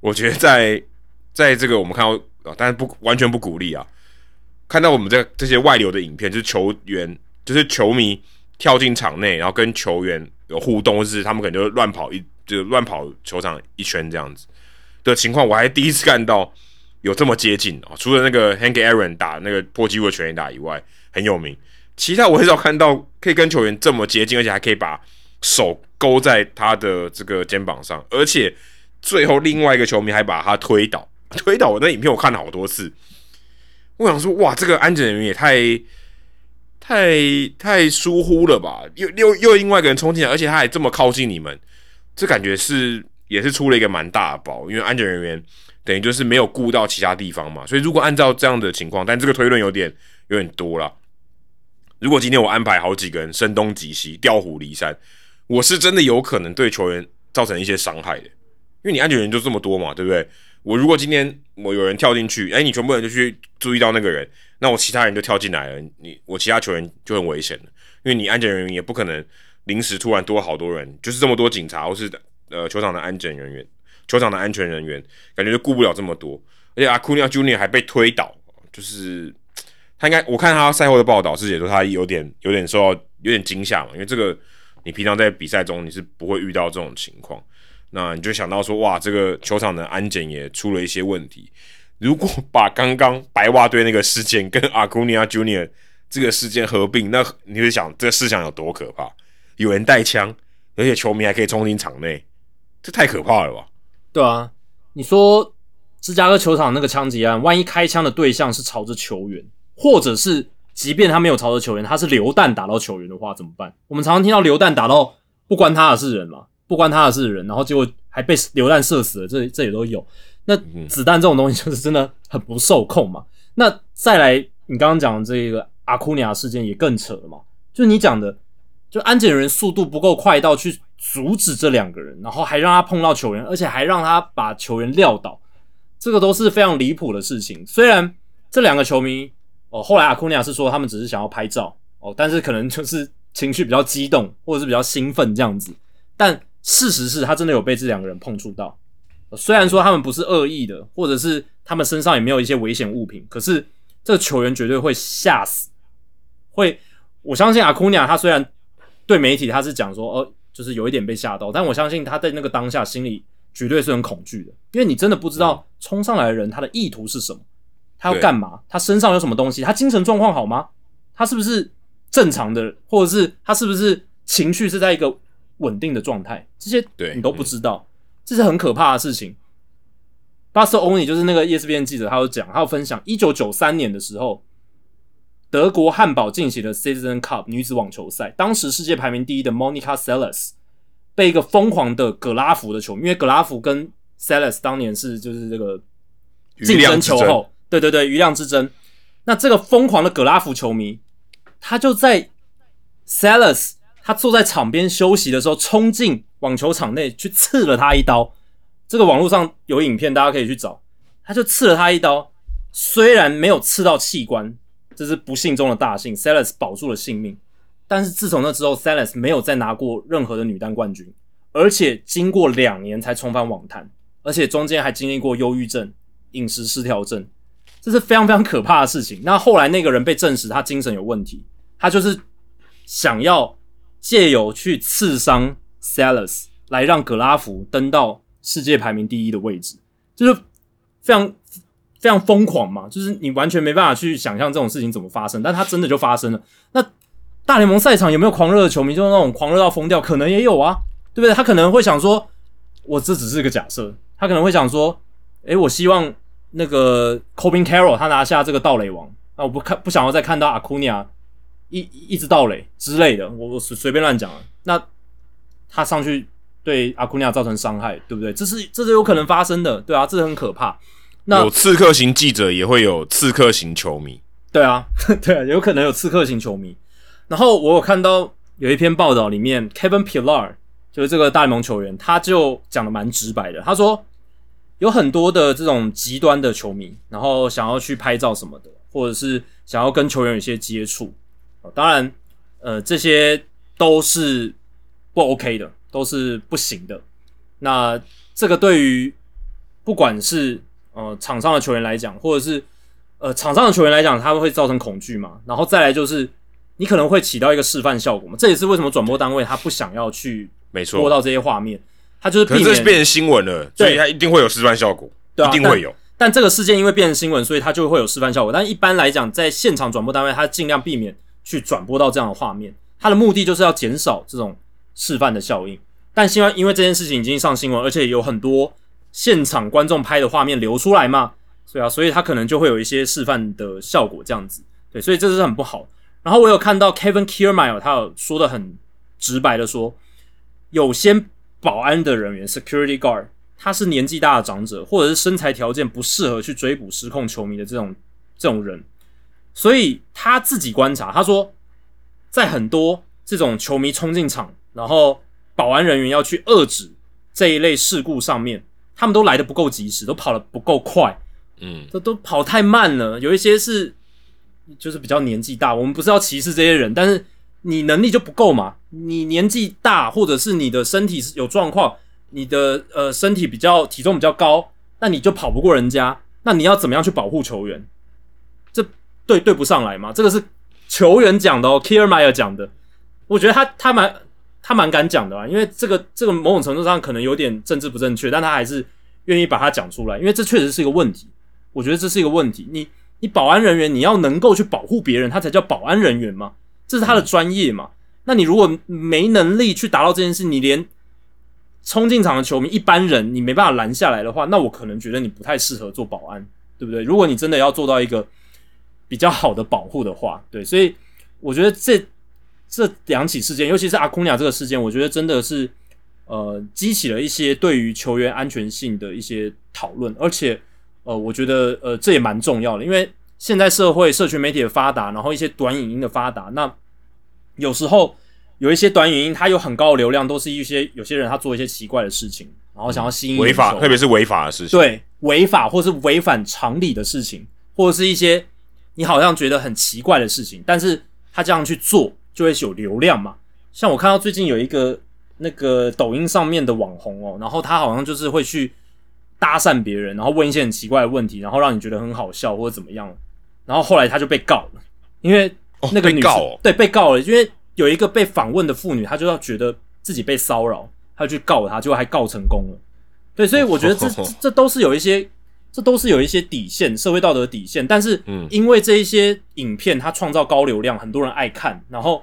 我觉得在在这个我们看到啊，但是不完全不鼓励啊。看到我们这这些外流的影片，就是球员就是球迷跳进场内，然后跟球员有互动，或是他们可能就乱跑一就乱跑球场一圈这样子的情况，我还第一次看到有这么接近啊！除了那个 Hank Aaron 打那个破纪录全员打以外，很有名。其他我很少看到可以跟球员这么接近，而且还可以把手勾在他的这个肩膀上，而且最后另外一个球迷还把他推倒，推倒。我那影片我看了好多次，我想说，哇，这个安检人员也太太太疏忽了吧？又又又另外一个人冲进来，而且他还这么靠近你们，这感觉是也是出了一个蛮大的包，因为安检人员等于就是没有顾到其他地方嘛。所以如果按照这样的情况，但这个推论有点有点多了。如果今天我安排好几个人声东击西、调虎离山，我是真的有可能对球员造成一些伤害的，因为你安全员就这么多嘛，对不对？我如果今天我有人跳进去，哎，你全部人就去注意到那个人，那我其他人就跳进来了，你我其他球员就很危险了，因为你安检人员也不可能临时突然多好多人，就是这么多警察或是呃球场的安检人员、球场的安全人员，感觉就顾不了这么多，而且阿库尼亚 Junior 还被推倒，就是。他应该，我看他赛后的报道是解说他有点有点受到有点惊吓嘛，因为这个你平常在比赛中你是不会遇到这种情况，那你就想到说哇，这个球场的安检也出了一些问题。如果把刚刚白袜队那个事件跟阿库尼亚 Junior 这个事件合并，那你会想这个事项有多可怕？有人带枪，而且球迷还可以冲进场内，这太可怕了吧？对啊，你说芝加哥球场那个枪击案，万一开枪的对象是朝着球员？或者是，即便他没有朝着球员，他是流弹打到球员的话怎么办？我们常常听到流弹打到不关他的事人嘛，不关他的事人，然后结果还被流弹射死了，这这也都有。那子弹这种东西就是真的很不受控嘛。那再来，你刚刚讲的这个阿库尼亚事件也更扯了嘛，就你讲的，就安检人速度不够快到去阻止这两个人，然后还让他碰到球员，而且还让他把球员撂倒，这个都是非常离谱的事情。虽然这两个球迷。哦，后来阿库尼亚是说他们只是想要拍照哦，但是可能就是情绪比较激动，或者是比较兴奋这样子。但事实是他真的有被这两个人碰触到，虽然说他们不是恶意的，或者是他们身上也没有一些危险物品，可是这个球员绝对会吓死。会，我相信阿库尼亚他虽然对媒体他是讲说哦，就是有一点被吓到，但我相信他在那个当下心里绝对是很恐惧的，因为你真的不知道冲上来的人他的意图是什么。他要干嘛？他身上有什么东西？他精神状况好吗？他是不是正常的？或者是他是不是情绪是在一个稳定的状态？这些你都不知道，这是很可怕的事情。巴斯欧尼就是那个 ESPN 记者，他有讲，他有分享，一九九三年的时候，德国汉堡进行了 Citizen Cup 女子网球赛，当时世界排名第一的 Monica Seles 被一个疯狂的格拉夫的球迷，因为格拉夫跟 Seles 当年是就是这个竞争球后。对对对，余量之争。那这个疯狂的格拉夫球迷，他就在 Salas 他坐在场边休息的时候，冲进网球场内去刺了他一刀。这个网络上有影片，大家可以去找。他就刺了他一刀，虽然没有刺到器官，这是不幸中的大幸，Salas 保住了性命。但是自从那之后，Salas 没有再拿过任何的女单冠军，而且经过两年才重返网坛，而且中间还经历过忧郁症、饮食失调症。这是非常非常可怕的事情。那后来那个人被证实他精神有问题，他就是想要借由去刺伤 Salas 来让格拉夫登到世界排名第一的位置，就是非常非常疯狂嘛，就是你完全没办法去想象这种事情怎么发生，但他真的就发生了。那大联盟赛场有没有狂热的球迷，就是那种狂热到疯掉？可能也有啊，对不对？他可能会想说，我这只是个假设，他可能会想说，诶，我希望那个 Cobin Carroll 他拿下这个盗垒王，那我不看不想要再看到阿库尼亚一一直盗垒之类的，我我随随便乱讲啊，那他上去。对阿库尼亚造成伤害，对不对？这是这是有可能发生的，对啊，这是很可怕。那有刺客型记者，也会有刺客型球迷，对啊，对啊，有可能有刺客型球迷。然后我有看到有一篇报道，里面 Kevin Pillar 就是这个大联盟球员，他就讲的蛮直白的。他说有很多的这种极端的球迷，然后想要去拍照什么的，或者是想要跟球员有一些接触。当然，呃，这些都是不 OK 的。都是不行的。那这个对于不管是呃场上的球员来讲，或者是呃场上的球员来讲，他们会造成恐惧嘛？然后再来就是你可能会起到一个示范效果嘛？这也是为什么转播单位他不想要去没错播到这些画面，他就是可是变成新闻了，所以他一定会有示范效果，一定会有。但这个事件因为变成新闻，所以他就会有示范效果。但一般来讲，在现场转播单位，他尽量避免去转播到这样的画面，他的目的就是要减少这种。示范的效应，但希望因为这件事情已经上新闻，而且有很多现场观众拍的画面流出来嘛，所以啊，所以他可能就会有一些示范的效果这样子，对，所以这是很不好。然后我有看到 Kevin Kiermaier 他有说的很直白的说，有些保安的人员 Security Guard 他是年纪大的长者，或者是身材条件不适合去追捕失控球迷的这种这种人，所以他自己观察，他说在很多这种球迷冲进场。然后保安人员要去遏制这一类事故上面，他们都来的不够及时，都跑的不够快，嗯，都都跑太慢了。有一些是就是比较年纪大，我们不是要歧视这些人，但是你能力就不够嘛。你年纪大，或者是你的身体有状况，你的呃身体比较体重比较高，那你就跑不过人家。那你要怎么样去保护球员？这对对不上来嘛？这个是球员讲的哦，Kiermaier 讲的。我觉得他他蛮。他蛮敢讲的啊，因为这个这个某种程度上可能有点政治不正确，但他还是愿意把它讲出来，因为这确实是一个问题。我觉得这是一个问题。你你保安人员你要能够去保护别人，他才叫保安人员嘛，这是他的专业嘛。那你如果没能力去达到这件事，你连冲进场的球迷一般人你没办法拦下来的话，那我可能觉得你不太适合做保安，对不对？如果你真的要做到一个比较好的保护的话，对，所以我觉得这。这两起事件，尤其是阿库尼亚这个事件，我觉得真的是呃激起了一些对于球员安全性的一些讨论，而且呃，我觉得呃这也蛮重要的，因为现在社会社群媒体的发达，然后一些短影音的发达，那有时候有一些短语音，它有很高的流量，都是一些有些人他做一些奇怪的事情，然后想要吸引违法，特别是违法的事情，对违法或是违反常理的事情，或者是一些你好像觉得很奇怪的事情，但是他这样去做。就会有流量嘛，像我看到最近有一个那个抖音上面的网红哦，然后他好像就是会去搭讪别人，然后问一些很奇怪的问题，然后让你觉得很好笑或者怎么样，然后后来他就被告了，因为那个女告对被告了，因为有一个被访问的妇女，她就要觉得自己被骚扰，她去告他，结果还告成功了。对，所以我觉得这这都是有一些，这都是有一些底线，社会道德底线。但是，因为这一些影片它创造高流量，很多人爱看，然后。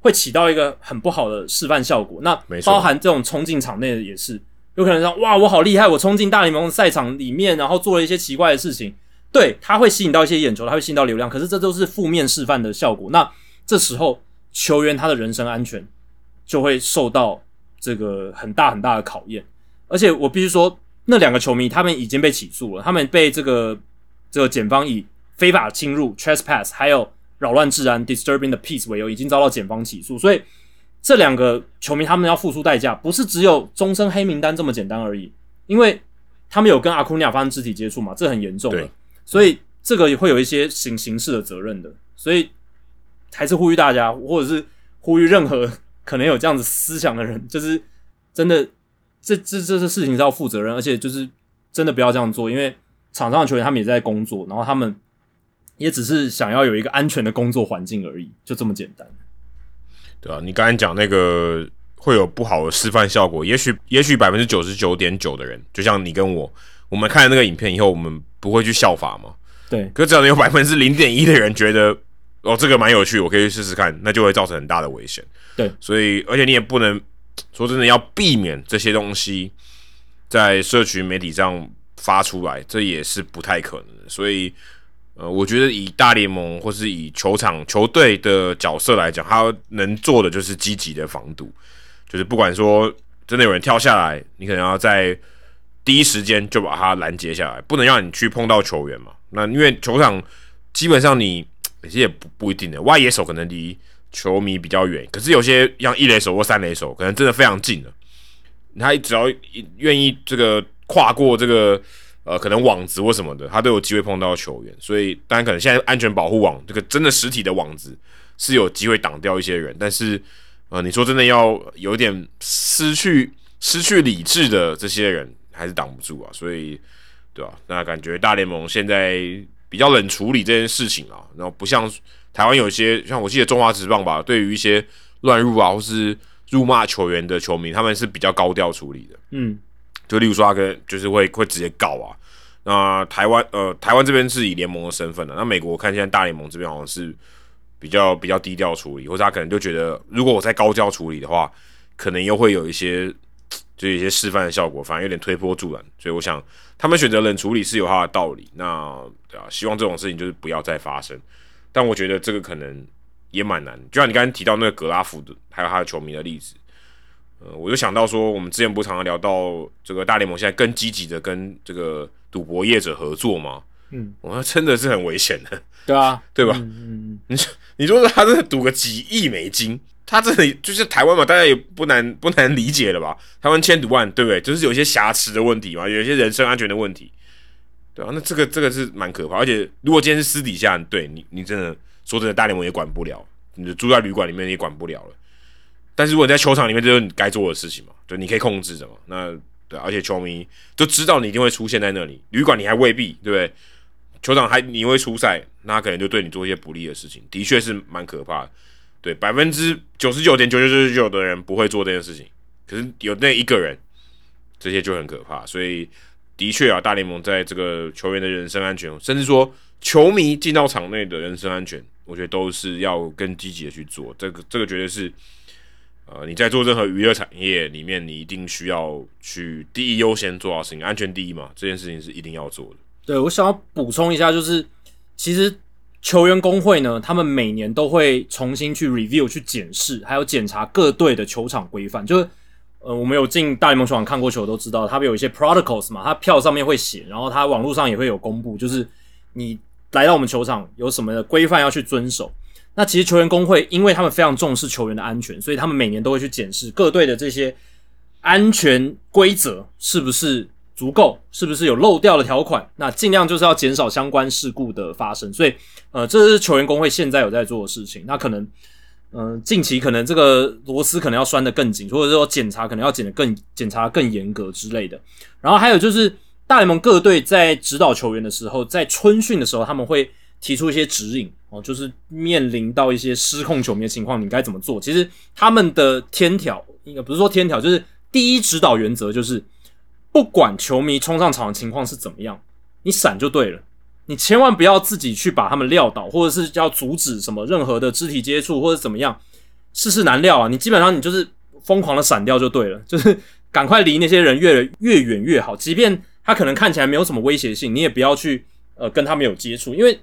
会起到一个很不好的示范效果。那包含这种冲进场内的也是有可能说：“哇，我好厉害！我冲进大联盟赛场里面，然后做了一些奇怪的事情。”对，他会吸引到一些眼球，他会吸引到流量。可是这都是负面示范的效果。那这时候球员他的人身安全就会受到这个很大很大的考验。而且我必须说，那两个球迷他们已经被起诉了，他们被这个这个检方以非法侵入 （trespass） 还有。扰乱治安 （disturbing the peace） 为由，已经遭到检方起诉，所以这两个球迷他们要付出代价，不是只有终身黑名单这么简单而已，因为他们有跟阿库尼亚发生肢体接触嘛，这很严重的，所以这个也会有一些形形式的责任的，所以还是呼吁大家，或者是呼吁任何可能有这样子思想的人，就是真的，这这这些事情是要负责任，而且就是真的不要这样做，因为场上的球员他们也在工作，然后他们。也只是想要有一个安全的工作环境而已，就这么简单。对啊，你刚才讲那个会有不好的示范效果。也许，也许百分之九十九点九的人，就像你跟我，我们看了那个影片以后，我们不会去效法吗？对。可只要有百分之零点一的人觉得，哦，这个蛮有趣，我可以去试试看，那就会造成很大的危险。对。所以，而且你也不能说真的要避免这些东西在社群媒体上发出来，这也是不太可能的。所以。呃，我觉得以大联盟或是以球场球队的角色来讲，他能做的就是积极的防堵，就是不管说真的有人跳下来，你可能要在第一时间就把他拦截下来，不能让你去碰到球员嘛。那因为球场基本上你 其实也不不一定的，外野手可能离球迷比较远，可是有些像一垒手或三垒手，可能真的非常近的，他只要愿意这个跨过这个。呃，可能网子或什么的，他都有机会碰到球员，所以当然可能现在安全保护网这个真的实体的网子是有机会挡掉一些人，但是呃，你说真的要有点失去失去理智的这些人还是挡不住啊，所以对吧？那感觉大联盟现在比较冷处理这件事情啊，然后不像台湾有些像我记得中华职棒吧，对于一些乱入啊或是辱骂球员的球迷，他们是比较高调处理的，嗯。就例如说，他跟就是会会直接告啊。那台湾呃，台湾这边是以联盟的身份的。那美国我看现在大联盟这边好像是比较比较低调处理，或者他可能就觉得，如果我在高调处理的话，可能又会有一些就一些示范的效果，反而有点推波助澜。所以我想，他们选择冷处理是有他的道理。那对啊，希望这种事情就是不要再发生。但我觉得这个可能也蛮难。就像你刚才提到那个格拉夫的，还有他的球迷的例子。呃，我就想到说，我们之前不常常聊到这个大联盟现在更积极的跟这个赌博业者合作吗？嗯，我真的是很危险的。对啊，对吧？嗯，你说，你说他这赌个几亿美金，他这里就是台湾嘛，大家也不难不难理解了吧？台湾千赌万，对不对？就是有些瑕疵的问题嘛，有一些人身安全的问题，对啊，那这个这个是蛮可怕，而且如果今天是私底下，对你你真的说真的，大联盟也管不了，你就住在旅馆里面也管不了了。但是如果你在球场里面，这是你该做的事情嘛？就你可以控制的嘛？那对，而且球迷就知道你一定会出现在那里，旅馆你还未必，对不对？球场还你会出赛，那可能就对你做一些不利的事情，的确是蛮可怕的。对，百分之九十九点九九九九的人不会做这件事情，可是有那一个人，这些就很可怕。所以的确啊，大联盟在这个球员的人身安全，甚至说球迷进到场内的人身安全，我觉得都是要更积极的去做。这个这个绝对是。呃，你在做任何娱乐产业里面，你一定需要去第一优先做好事情，安全第一嘛，这件事情是一定要做的。对我想要补充一下，就是其实球员工会呢，他们每年都会重新去 review、去检视，还有检查各队的球场规范。就是呃，我们有进大联盟球场看过球，都知道他们有一些 protocols 嘛，他票上面会写，然后他网络上也会有公布，就是你来到我们球场有什么的规范要去遵守。那其实球员工会，因为他们非常重视球员的安全，所以他们每年都会去检视各队的这些安全规则是不是足够，是不是有漏掉的条款。那尽量就是要减少相关事故的发生。所以，呃，这是球员工会现在有在做的事情。那可能，嗯，近期可能这个螺丝可能要拴得更紧，或者说检查可能要检得更检查更严格之类的。然后还有就是大联盟各队在指导球员的时候，在春训的时候，他们会。提出一些指引哦，就是面临到一些失控球迷的情况，你该怎么做？其实他们的天条应该不是说天条，就是第一指导原则就是，不管球迷冲上场的情况是怎么样，你闪就对了。你千万不要自己去把他们撂倒，或者是要阻止什么任何的肢体接触或者怎么样，世事难料啊！你基本上你就是疯狂的闪掉就对了，就是赶快离那些人越越远越好。即便他可能看起来没有什么威胁性，你也不要去呃跟他们有接触，因为。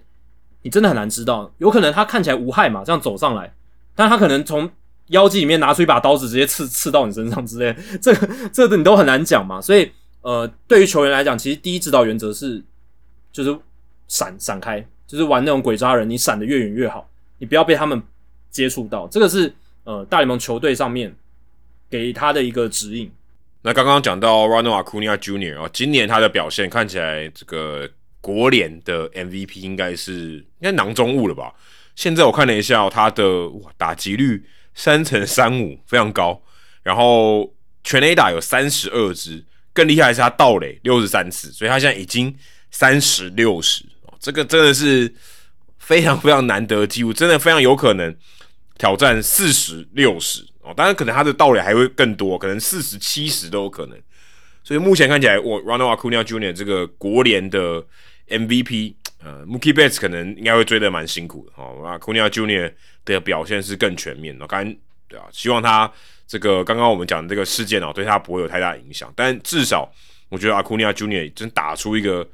你真的很难知道，有可能他看起来无害嘛，这样走上来，但他可能从腰际里面拿出一把刀子，直接刺刺到你身上之类，这个这个你都很难讲嘛。所以，呃，对于球员来讲，其实第一指导原则是，就是闪闪开，就是玩那种鬼抓人，你闪的越远越好，你不要被他们接触到。这个是呃大联盟球队上面给他的一个指引。那刚刚讲到 Ronald Acuna Jr. 啊，今年他的表现看起来这个。国联的 MVP 应该是应该囊中物了吧？现在我看了一下，他的哇打击率三乘三五非常高，然后全垒打有三十二支，更厉害是他盗垒六十三次，所以他现在已经三十六十这个真的是非常非常难得的记录，真的非常有可能挑战四十六十哦，当然可能他的盗垒还会更多，可能四十七十都有可能。所以目前看起来，我 Ronald Acuna Jr. 这个国联的 MVP，呃，Mookie Betts 可能应该会追得蛮辛苦的哦。Acuna Jr. 的表现是更全面的，刚对啊，希望他这个刚刚我们讲的这个事件哦，对他不会有太大影响。但至少我觉得 Acuna Jr. 真打出一个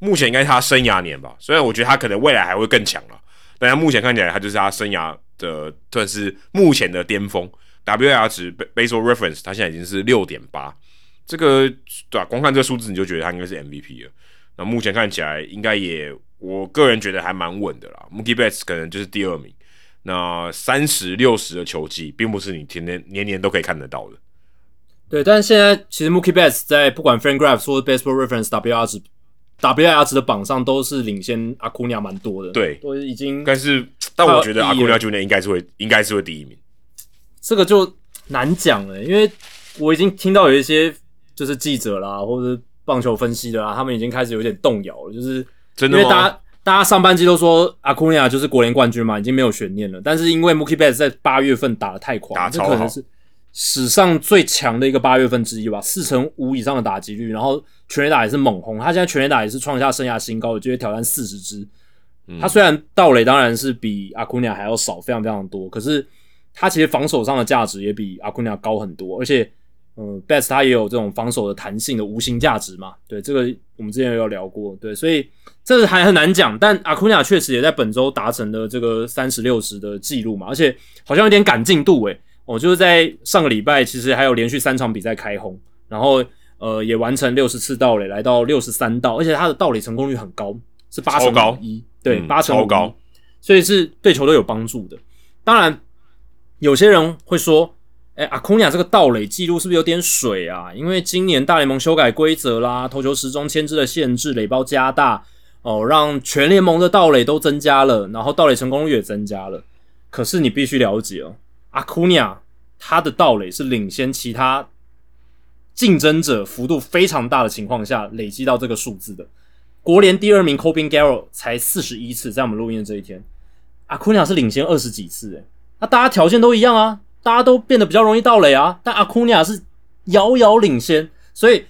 目前应该是他生涯年吧。虽然我觉得他可能未来还会更强了，但他目前看起来他就是他生涯的算是目前的巅峰。WAR 值 Baseball Reference 他现在已经是六点八。这个对吧？光看这个数字，你就觉得他应该是 MVP 了。那目前看起来，应该也，我个人觉得还蛮稳的啦。Mookie Betts 可能就是第二名。那三十六十的球技，并不是你天天年年都可以看得到的。对，但是现在其实 Mookie Betts 在不管 FanGraphs 或 Baseball Reference WR 值 WR 值的榜上，都是领先阿库尼亚蛮多的。对，都已经。但是，但我觉得阿库尼亚今年应该是会，应该是会第一名。这个就难讲了，因为我已经听到有一些。就是记者啦，或者棒球分析的啦，他们已经开始有点动摇了。就是真的，因为大家大家上半季都说阿库尼亚就是国联冠军嘛，已经没有悬念了。但是因为 Mookie Betts 在八月份打的太狂，这可能是史上最强的一个八月份之一吧，四成五以上的打击率，然后全垒打也是猛轰，他现在全垒打也是创下生涯新高，有机会挑战四十支。他虽然盗垒当然是比阿库尼亚还要少，非常非常多，可是他其实防守上的价值也比阿库尼亚高很多，而且。嗯，Best 他也有这种防守的弹性的无形价值嘛？对，这个我们之前也有聊过。对，所以这个还很难讲。但阿库尼亚确实也在本周达成了这个三十六十的记录嘛，而且好像有点赶进度诶。哦，就是在上个礼拜，其实还有连续三场比赛开轰，然后呃也完成六十次盗垒，来到六十三道，而且他的盗垒成功率很高，是八成一，对，八成高，所以是对球队有帮助的。当然，有些人会说。哎，阿库尼亚这个盗垒记录是不是有点水啊？因为今年大联盟修改规则啦，投球时钟牵制的限制，垒包加大哦，让全联盟的盗垒都增加了，然后盗垒成功率也增加了。可是你必须了解哦，阿库尼亚他的盗垒是领先其他竞争者幅度非常大的情况下累积到这个数字的。国联第二名 Cobin Garrett 才四十一次，在我们录音的这一天，阿库尼亚是领先二十几次，诶，那大家条件都一样啊。大家都变得比较容易盗垒啊，但阿库尼亚是遥遥领先，所以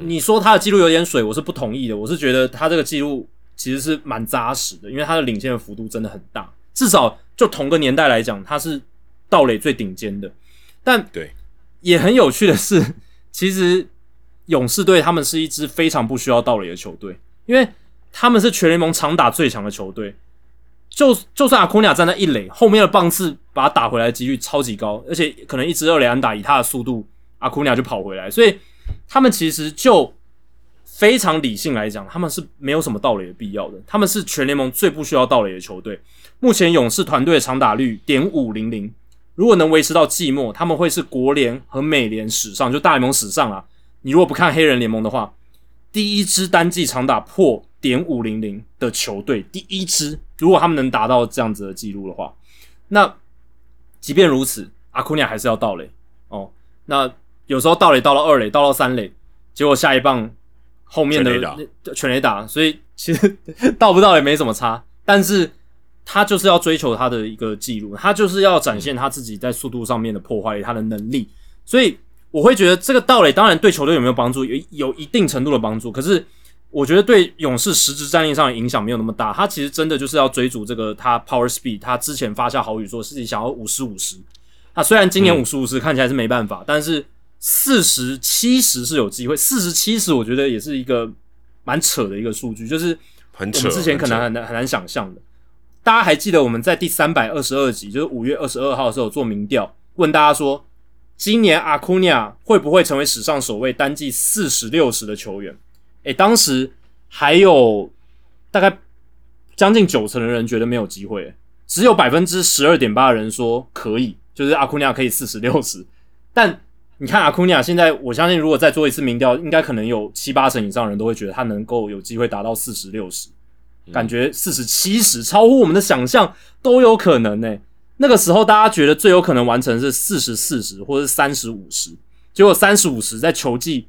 你说他的记录有点水，我是不同意的。我是觉得他这个记录其实是蛮扎实的，因为他的领先的幅度真的很大，至少就同个年代来讲，他是道垒最顶尖的。但对，也很有趣的是，其实勇士队他们是一支非常不需要道垒的球队，因为他们是全联盟长打最强的球队。就就算阿库尼亚站在一垒，后面的棒次把他打回来的几率超级高，而且可能一支二垒安打以他的速度，阿库尼亚就跑回来，所以他们其实就非常理性来讲，他们是没有什么盗垒的必要的，他们是全联盟最不需要盗垒的球队。目前勇士团队的长打率点五零零，如果能维持到季末，他们会是国联和美联史上就大联盟史上啊，你如果不看黑人联盟的话，第一支单季长打破。点五零零的球队第一支，如果他们能达到这样子的记录的话，那即便如此，阿库尼亚还是要盗垒哦。那有时候盗垒到了二垒，到了三垒，结果下一棒后面的全垒打，所以其实到不到也没什么差。但是他就是要追求他的一个记录，他就是要展现他自己在速度上面的破坏力他的能力。所以我会觉得这个盗垒当然对球队有没有帮助，有有一定程度的帮助，可是。我觉得对勇士实质战力上的影响没有那么大，他其实真的就是要追逐这个他 power speed，他之前发下豪语说自己想要五十五十，他虽然今年五十五十看起来是没办法，但是四十七十是有机会，四十七十我觉得也是一个蛮扯的一个数据，就是很扯，之前可能很难很难想象的。大家还记得我们在第三百二十二集，就是五月二十二号的时候做民调，问大家说，今年阿库尼亚会不会成为史上首位单季四十六十的球员？诶，当时还有大概将近九成的人觉得没有机会，只有百分之十二点八的人说可以，就是阿库尼亚可以四十六十。但你看阿库尼亚现在，我相信如果再做一次民调，应该可能有七八成以上人都会觉得他能够有机会达到四十六十，感觉四十七十超乎我们的想象都有可能呢。那个时候大家觉得最有可能完成是四十四十或者是三十五十，结果三十五十在球季。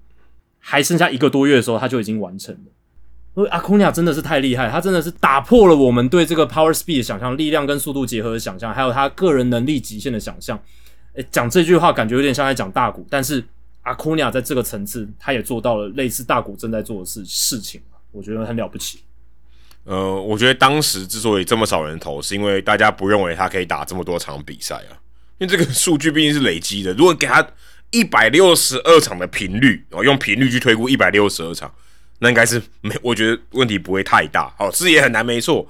还剩下一个多月的时候，他就已经完成了。因为阿库尼亚真的是太厉害，他真的是打破了我们对这个 power speed 的想象，力量跟速度结合的想象，还有他个人能力极限的想象。诶，讲这句话感觉有点像在讲大谷，但是阿库尼亚在这个层次，他也做到了类似大谷正在做的事事情，我觉得很了不起。呃，我觉得当时之所以这么少人投，是因为大家不认为他可以打这么多场比赛啊，因为这个数据毕竟是累积的。如果给他一百六十二场的频率，哦，用频率去推估一百六十二场，那应该是没，我觉得问题不会太大。哦，是也很难，没错。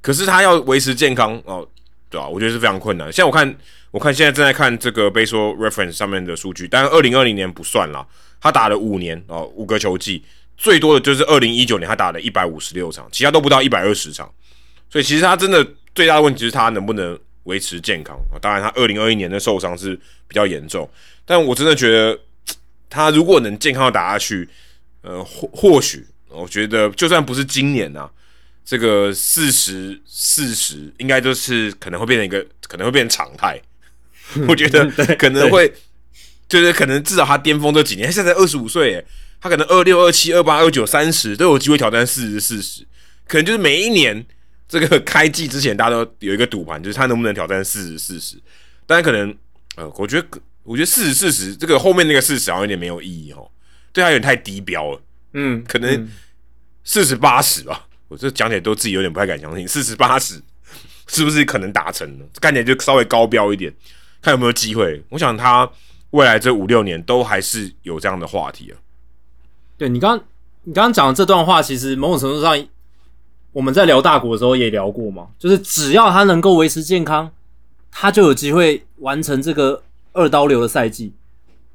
可是他要维持健康，哦，对吧？我觉得是非常困难。像我看，我看现在正在看这个 Baseball Reference 上面的数据，但是二零二零年不算了，他打了五年哦，五个球季。最多的就是二零一九年，他打了一百五十六场，其他都不到一百二十场，所以其实他真的最大的问题是他能不能维持健康啊？当然，他二零二一年的受伤是比较严重，但我真的觉得他如果能健康的打下去，呃，或或许我觉得就算不是今年呐，这个四十四十应该都是可能会变成一个可能会变成常态，我觉得 可能会就是可能至少他巅峰这几年，现在二十五岁诶。他可能二六、二七、二八、二九、三十都有机会挑战四十、四十，可能就是每一年这个开季之前，大家都有一个赌盘，就是他能不能挑战四十、四十。但可能呃，我觉得我觉得四十、四十这个后面那个四十好像有点没有意义哦，对他有点太低标了。嗯，可能四十八十吧，我这讲起来都自己有点不太敢相信，四十八十是不是可能达成呢？看起来就稍微高标一点，看有没有机会。我想他未来这五六年都还是有这样的话题啊。对你刚你刚刚讲的这段话，其实某种程度上，我们在聊大国的时候也聊过嘛。就是只要他能够维持健康，他就有机会完成这个二刀流的赛季。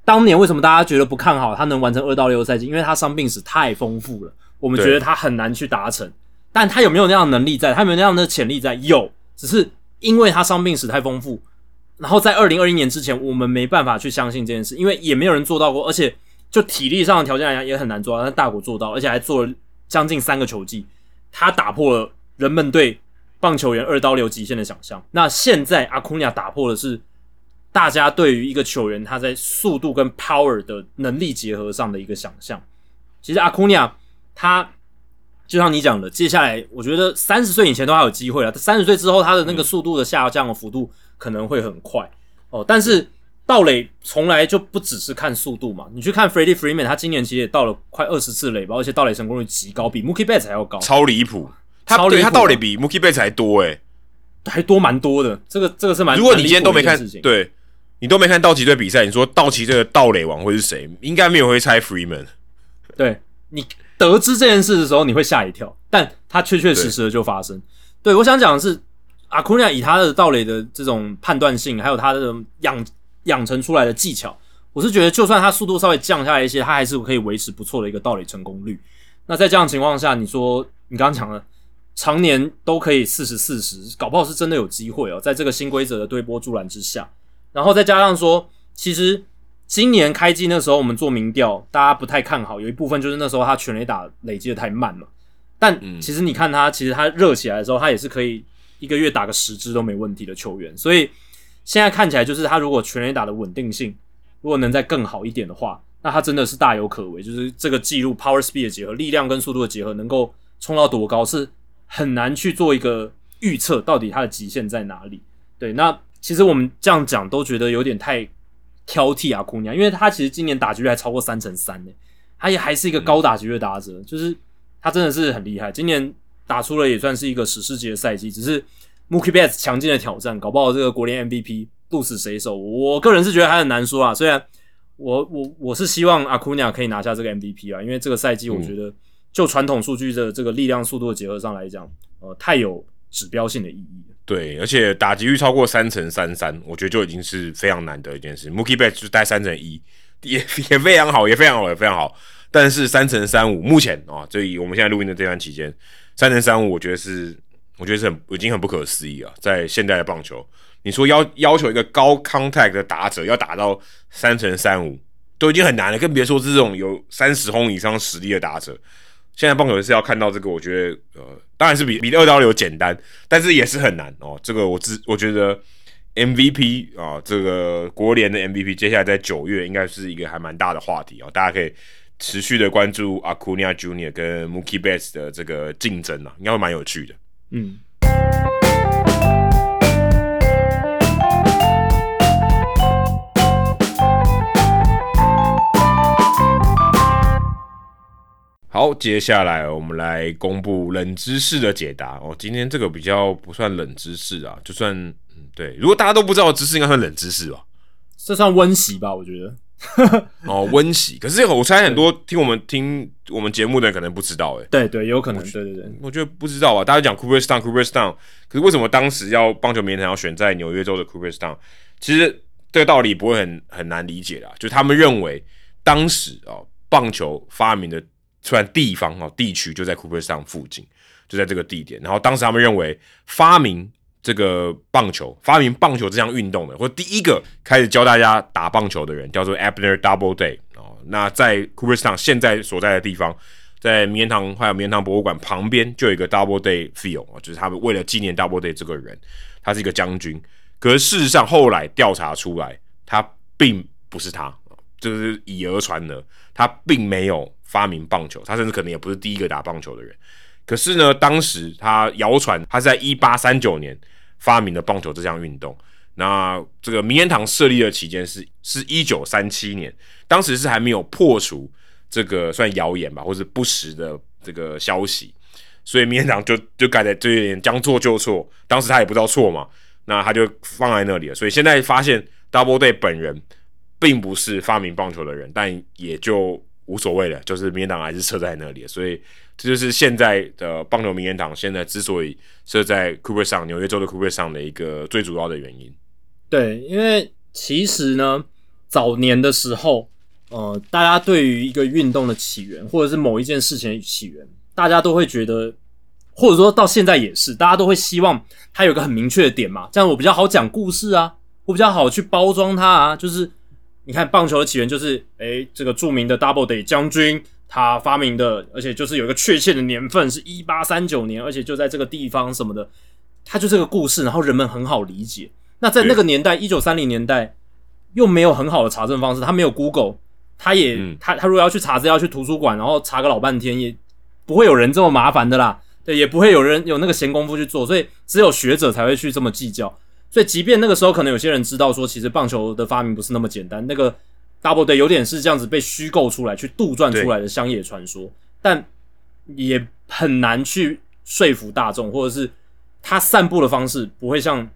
当年为什么大家觉得不看好他能完成二刀流的赛季？因为他伤病史太丰富了，我们觉得他很难去达成。但他有没有那样的能力在？他有没有那样的潜力在？有，只是因为他伤病史太丰富，然后在二零二一年之前，我们没办法去相信这件事，因为也没有人做到过，而且。就体力上的条件来讲，也很难做到。但大谷做到，而且还做了将近三个球季，他打破了人们对棒球员二刀流极限的想象。那现在阿库尼亚打破的是大家对于一个球员他在速度跟 power 的能力结合上的一个想象。其实阿库尼亚他就像你讲的，接下来我觉得三十岁以前都还有机会了。三十岁之后，他的那个速度的下降的幅度可能会很快哦，但是。盗垒从来就不只是看速度嘛，你去看 Freddie Freeman，他今年其实也到了快二十次垒包，而且盗垒成功率极高，比 Mookie Betts 还要高，超离谱。他对他盗垒比 Mookie Betts 还多诶，还多蛮多的。这个这个是蛮。如果你今天都没看，对你都没看道奇队比赛，你说道奇这个盗垒王会是谁？应该没有会猜 Freeman。对你得知这件事的时候，你会吓一跳，但他确确实实的就发生。对我想讲的是，阿库尼亚以他的盗垒的这种判断性，还有他的养。养成出来的技巧，我是觉得，就算他速度稍微降下来一些，他还是可以维持不错的一个盗垒成功率。那在这样情况下，你说你刚刚讲的，常年都可以四十四十，搞不好是真的有机会哦。在这个新规则的对波助澜之下，然后再加上说，其实今年开机那时候我们做民调，大家不太看好，有一部分就是那时候他全垒打累积的太慢了。但其实你看他，其实他热起来的时候，他也是可以一个月打个十支都没问题的球员，所以。现在看起来就是他如果全垒打的稳定性如果能再更好一点的话，那他真的是大有可为。就是这个记录 power speed 的结合，力量跟速度的结合，能够冲到多高是很难去做一个预测，到底它的极限在哪里？对，那其实我们这样讲都觉得有点太挑剔啊，姑娘，因为他其实今年打击率还超过三成三呢，他也还是一个高打击率打者，就是他真的是很厉害。今年打出了也算是一个史诗级的赛季，只是。Mookie Betts 强劲的挑战，搞不好这个国联 MVP 鹿死谁手？我个人是觉得还很难说啊。虽然我我我是希望阿库尼亚可以拿下这个 MVP 啊，因为这个赛季我觉得就传统数据的这个力量速度的结合上来讲，呃，太有指标性的意义。对，而且打击率超过三乘三三，我觉得就已经是非常难得一件事。Mookie Betts 就带三乘一，也也非常好，也非常好，也非常好。但是三乘三五，目前啊，这以我们现在录音的这段期间，三乘三五，我觉得是。我觉得是很已经很不可思议啊！在现代的棒球，你说要要求一个高 contact 的打者要打到三乘三五，都已经很难了，更别说这种有三十轰以上实力的打者。现在棒球是要看到这个，我觉得呃，当然是比比二刀流简单，但是也是很难哦。这个我自我觉得 MVP 啊，这个国联的 MVP，接下来在九月应该是一个还蛮大的话题哦，大家可以持续的关注 acuna junior 跟 mookie base 的这个竞争啊应该会蛮有趣的。嗯。好接下来我们来公布冷知识的解答。哦今天这个比较不算冷知识啊就算对如果大家都不知道知识应该算冷知识吧。这算温习吧我觉得。哦，温习。可是我猜很多听我们听我们节目的人可能不知道，哎，对对，有可能，对对对，我觉得不知道吧？大家讲 Cooperstown，Cooperstown，可是为什么当时要棒球名人堂要选在纽约州的 Cooperstown？其实这个道理不会很很难理解啦，就他们认为当时哦，棒球发明的虽然地方哦地区就在 Cooperstown 附近，就在这个地点，然后当时他们认为发明。这个棒球发明棒球这项运动的，或第一个开始教大家打棒球的人，叫做 Abner Doubleday 哦。那在 Cooperstown 现在所在的地方，在名人堂还有名人堂博物馆旁边，就有一个 Doubleday Field 啊，就是他们为了纪念 Doubleday 这个人，他是一个将军。可是事实上后来调查出来，他并不是他，就是以讹传讹，他并没有发明棒球，他甚至可能也不是第一个打棒球的人。可是呢，当时他谣传他在一八三九年发明了棒球这项运动。那这个名人堂设立的期间是是一九三七年，当时是还没有破除这个算谣言吧，或是不实的这个消息，所以名人堂就就改在就有点将错就错。当时他也不知道错嘛，那他就放在那里了。所以现在发现 Double Day 本人并不是发明棒球的人，但也就无所谓了，就是名人堂还是设在那里，所以。这就是现在的棒球名人堂现在之所以设在 Cooper 上纽约州的 Cooper 上的一个最主要的原因。对，因为其实呢，早年的时候，呃，大家对于一个运动的起源，或者是某一件事情的起源，大家都会觉得，或者说到现在也是，大家都会希望它有个很明确的点嘛，这样我比较好讲故事啊，我比较好去包装它啊。就是你看棒球的起源，就是诶，这个著名的 Double Day 将军。他发明的，而且就是有一个确切的年份，是一八三九年，而且就在这个地方什么的，他就这个故事，然后人们很好理解。那在那个年代，一九三零年代，又没有很好的查证方式，他没有 Google，他也他他如果要去查资料，去图书馆，然后查个老半天，也不会有人这么麻烦的啦，对，也不会有人有那个闲工夫去做，所以只有学者才会去这么计较。所以，即便那个时候可能有些人知道说，其实棒球的发明不是那么简单，那个。Double Day 有点是这样子被虚构出来、去杜撰出来的乡野传说，但也很难去说服大众，或者是他散布的方式不会像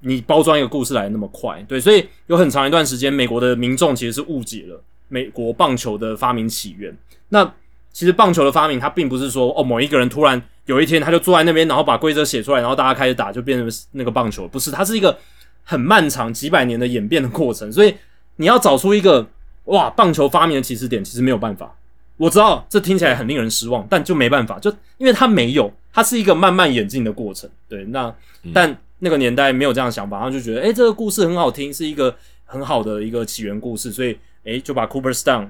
你包装一个故事来的那么快。对，所以有很长一段时间，美国的民众其实是误解了美国棒球的发明起源。那其实棒球的发明，它并不是说哦，某一个人突然有一天他就坐在那边，然后把规则写出来，然后大家开始打，就变成那个棒球。不是，它是一个很漫长几百年的演变的过程，所以。你要找出一个哇，棒球发明的起始点，其实没有办法。我知道这听起来很令人失望，但就没办法，就因为它没有，它是一个慢慢演进的过程。对，那但那个年代没有这样想法，然后就觉得，哎，这个故事很好听，是一个很好的一个起源故事，所以，哎，就把 Cooperstown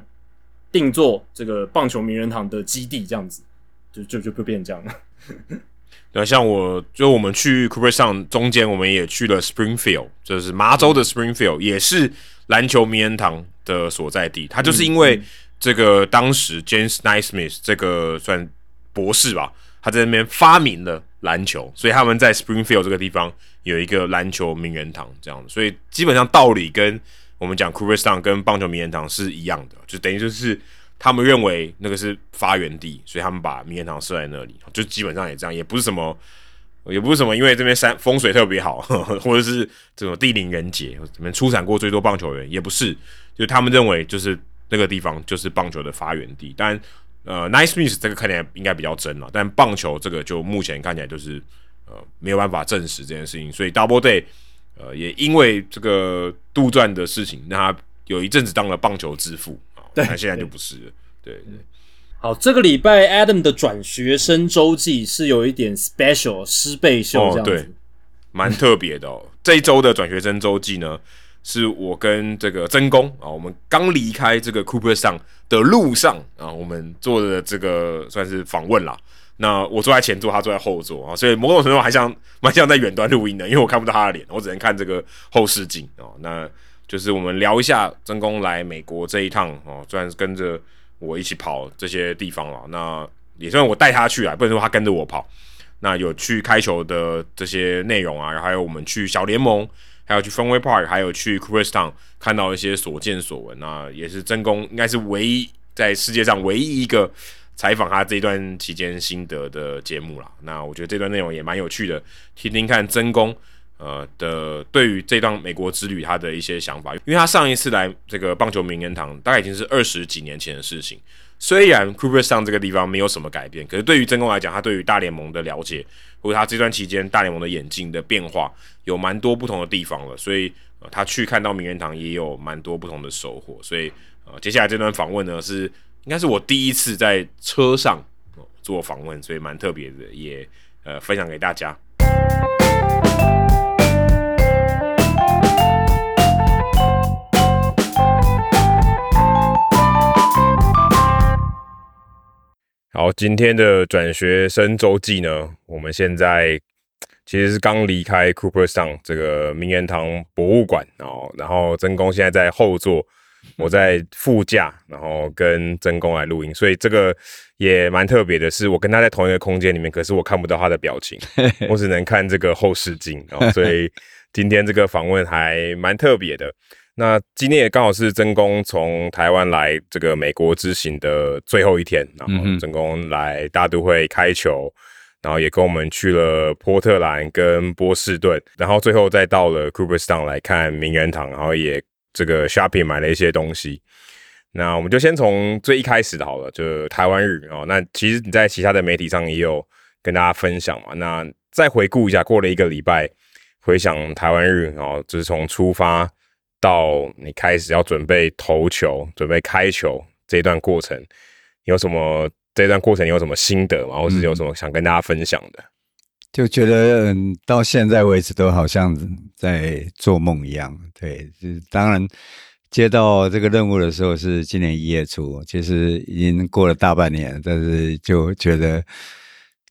定做这个棒球名人堂的基地，这样子，就就就就变成这样了。对，像我就我们去 Cooperstown 中间，我们也去了 Springfield，就是麻州的 Springfield，也是。篮球名人堂的所在地，他就是因为这个当时 James Naismith 这个算博士吧，他在那边发明了篮球，所以他们在 Springfield 这个地方有一个篮球名人堂，这样所以基本上道理跟我们讲 Cooperstown 跟棒球名人堂是一样的，就等于就是他们认为那个是发源地，所以他们把名人堂设在那里，就基本上也这样，也不是什么。也不是什么，因为这边山风水特别好，或者是这种地灵人杰，你们出产过最多棒球员，也不是，就他们认为就是那个地方就是棒球的发源地。但呃，Nice Miss 这个看起来应该比较真了，但棒球这个就目前看起来就是呃没有办法证实这件事情。所以 Double Day 呃也因为这个杜撰的事情，让他有一阵子当了棒球之父啊，但现在就不是了，对对。好，这个礼拜 Adam 的转学生周记是有一点 special 师备秀这样子，蛮特别的哦。这一周的转学生周记呢，是我跟这个真公啊，我们刚离开这个 Cooper 上的路上啊，我们做的这个算是访问啦。那我坐在前座，他坐在后座啊，所以某种程度还像蛮像在远端录音的，因为我看不到他的脸，我只能看这个后视镜哦。那就是我们聊一下真公来美国这一趟哦，虽然跟着。我一起跑这些地方了，那也算我带他去啊，不能说他跟着我跑。那有去开球的这些内容啊，然后还有我们去小联盟，还有去 Funway Park，还有去 Cooperstown 看到一些所见所闻啊，也是真功，应该是唯一在世界上唯一一个采访他这一段期间心得的节目了。那我觉得这段内容也蛮有趣的，听听看真宫呃的对于这段美国之旅他的一些想法，因为他上一次来这个棒球名人堂大概已经是二十几年前的事情。虽然 Cooperstown 这个地方没有什么改变，可是对于真宫来讲，他对于大联盟的了解，或者他这段期间大联盟的眼镜的变化，有蛮多不同的地方了。所以呃，他去看到名人堂也有蛮多不同的收获。所以呃，接下来这段访问呢是。应该是我第一次在车上做访问，所以蛮特别的，也呃分享给大家。好，今天的转学生周记呢，我们现在其实是刚离开 Cooperstown 这个名人堂博物馆哦，然后真宫现在在后座。我在副驾，然后跟真宫来录音，所以这个也蛮特别的，是我跟他在同一个空间里面，可是我看不到他的表情，我只能看这个后视镜哦，所以今天这个访问还蛮特别的。那今天也刚好是真宫从台湾来这个美国之行的最后一天，然后真宫来大都会开球，然后也跟我们去了波特兰跟波士顿，然后最后再到了 Cooperstown 来看名人堂，然后也。这个 shopping 买了一些东西，那我们就先从最一开始的好了，就台湾日哦。那其实你在其他的媒体上也有跟大家分享嘛。那再回顾一下，过了一个礼拜，回想台湾日哦，就是从出发到你开始要准备投球、准备开球这一段过程，有什么这段过程有什么心得吗？或是有什么想跟大家分享的？就觉得嗯到现在为止都好像在做梦一样，对，是当然接到这个任务的时候是今年一月初，其实已经过了大半年，但是就觉得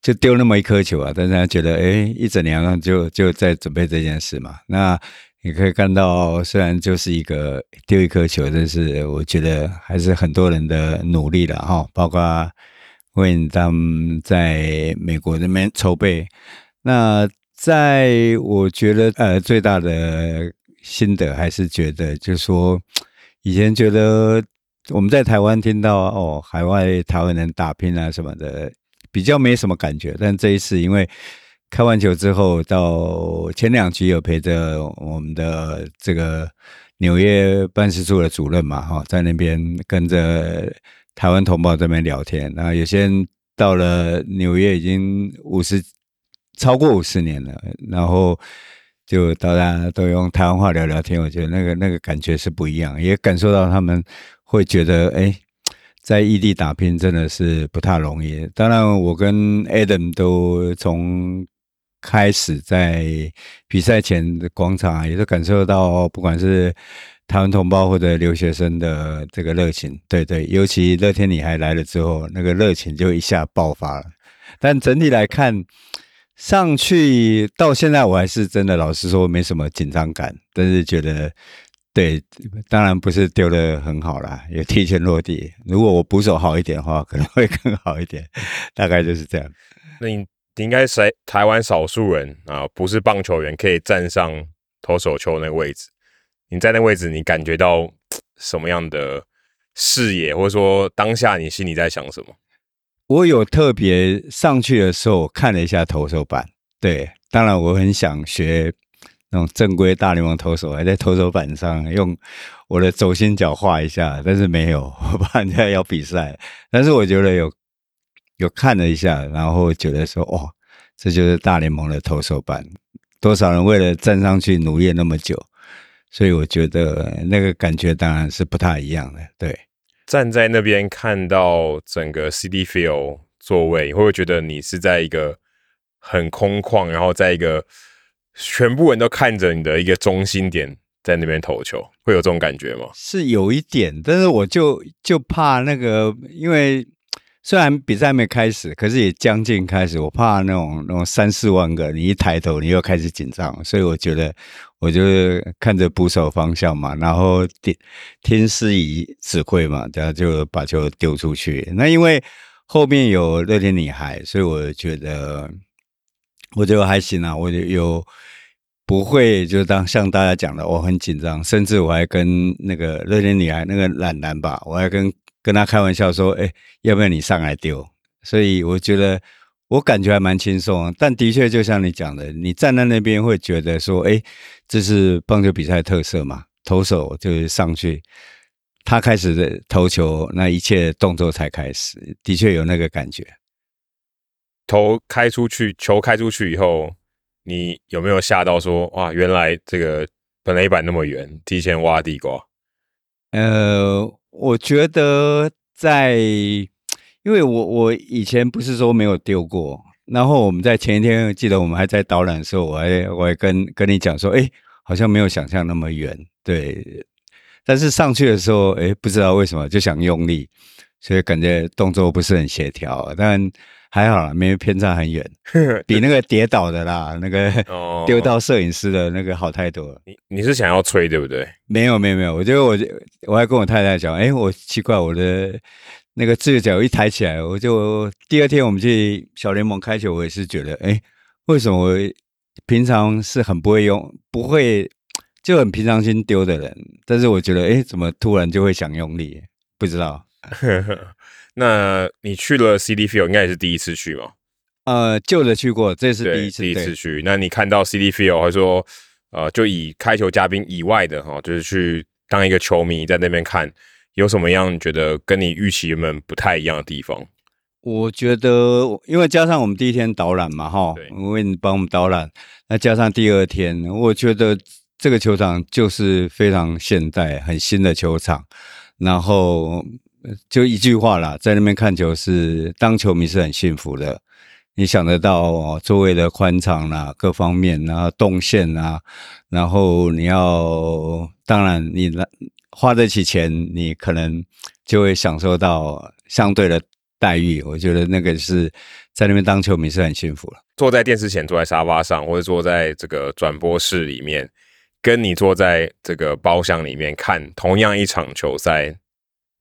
就丢那么一颗球啊，但是觉得哎，一整年就就在准备这件事嘛。那你可以看到，虽然就是一个丢一颗球，但是我觉得还是很多人的努力了哈，包括。为他们在美国那边筹备，那在我觉得呃最大的心得还是觉得，就是说以前觉得我们在台湾听到哦海外台湾人打拼啊什么的，比较没什么感觉。但这一次因为开完球之后，到前两局有陪着我们的这个纽约办事处的主任嘛，哈，在那边跟着。台湾同胞这边聊天，那有些人到了纽约已经五十超过五十年了，然后就大家都用台湾话聊聊天，我觉得那个那个感觉是不一样，也感受到他们会觉得，哎，在异地打拼真的是不太容易。当然，我跟 Adam 都从开始在比赛前的广场也是感受到，不管是。台湾同胞或者留学生的这个热情，对对，尤其乐天女孩来了之后，那个热情就一下爆发了。但整体来看，上去到现在，我还是真的老实说没什么紧张感，但是觉得对，当然不是丢的很好啦，也提前落地。如果我捕手好一点的话，可能会更好一点，大概就是这样。那你应该是台湾少数人啊，不是棒球员可以站上投手球那个位置。你在那位置，你感觉到什么样的视野，或者说当下你心里在想什么？我有特别上去的时候看了一下投手板，对，当然我很想学那种正规大联盟投手，还在投手板上用我的轴心脚画一下，但是没有，我怕人家要比赛。但是我觉得有有看了一下，然后觉得说，哇，这就是大联盟的投手板，多少人为了站上去努力那么久。所以我觉得那个感觉当然是不太一样的。对，站在那边看到整个 CD Field 座位，会不会觉得你是在一个很空旷，然后在一个全部人都看着你的一个中心点，在那边投球，会有这种感觉吗？是有一点，但是我就就怕那个，因为。虽然比赛没开始，可是也将近开始。我怕那种那种三四万个，你一抬头，你又开始紧张，所以我觉得，我就看着捕手方向嘛，然后听听司仪指挥嘛，然后就把球丢出去。那因为后面有乐天女孩，所以我觉得我觉得还行啊。我就有不会就当像大家讲的，我很紧张，甚至我还跟那个乐天女孩那个懒男吧，我还跟。跟他开玩笑说：“哎，要不要你上来丢？”所以我觉得我感觉还蛮轻松，但的确就像你讲的，你站在那边会觉得说：“哎，这是棒球比赛特色嘛，投手就是上去，他开始的投球，那一切动作才开始，的确有那个感觉。”头开出去，球开出去以后，你有没有吓到说：“哇，原来这个本垒板那么远，提前挖地瓜？”呃，我觉得在，因为我我以前不是说没有丢过，然后我们在前一天记得我们还在导览的时候，我还我还跟跟你讲说，哎，好像没有想象那么远，对。但是上去的时候，哎，不知道为什么就想用力，所以感觉动作不是很协调，但。还好啦，没有偏差很远，比那个跌倒的啦，那个 丢到摄影师的那个好太多了。你你是想要吹对不对？没有没有没有，我觉得我我还跟我太太讲，哎，我奇怪我的那个自由脚一抬起来，我就第二天我们去小联盟开球，我也是觉得，哎，为什么我平常是很不会用，不会就很平常心丢的人，但是我觉得，哎，怎么突然就会想用力？不知道。那你去了 CD Field 应该也是第一次去吗？呃，旧的去过，这是第一次第一次去。那你看到 CD Field，还是说呃，就以开球嘉宾以外的哈，就是去当一个球迷在那边看，有什么样觉得跟你预期们不太一样的地方？我觉得，因为加上我们第一天导览嘛，哈，因为你帮我们导览，那加上第二天，我觉得这个球场就是非常现代、很新的球场，然后。就一句话啦，在那边看球是当球迷是很幸福的。你想得到周围的宽敞啦，各方面啊，动线啊，然后你要当然你花得起钱，你可能就会享受到相对的待遇。我觉得那个是在那边当球迷是很幸福了。坐在电视前，坐在沙发上，或者坐在这个转播室里面，跟你坐在这个包厢里面看同样一场球赛。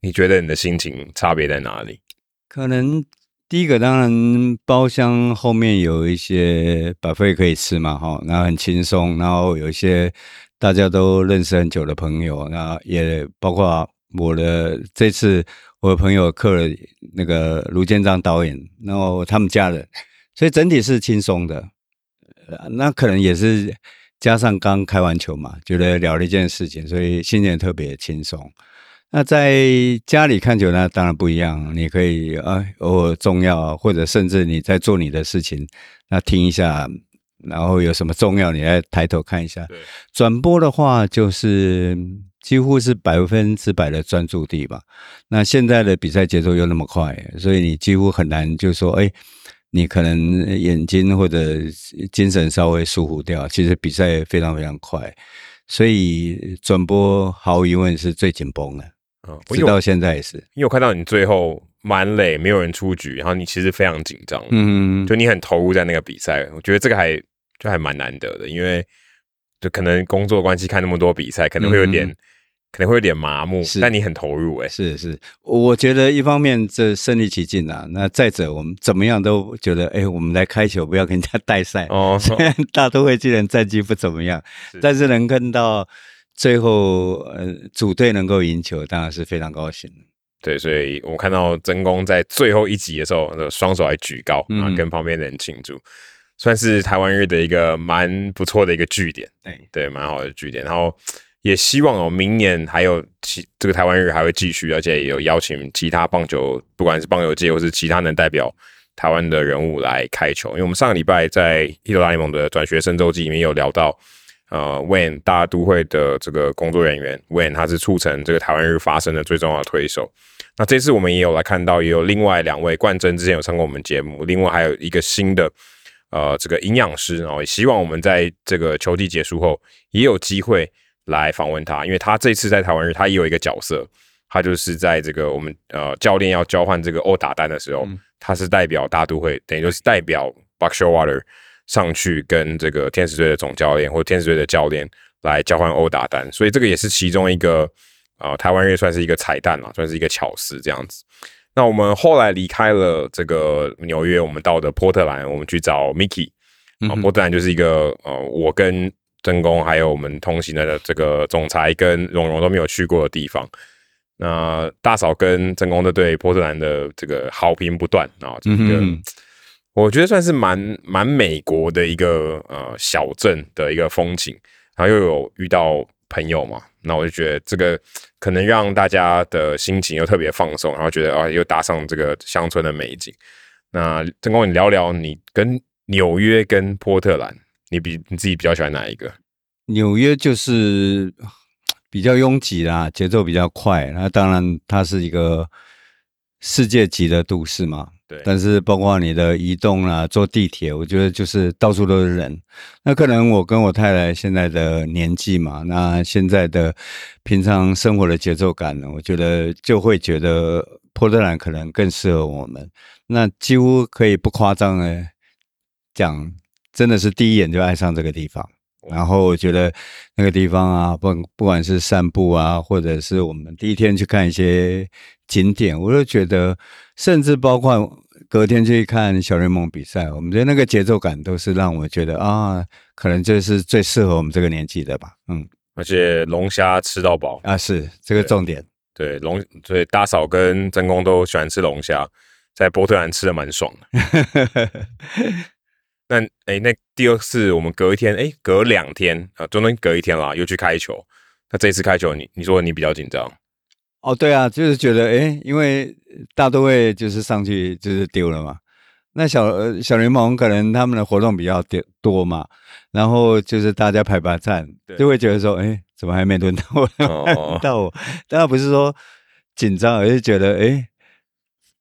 你觉得你的心情差别在哪里？可能第一个，当然包厢后面有一些把费可以吃嘛，哈，然后很轻松，然后有一些大家都认识很久的朋友，那也包括我的这次我的朋友客了那个卢建章导演，然后他们家人，所以整体是轻松的。那可能也是加上刚开完球嘛，觉得聊了一件事情，所以心情特别轻松。那在家里看球呢，当然不一样。你可以啊，偶尔重要，或者甚至你在做你的事情，那听一下，然后有什么重要，你来抬头看一下。转播的话，就是几乎是百分之百的专注力吧。那现在的比赛节奏又那么快，所以你几乎很难就说，哎，你可能眼睛或者精神稍微疏忽掉。其实比赛非常非常快，所以转播毫无疑问是最紧绷的。直到现在也是，因为我看到你最后蛮累，没有人出局，然后你其实非常紧张，嗯，就你很投入在那个比赛，我觉得这个还就还蛮难得的，因为就可能工作关系看那么多比赛，可能会有点可能会有点麻木，但你很投入，哎，是是，我觉得一方面这身临其境啊，那再者我们怎么样都觉得，哎，我们来开球，不要跟人家带赛哦，虽 然大都会既然战绩不怎么样，但是。能看到。最后，呃，组队能够赢球，当然是非常高兴。对，所以我看到真功在最后一集的时候，双手还举高，啊，跟旁边的人庆祝，算是台湾日的一个蛮不错的一个据点。对，对，蛮好的据点。然后也希望哦，明年还有其这个台湾日还会继续，而且也有邀请其他棒球，不管是棒球界或是其他能代表台湾的人物来开球。因为我们上个礼拜在《一流大联盟》的转学生周记里面有聊到。呃，When 大都会的这个工作人员，When 他是促成这个台湾日发生的最重要的推手。那这次我们也有来看到，也有另外两位冠真之前有上过我们节目，另外还有一个新的呃这个营养师哦，也希望我们在这个球季结束后也有机会来访问他，因为他这次在台湾日他也有一个角色，他就是在这个我们呃教练要交换这个欧打单的时候，他是代表大都会，等于就是代表 Buck Showalter。上去跟这个天使队的总教练或者天使队的教练来交换欧打单，所以这个也是其中一个啊，台湾也算是一个彩蛋啦，算是一个巧事这样子。那我们后来离开了这个纽约，我们到的波特兰，我们去找 Mickey 啊，波特兰就是一个呃，我跟真宫还有我们同行的这个总裁跟蓉蓉都没有去过的地方。那大嫂跟真宫都对波特兰的这个好评不断啊，这个我觉得算是蛮蛮美国的一个呃小镇的一个风景，然后又有遇到朋友嘛，那我就觉得这个可能让大家的心情又特别放松，然后觉得啊又搭上这个乡村的美景。那真宫，你聊聊你跟纽约跟波特兰，你比你自己比较喜欢哪一个？纽约就是比较拥挤啦，节奏比较快。那当然，它是一个世界级的都市嘛。对。但是，包括你的移动啊，坐地铁，我觉得就是到处都是人。那可能我跟我太太现在的年纪嘛，那现在的平常生活的节奏感呢，我觉得就会觉得波特兰可能更适合我们。那几乎可以不夸张的讲，真的是第一眼就爱上这个地方。然后我觉得那个地方啊，不不管是散步啊，或者是我们第一天去看一些景点，我都觉得，甚至包括隔天去看小联盟比赛，我们觉得那个节奏感都是让我觉得啊，可能就是最适合我们这个年纪的吧。嗯，而且龙虾吃到饱啊，是这个重点。对龙，所以大嫂跟真公都喜欢吃龙虾，在波特兰吃的蛮爽的。那哎，那第二次我们隔一天，哎，隔两天啊，中间隔一天啦，又去开球。那这次开球，你你说你比较紧张？哦，对啊，就是觉得哎，因为大都会就是上去就是丢了嘛。那小呃小联盟可能他们的活动比较多多嘛，然后就是大家排排站，就会觉得说，哎，怎么还没轮到我？到我？当然不是说紧张，而是觉得哎。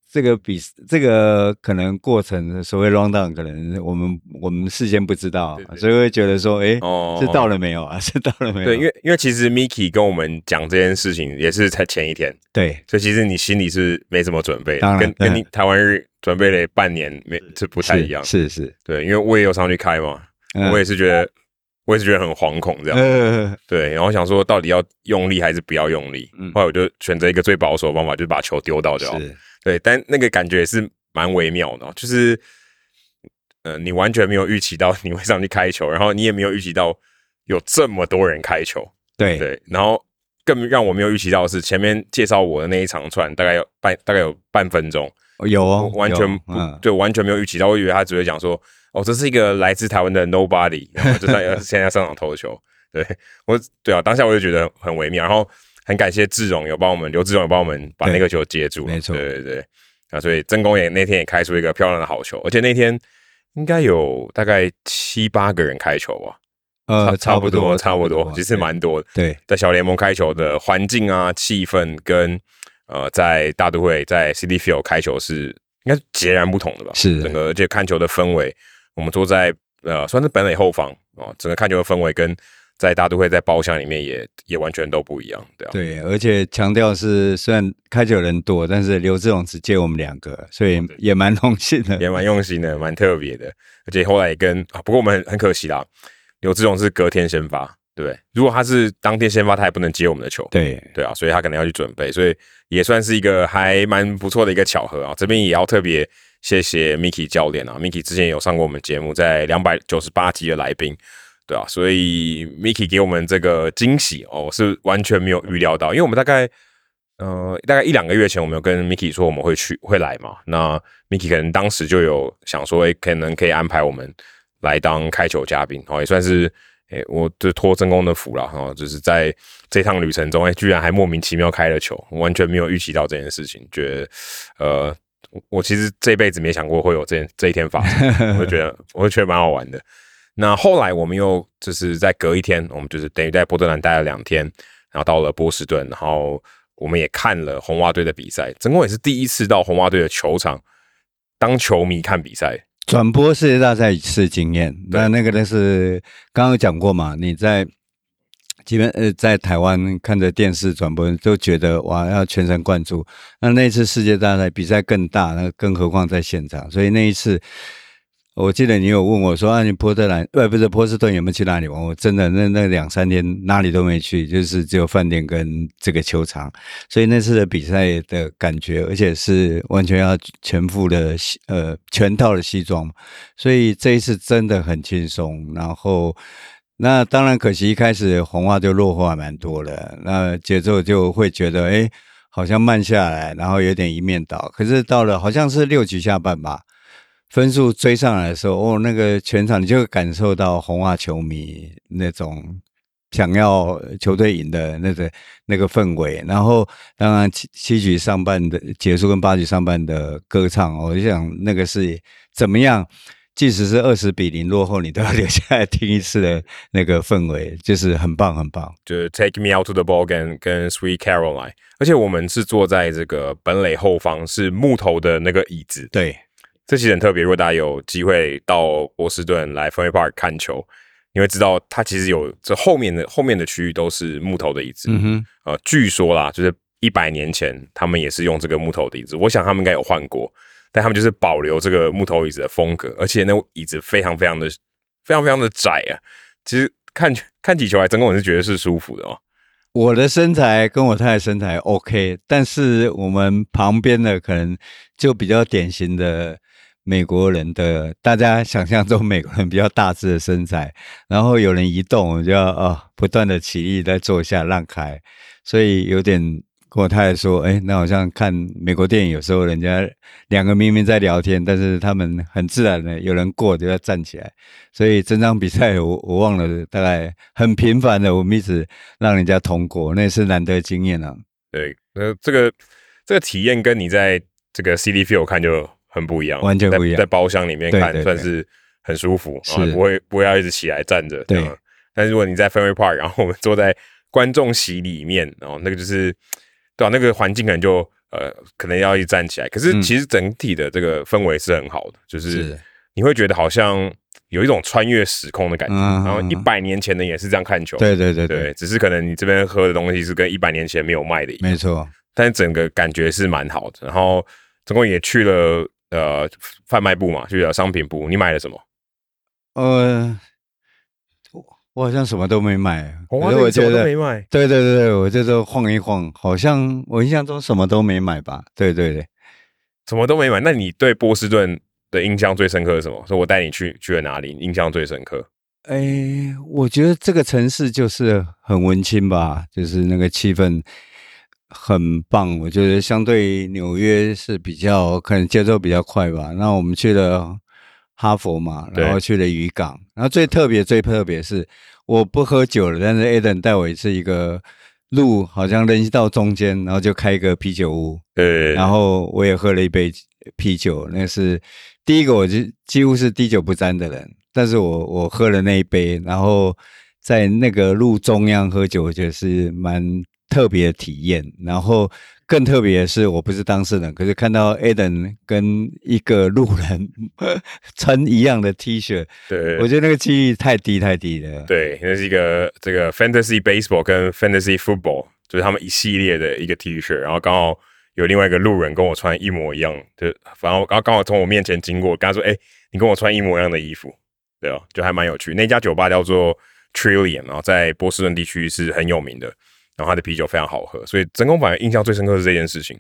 这个比这个可能过程所谓 round down，可能我们我们事先不知道，所以会觉得说，哎，是到了没有啊？是到了没有？对，因为因为其实 Miki 跟我们讲这件事情也是才前一天，对，所以其实你心里是没怎么准备，跟跟你台湾日准备了半年没是不太一样，是是，对，因为我也有上去开嘛，我也是觉得我也是觉得很惶恐这样，对，然后想说到底要用力还是不要用力，后来我就选择一个最保守的方法，就是把球丢到就好。对，但那个感觉是蛮微妙的，就是，呃，你完全没有预期到你会上去开球，然后你也没有预期到有这么多人开球，对对，然后更让我没有预期到的是，前面介绍我的那一长串大概有半大概有半分钟，有哦，完全不，对，完全没有预期到，我以为他只会讲说，哦，这是一个来自台湾的 Nobody，然后就在 现在上场投球，对我，对啊，当下我就觉得很微妙，然后。很感谢志荣有帮我们，刘志荣有帮我们把那个球接住，没错，对对。对，啊，所以曾公也那天也开出一个漂亮的好球，而且那天应该有大概七八个人开球吧，呃，差不多差不多，其实蛮多的，对，在小联盟开球的环境啊、气氛跟呃，在大都会在 CD Field 开球是应该截然不同的吧，是。整个而且看球的氛围，我们坐在呃算是本垒后方啊，整个看球的氛围跟。在大都会，在包厢里面也也完全都不一样，对啊。对，而且强调是，虽然开酒人多，但是刘志勇只接我们两个，所以也蛮荣幸的，也蛮用心的，蛮特别的。而且后来也跟啊，不过我们很可惜啦，刘志勇是隔天先发，对？如果他是当天先发，他也不能接我们的球，对对啊，所以他可能要去准备，所以也算是一个还蛮不错的一个巧合啊。这边也要特别谢谢 Miki 教练啊，Miki 之前有上过我们节目，在两百九十八集的来宾。对啊，所以 Miki 给我们这个惊喜哦，是完全没有预料到，因为我们大概呃大概一两个月前，我们有跟 Miki 说我们会去会来嘛，那 Miki 可能当时就有想说，哎，可能可以安排我们来当开球嘉宾，哦，也算是哎，我就托真公的福了，哈，就是在这趟旅程中，哎，居然还莫名其妙开了球，完全没有预期到这件事情，觉得呃，我其实这辈子没想过会有这这一天发生，我就觉得我就觉得蛮好玩的。那后来我们又就是在隔一天，我们就是等于在波特兰待了两天，然后到了波士顿，然后我们也看了红袜队的比赛。总共也是第一次到红袜队的球场当球迷看比赛，转播世界大赛一次经验。那那个呢是刚刚讲过嘛？你在基本呃在台湾看着电视转播，都觉得哇要全神贯注。那那次世界大赛比赛更大，那更何况在现场，所以那一次。我记得你有问我说：“啊，你波特兰，呃，不是波士顿有没有去哪里玩？”我真的那那两三天哪里都没去，就是只有饭店跟这个球场。所以那次的比赛的感觉，而且是完全要全副的西呃全套的西装，所以这一次真的很轻松。然后那当然可惜一开始红袜就落后还蛮多了，那节奏就会觉得哎。好像慢下来，然后有点一面倒。可是到了好像是六局下半吧，分数追上来的时候，哦，那个全场你就感受到红袜球迷那种。想要球队赢的那个那个氛围，然后当然七七局上半的结束跟八局上半的歌唱，我就想那个是怎么样，即使是二十比零落后，你都要留下来听一次的那个氛围，就是很棒很棒。就是 Take Me Out to the Ball 跟跟 Sweet Caroline，而且我们是坐在这个本垒后方，是木头的那个椅子。对，这其实很特别。如果大家有机会到波士顿来 Fenway Park 看球。你会知道，它其实有这后面的后面的区域都是木头的椅子。嗯哼，呃，据说啦，就是一百年前他们也是用这个木头的椅子。我想他们应该有换过，但他们就是保留这个木头椅子的风格，而且那椅子非常非常的非常非常的窄啊。其实看看起球来，真我是觉得是舒服的哦。我的身材跟我太太身材 OK，但是我们旁边的可能就比较典型的。美国人的大家想象中美国人比较大致的身材，然后有人移动我就要啊不断的起立再坐下让开，所以有点跟我太太说，哎，那好像看美国电影，有时候人家两个明明在聊天，但是他们很自然的有人过就要站起来，所以整场比赛我我忘了大概很频繁的我们一直让人家通过，那是难得经验啊。对，呃，这个这个体验跟你在这个 CD Field 看就。很不一样，完全不一样。在包厢里面看算是很舒服，啊，不会不会要一直起来站着。对，但是如果你在氛围 park，然后我们坐在观众席里面，然后那个就是对吧？那个环境可能就呃，可能要一站起来。可是其实整体的这个氛围是很好的，就是你会觉得好像有一种穿越时空的感觉。然后一百年前的也是这样看球，对对对对，只是可能你这边喝的东西是跟一百年前没有卖的一样，没错。但是整个感觉是蛮好的。然后总共也去了。呃，贩卖部嘛，就叫商品部。你买了什么？呃，我好像什么都没买。我觉得没买。对对对对，我这都晃一晃，好像我印象中什么都没买吧？对对对，什么都没买。那你对波士顿的印象最深刻是什么？说我带你去去了哪里？印象最深刻？哎，我觉得这个城市就是很文青吧，就是那个气氛。很棒，我觉得相对纽约是比较可能节奏比较快吧。那我们去了哈佛嘛，然后去了渔港，然后最特别、最特别是我不喝酒了，但是 Eden 带我是一个路，好像人到中间，然后就开一个啤酒屋，对，然后我也喝了一杯啤酒，那是第一个，我就几乎是滴酒不沾的人，但是我我喝了那一杯，然后在那个路中央喝酒，我觉得是蛮。特别的体验，然后更特别的是，我不是当事人，可是看到 Eden 跟一个路人 穿一样的 T 恤，对我觉得那个几率太低太低了。对，那是一个这个 Fantasy Baseball 跟 Fantasy Football，就是他们一系列的一个 T 恤，然后刚好有另外一个路人跟我穿一模一样，就反正刚刚好从我面前经过，跟他说：“哎，你跟我穿一模一样的衣服。”对哦，就还蛮有趣。那家酒吧叫做 Trillion，然后在波士顿地区是很有名的。然后他的啤酒非常好喝，所以真空反而印象最深刻是这件事情。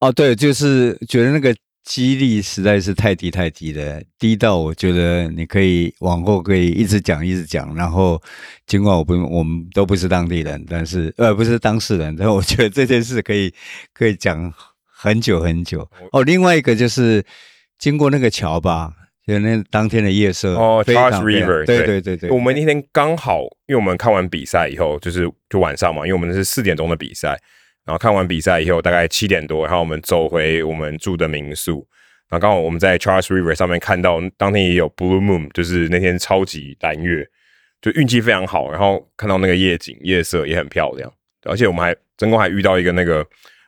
哦，对，就是觉得那个激励实在是太低太低了，低到我觉得你可以往后可以一直讲一直讲。然后尽管我不我们都不是当地人，但是呃不是当事人，但我觉得这件事可以可以讲很久很久。哦，另外一个就是经过那个桥吧。就那当天的夜色哦，Charles River，对对对对。我们那天刚好，因为我们看完比赛以后，就是就晚上嘛，因为我们是四点钟的比赛，然后看完比赛以后大概七点多，然后我们走回我们住的民宿，然后刚好我们在 Charles River 上面看到当天也有 Blue Moon，就是那天超级蓝月，就运气非常好，然后看到那个夜景夜色也很漂亮，而且我们还真共还遇到一个那个，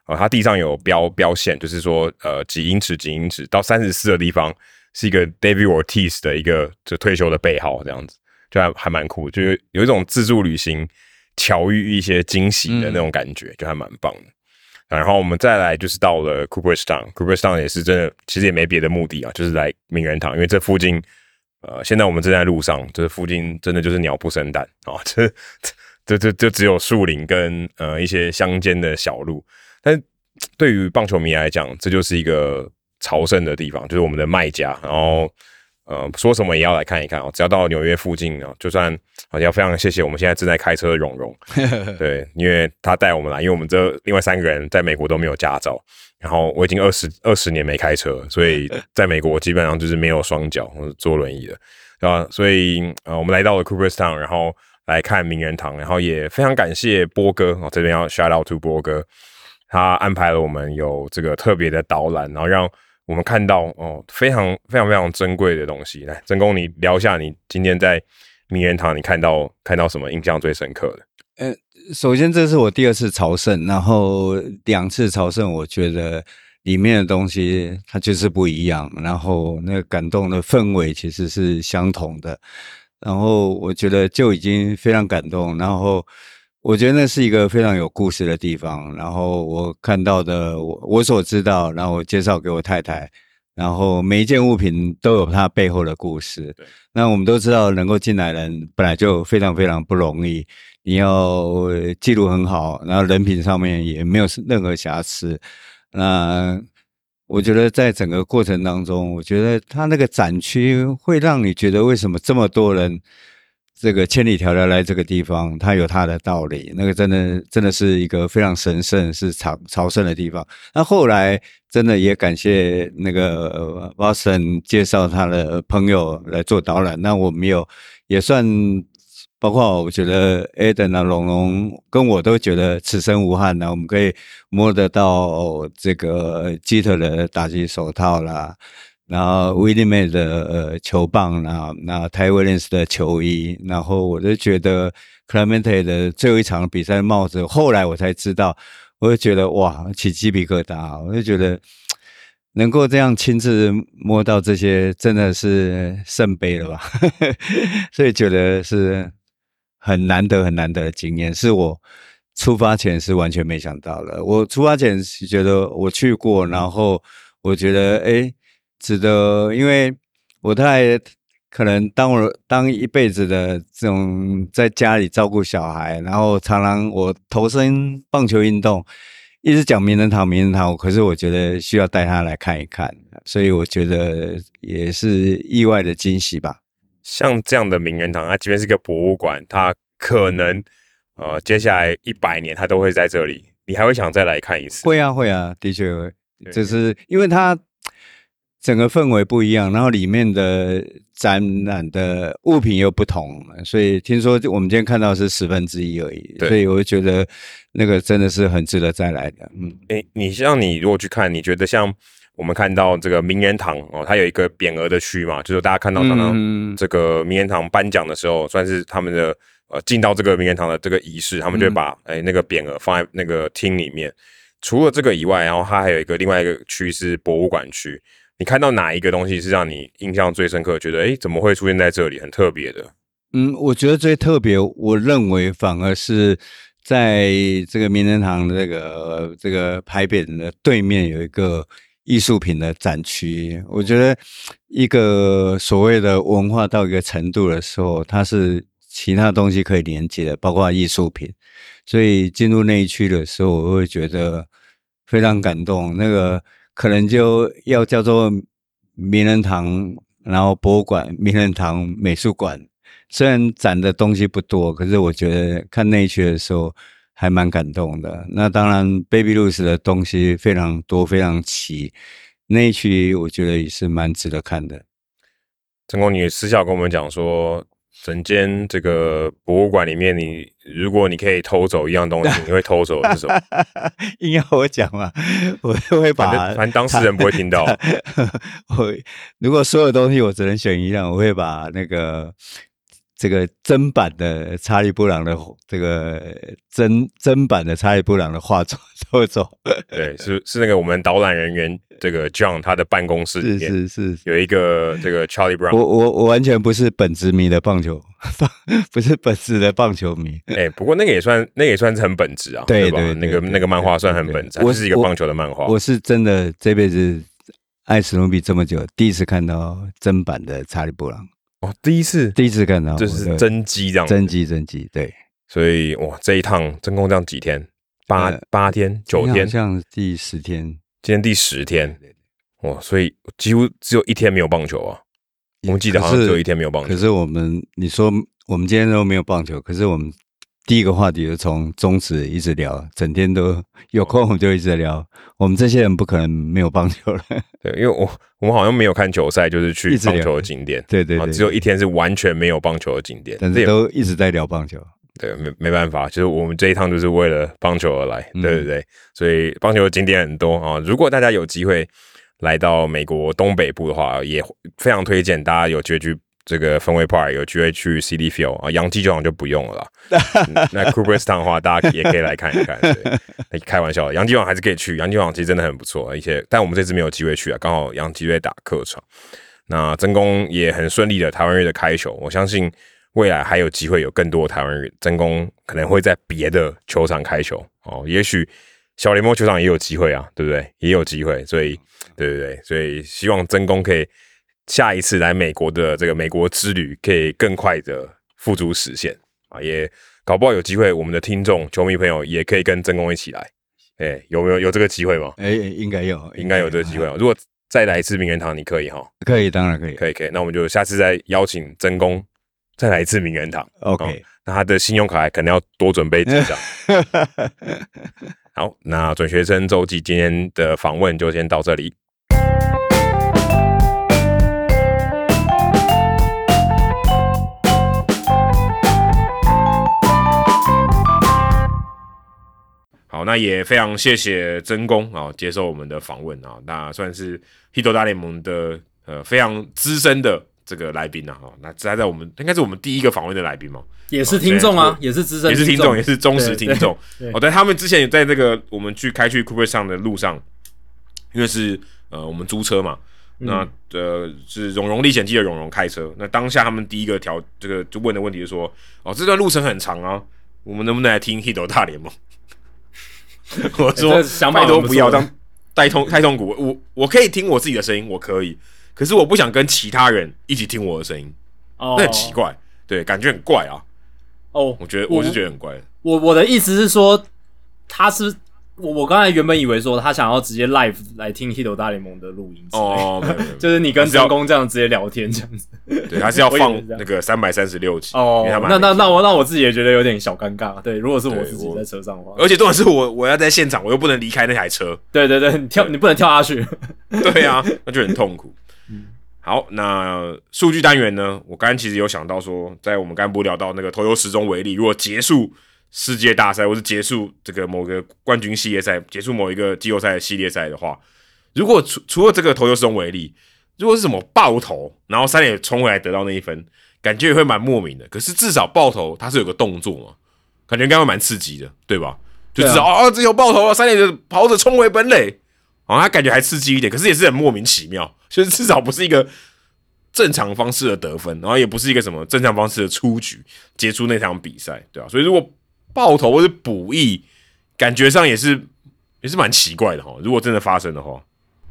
呃，它地上有标标线，就是说呃几英尺几英尺到三十四的地方。是一个 David Ortiz 的一个就退休的背号，这样子就还还蛮酷，就是有一种自助旅行巧遇一些惊喜的那种感觉，就还蛮棒的。然后我们再来就是到了 Cooperstown，Cooperstown 也是真的，其实也没别的目的啊，就是来名人堂，因为这附近呃，现在我们正在路上，这附近真的就是鸟不生蛋啊，这这这就只有树林跟呃一些乡间的小路，但是对于棒球迷来讲，这就是一个。朝圣的地方就是我们的卖家，然后呃，说什么也要来看一看哦。只要到纽约附近啊，就算好像非常谢谢我们现在正在开车的蓉蓉，对，因为他带我们来，因为我们这另外三个人在美国都没有驾照，然后我已经二十二十年没开车，所以在美国基本上就是没有双脚，我是坐轮椅的，对吧？所以呃，我们来到了 Cooperstown，然后来看名人堂，然后也非常感谢波哥哦，这边要 shout out to 波哥，他安排了我们有这个特别的导览，然后让。我们看到哦，非常非常非常珍贵的东西。来，真公，你聊一下你今天在名人堂，你看到看到什么印象最深刻的？呃，首先这是我第二次朝圣，然后两次朝圣，我觉得里面的东西它就是不一样，然后那个感动的氛围其实是相同的，然后我觉得就已经非常感动，然后。我觉得那是一个非常有故事的地方。然后我看到的，我我所知道，然后我介绍给我太太。然后每一件物品都有它背后的故事。那我们都知道，能够进来人本来就非常非常不容易。你要记录很好，然后人品上面也没有任何瑕疵。那我觉得在整个过程当中，我觉得它那个展区会让你觉得为什么这么多人。这个千里迢迢来这个地方，它有它的道理。那个真的真的是一个非常神圣、是朝朝圣的地方。那后来真的也感谢那个 Boston 介绍他的朋友来做导览。那我们有也算，包括我觉得 Eden 啊、龙龙跟我都觉得此生无憾呢。我们可以摸得到这个基特的打击手套啦。然后威廉妹的呃球棒啊，那泰威廉斯的球衣，然后我就觉得 Clemente 的最后一场比赛帽子，后来我才知道，我就觉得哇起鸡皮疙瘩，我就觉得能够这样亲自摸到这些，真的是圣杯了吧？所以觉得是很难得很难得的经验，是我出发前是完全没想到的。我出发前是觉得我去过，然后我觉得哎。值得，因为我太可能当我当一辈子的这种在家里照顾小孩，然后常常我投身棒球运动，一直讲名人堂名人堂，可是我觉得需要带他来看一看，所以我觉得也是意外的惊喜吧。像这样的名人堂，它即便是个博物馆，它可能呃接下来一百年它都会在这里，你还会想再来看一次？会啊会啊，的确会，就是因为它。整个氛围不一样，然后里面的展览的物品又不同，所以听说我们今天看到是十分之一而已。所以我就觉得那个真的是很值得再来的。嗯，哎，你像你如果去看，你觉得像我们看到这个名人堂哦，它有一个匾额的区嘛，就是大家看到常常这个名人堂颁奖的时候，算是他们的呃进到这个名人堂的这个仪式，他们就会把哎那个匾额放在那个厅里面。除了这个以外，然后它还有一个另外一个区是博物馆区。你看到哪一个东西是让你印象最深刻？觉得哎，怎么会出现在这里？很特别的。嗯，我觉得最特别，我认为反而是在这个名人堂的这个这个牌匾的对面有一个艺术品的展区。我觉得一个所谓的文化到一个程度的时候，它是其他东西可以连接的，包括艺术品。所以进入那一区的时候，我会觉得非常感动。那个。可能就要叫做名人堂，然后博物馆、名人堂美术馆。虽然展的东西不多，可是我觉得看那一区的时候还蛮感动的。那当然，Baby l u c e 的东西非常多、非常齐，那一区我觉得也是蛮值得看的。陈工，你私下跟我们讲说。整间这个博物馆里面，你如果你可以偷走一样东西，你会偷走是什么？硬要我讲嘛，我会把反正当事人不会听到。我如果所有东西我只能选一样，我会把那个。这个真版的查理布朗的这个真真版的查理布朗的画作偷走，对，是是那个我们导览人员这个 John 他的办公室里面是是有一个这个 Charlie Brown。我我我完全不是本职迷的棒球，不是本职的棒球迷。哎，不过那个也算，那个也算是很本职啊，对吧？那个那个漫画算很本职，我是一个棒球的漫画。我是真的这辈子爱史努比这么久，第一次看到真版的查理布朗。哦，第一次，第一次看到，就是真机这样，真机真机，对，所以哇，这一趟真空这样几天，八八天九天，像第十天，今天第十天，哇，所以几乎只有一天没有棒球啊，我们记得好像只有一天没有棒球。可是我们你说我们今天都没有棒球，可是我们第一个话题就从中职一直聊，整天都有空我们就一直聊。我们这些人不可能没有棒球了。对，因为我我们好像没有看球赛，就是去棒球的景点。对对对，只有一天是完全没有棒球的景点，但是都一直在聊棒球。对，没没办法，就是我们这一趟就是为了棒球而来，对对对，所以棒球的景点很多啊。如果大家有机会来到美国东北部的话，也非常推荐大家有机会去这个氛围 park，有机会去 CD Field 啊，洋基球场就不用了啦。那 Cooperstown 的话，大家也可以来看一看。对，开玩笑，洋基场还是可以去，洋基场其实真的很不错，而且但我们这次没有机会去啊，刚好洋基队打客场。那真宫也很顺利的台湾队的开球，我相信。未来还有机会有更多台湾人真功，可能会在别的球场开球哦。也许小联盟球场也有机会啊，对不对？也有机会，所以对对对，所以希望真功可以下一次来美国的这个美国之旅可以更快的付诸实现啊！也搞不好有机会，我们的听众球迷朋友也可以跟真功一起来。哎，有没有有这个机会吗？哎，应该有，应该有这个机会啊。如果再来一次名人堂，你可以哈？可以，当然可以，可以可以。那我们就下次再邀请真功。再来一次名人堂，OK，那他的信用卡可能要多准备几张。好，那准学生周记今天的访问就先到这里。好，那也非常谢谢真功啊，接受我们的访问啊，那算是 Hito 大联盟的呃非常资深的。这个来宾啊，哈，那这还在我们应该是我们第一个访问的来宾嘛，也是听众啊，也是资深，也是听众，也是忠实听众。哦，对，他们之前也在这个我们去开去 Cooper 上的路上，因为是呃我们租车嘛，那呃是荣荣历险记的荣荣开车，那当下他们第一个调这个就问的问题是说，哦这段路程很长啊，我们能不能来听 Hito 大联盟？我说拜托不要当带痛太痛苦，我我可以听我自己的声音，我可以。可是我不想跟其他人一起听我的声音，哦那很奇怪，对，感觉很怪啊。哦，我觉得我是觉得很怪。我我的意思是说，他是我我刚才原本以为说他想要直接 live 来听《h i t 大联盟》的录音，哦，就是你跟张工这样直接聊天这样子。对，他是要 放那个三百三十六集哦。那那那我那我自己也觉得有点小尴尬。对，如果是我自己在车上的话，而且重点是我我要在现场，我又不能离开那台车。对对对，你跳你不能跳下去。对啊，那就很痛苦。好，那数据单元呢？我刚刚其实有想到说，在我们刚不聊到那个投球时钟为例，如果结束世界大赛，或是结束这个某个冠军系列赛，结束某一个季后赛系列赛的话，如果除除了这个投球时钟为例，如果是什么爆头，然后三垒冲回来得到那一分，感觉也会蛮莫名的。可是至少爆头它是有个动作嘛，感觉应该会蛮刺激的，对吧？就知道哦，这有爆头了，三垒的跑者冲回本垒。哦，他感觉还刺激一点，可是也是很莫名其妙，就是至少不是一个正常方式的得分，然后也不是一个什么正常方式的出局结束那场比赛，对吧？所以如果爆头或是补益，感觉上也是也是蛮奇怪的哈。如果真的发生的话，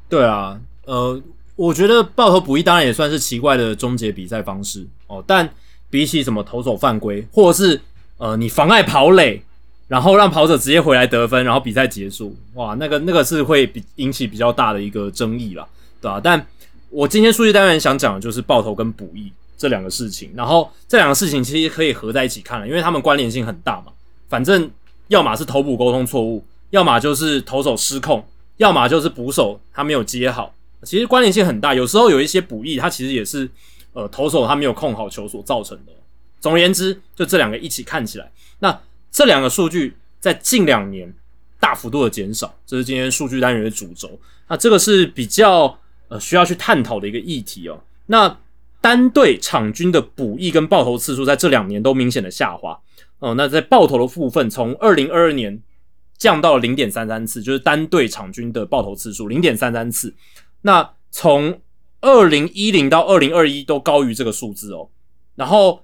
对啊，呃，我觉得爆头补益当然也算是奇怪的终结比赛方式哦，但比起什么投手犯规，或者是呃你妨碍跑垒。然后让跑者直接回来得分，然后比赛结束，哇，那个那个是会比引起比较大的一个争议啦，对吧？但我今天数据单元想讲的就是爆头跟补益这两个事情，然后这两个事情其实可以合在一起看了，因为他们关联性很大嘛。反正要么是头补沟通错误，要么就是投手失控，要么就是捕手他没有接好，其实关联性很大。有时候有一些补益，它其实也是呃投手他没有控好球所造成的。总而言之，就这两个一起看起来，那。这两个数据在近两年大幅度的减少，这是今天数据单元的主轴。那这个是比较呃需要去探讨的一个议题哦。那单队场均的补益跟爆头次数在这两年都明显的下滑哦。那在爆头的部分，从二零二二年降到了零点三三次，就是单队场均的爆头次数零点三三次。那从二零一零到二零二一都高于这个数字哦。然后。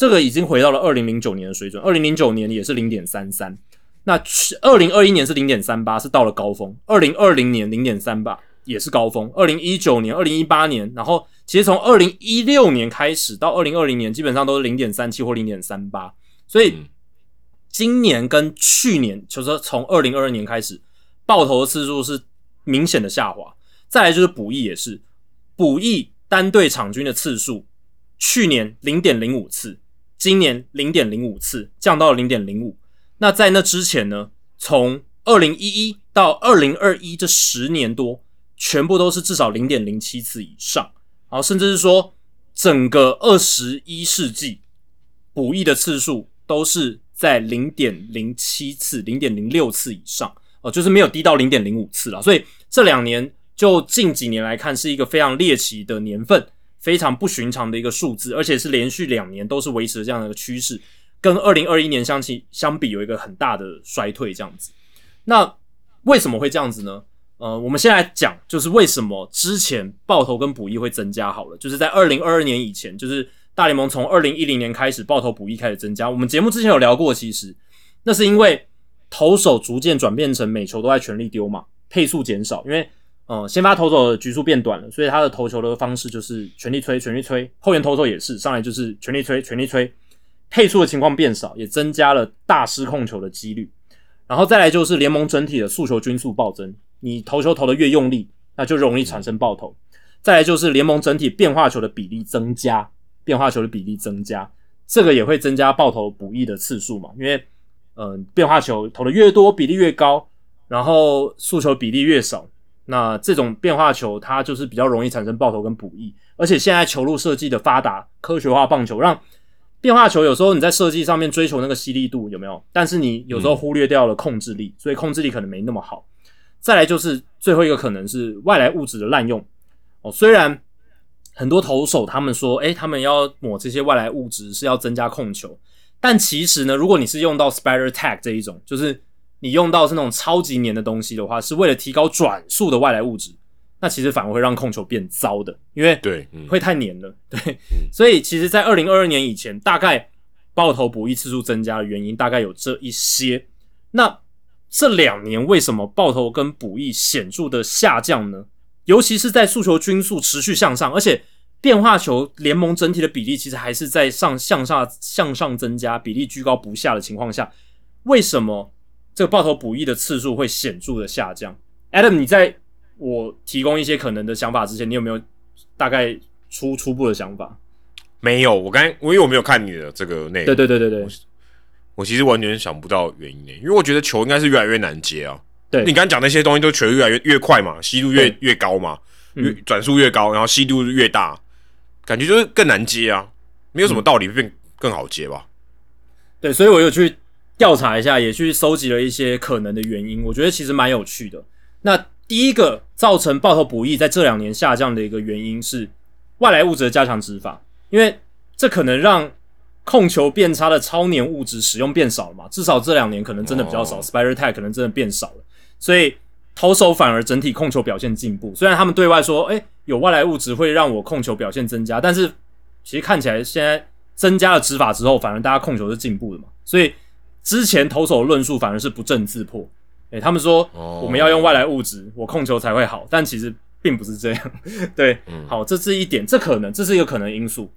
这个已经回到了二零零九年的水准，二零零九年也是零点三三，那二零二一年是零点三八，是到了高峰。二零二零年零点三八也是高峰。二零一九年、二零一八年，然后其实从二零一六年开始到二零二零年，基本上都是零点三七或零点三八。所以今年跟去年，就是说从二零二二年开始，爆头的次数是明显的下滑。再来就是补益也是，补益单队场均的次数，去年零点零五次，今年零点零五次，降到了零点零五。那在那之前呢？从二零一一到二零二一这十年多，全部都是至少零点零七次以上，然后甚至是说整个二十一世纪补益的次数都是在零点零七次、零点零六次以上，哦，就是没有低到零点零五次了。所以这两年就近几年来看，是一个非常猎奇的年份，非常不寻常的一个数字，而且是连续两年都是维持这样的一个趋势。跟二零二一年相起相比，有一个很大的衰退，这样子。那为什么会这样子呢？呃，我们先来讲，就是为什么之前爆头跟补益会增加好了，就是在二零二二年以前，就是大联盟从二零一零年开始爆头补益开始增加。我们节目之前有聊过，其实那是因为投手逐渐转变成每球都在全力丢嘛，配速减少，因为呃先发投手的局数变短了，所以他的投球的方式就是全力吹，全力吹，后援投手也是上来就是全力吹，全力吹。配速的情况变少，也增加了大失控球的几率。然后再来就是联盟整体的速球均速暴增，你投球投的越用力，那就容易产生爆头。再来就是联盟整体变化球的比例增加，变化球的比例增加，这个也会增加爆头补益的次数嘛？因为嗯，变化球投的越多，比例越高，然后速球比例越少，那这种变化球它就是比较容易产生爆头跟补益。而且现在球路设计的发达，科学化棒球让。变化球有时候你在设计上面追求那个犀利度有没有？但是你有时候忽略掉了控制力，所以控制力可能没那么好。再来就是最后一个可能是外来物质的滥用哦。虽然很多投手他们说，诶，他们要抹这些外来物质是要增加控球，但其实呢，如果你是用到 Spider Tag 这一种，就是你用到是那种超级黏的东西的话，是为了提高转速的外来物质。那其实反而会让控球变糟的，因为对会太黏了。对，所以其实，在二零二二年以前，大概爆头补益次数增加的原因大概有这一些。那这两年为什么爆头跟补益显著的下降呢？尤其是在速球均速持续向上，而且变化球联盟整体的比例其实还是在上向下向上增加，比例居高不下的情况下，为什么这个爆头补益的次数会显著的下降？Adam，你在？我提供一些可能的想法之前，你有没有大概初初步的想法？没有，我刚我因为我没有看你的这个内容，对对对对对，我其实完全想不到原因呢，因为我觉得球应该是越来越难接啊。对你刚刚讲那些东西，都球越来越越快嘛，吸度越越高嘛，越转速越高，然后吸度越大，感觉就是更难接啊，没有什么道理变更好接吧？对，所以我有去调查一下，也去收集了一些可能的原因，我觉得其实蛮有趣的。那第一个造成爆头不易在这两年下降的一个原因是外来物质的加强执法，因为这可能让控球变差的超年物质使用变少了嘛，至少这两年可能真的比较少，Spider Tag 可能真的变少了，所以投手反而整体控球表现进步。虽然他们对外说，哎，有外来物质会让我控球表现增加，但是其实看起来现在增加了执法之后，反而大家控球是进步的嘛，所以之前投手论述反而是不正自破。诶，他们说我们要用外来物质，我控球才会好，但其实并不是这样。对，好，这是一点，这可能这是一个可能因素。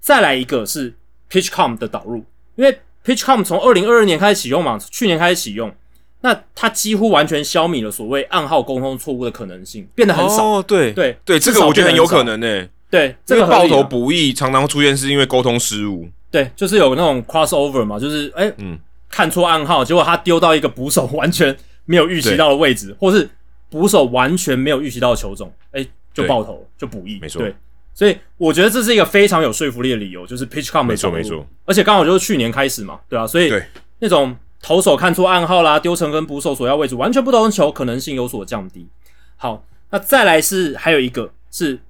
再来一个是 PitchCom 的导入，因为 PitchCom 从二零二二年开始启用嘛，去年开始启用，那它几乎完全消弭了所谓暗号沟通错误的可能性，变得很少。哦，对对对，这个我觉得很有可能呢。对，这个爆头不易常常出现是因为沟通失误。对，就是有那种 crossover 嘛，就是哎，嗯，看错暗号，结果他丢到一个捕手完全。没有预期到的位置，或是捕手完全没有预期到球种，哎，就爆头就补一，没错。对，所以我觉得这是一个非常有说服力的理由，就是 pitch com 没错没错，而且刚好就是去年开始嘛，对啊，所以那种投手看错暗号啦，丢成跟捕手所要位置完全不同的球，可能性有所降低。好，那再来是还有一个是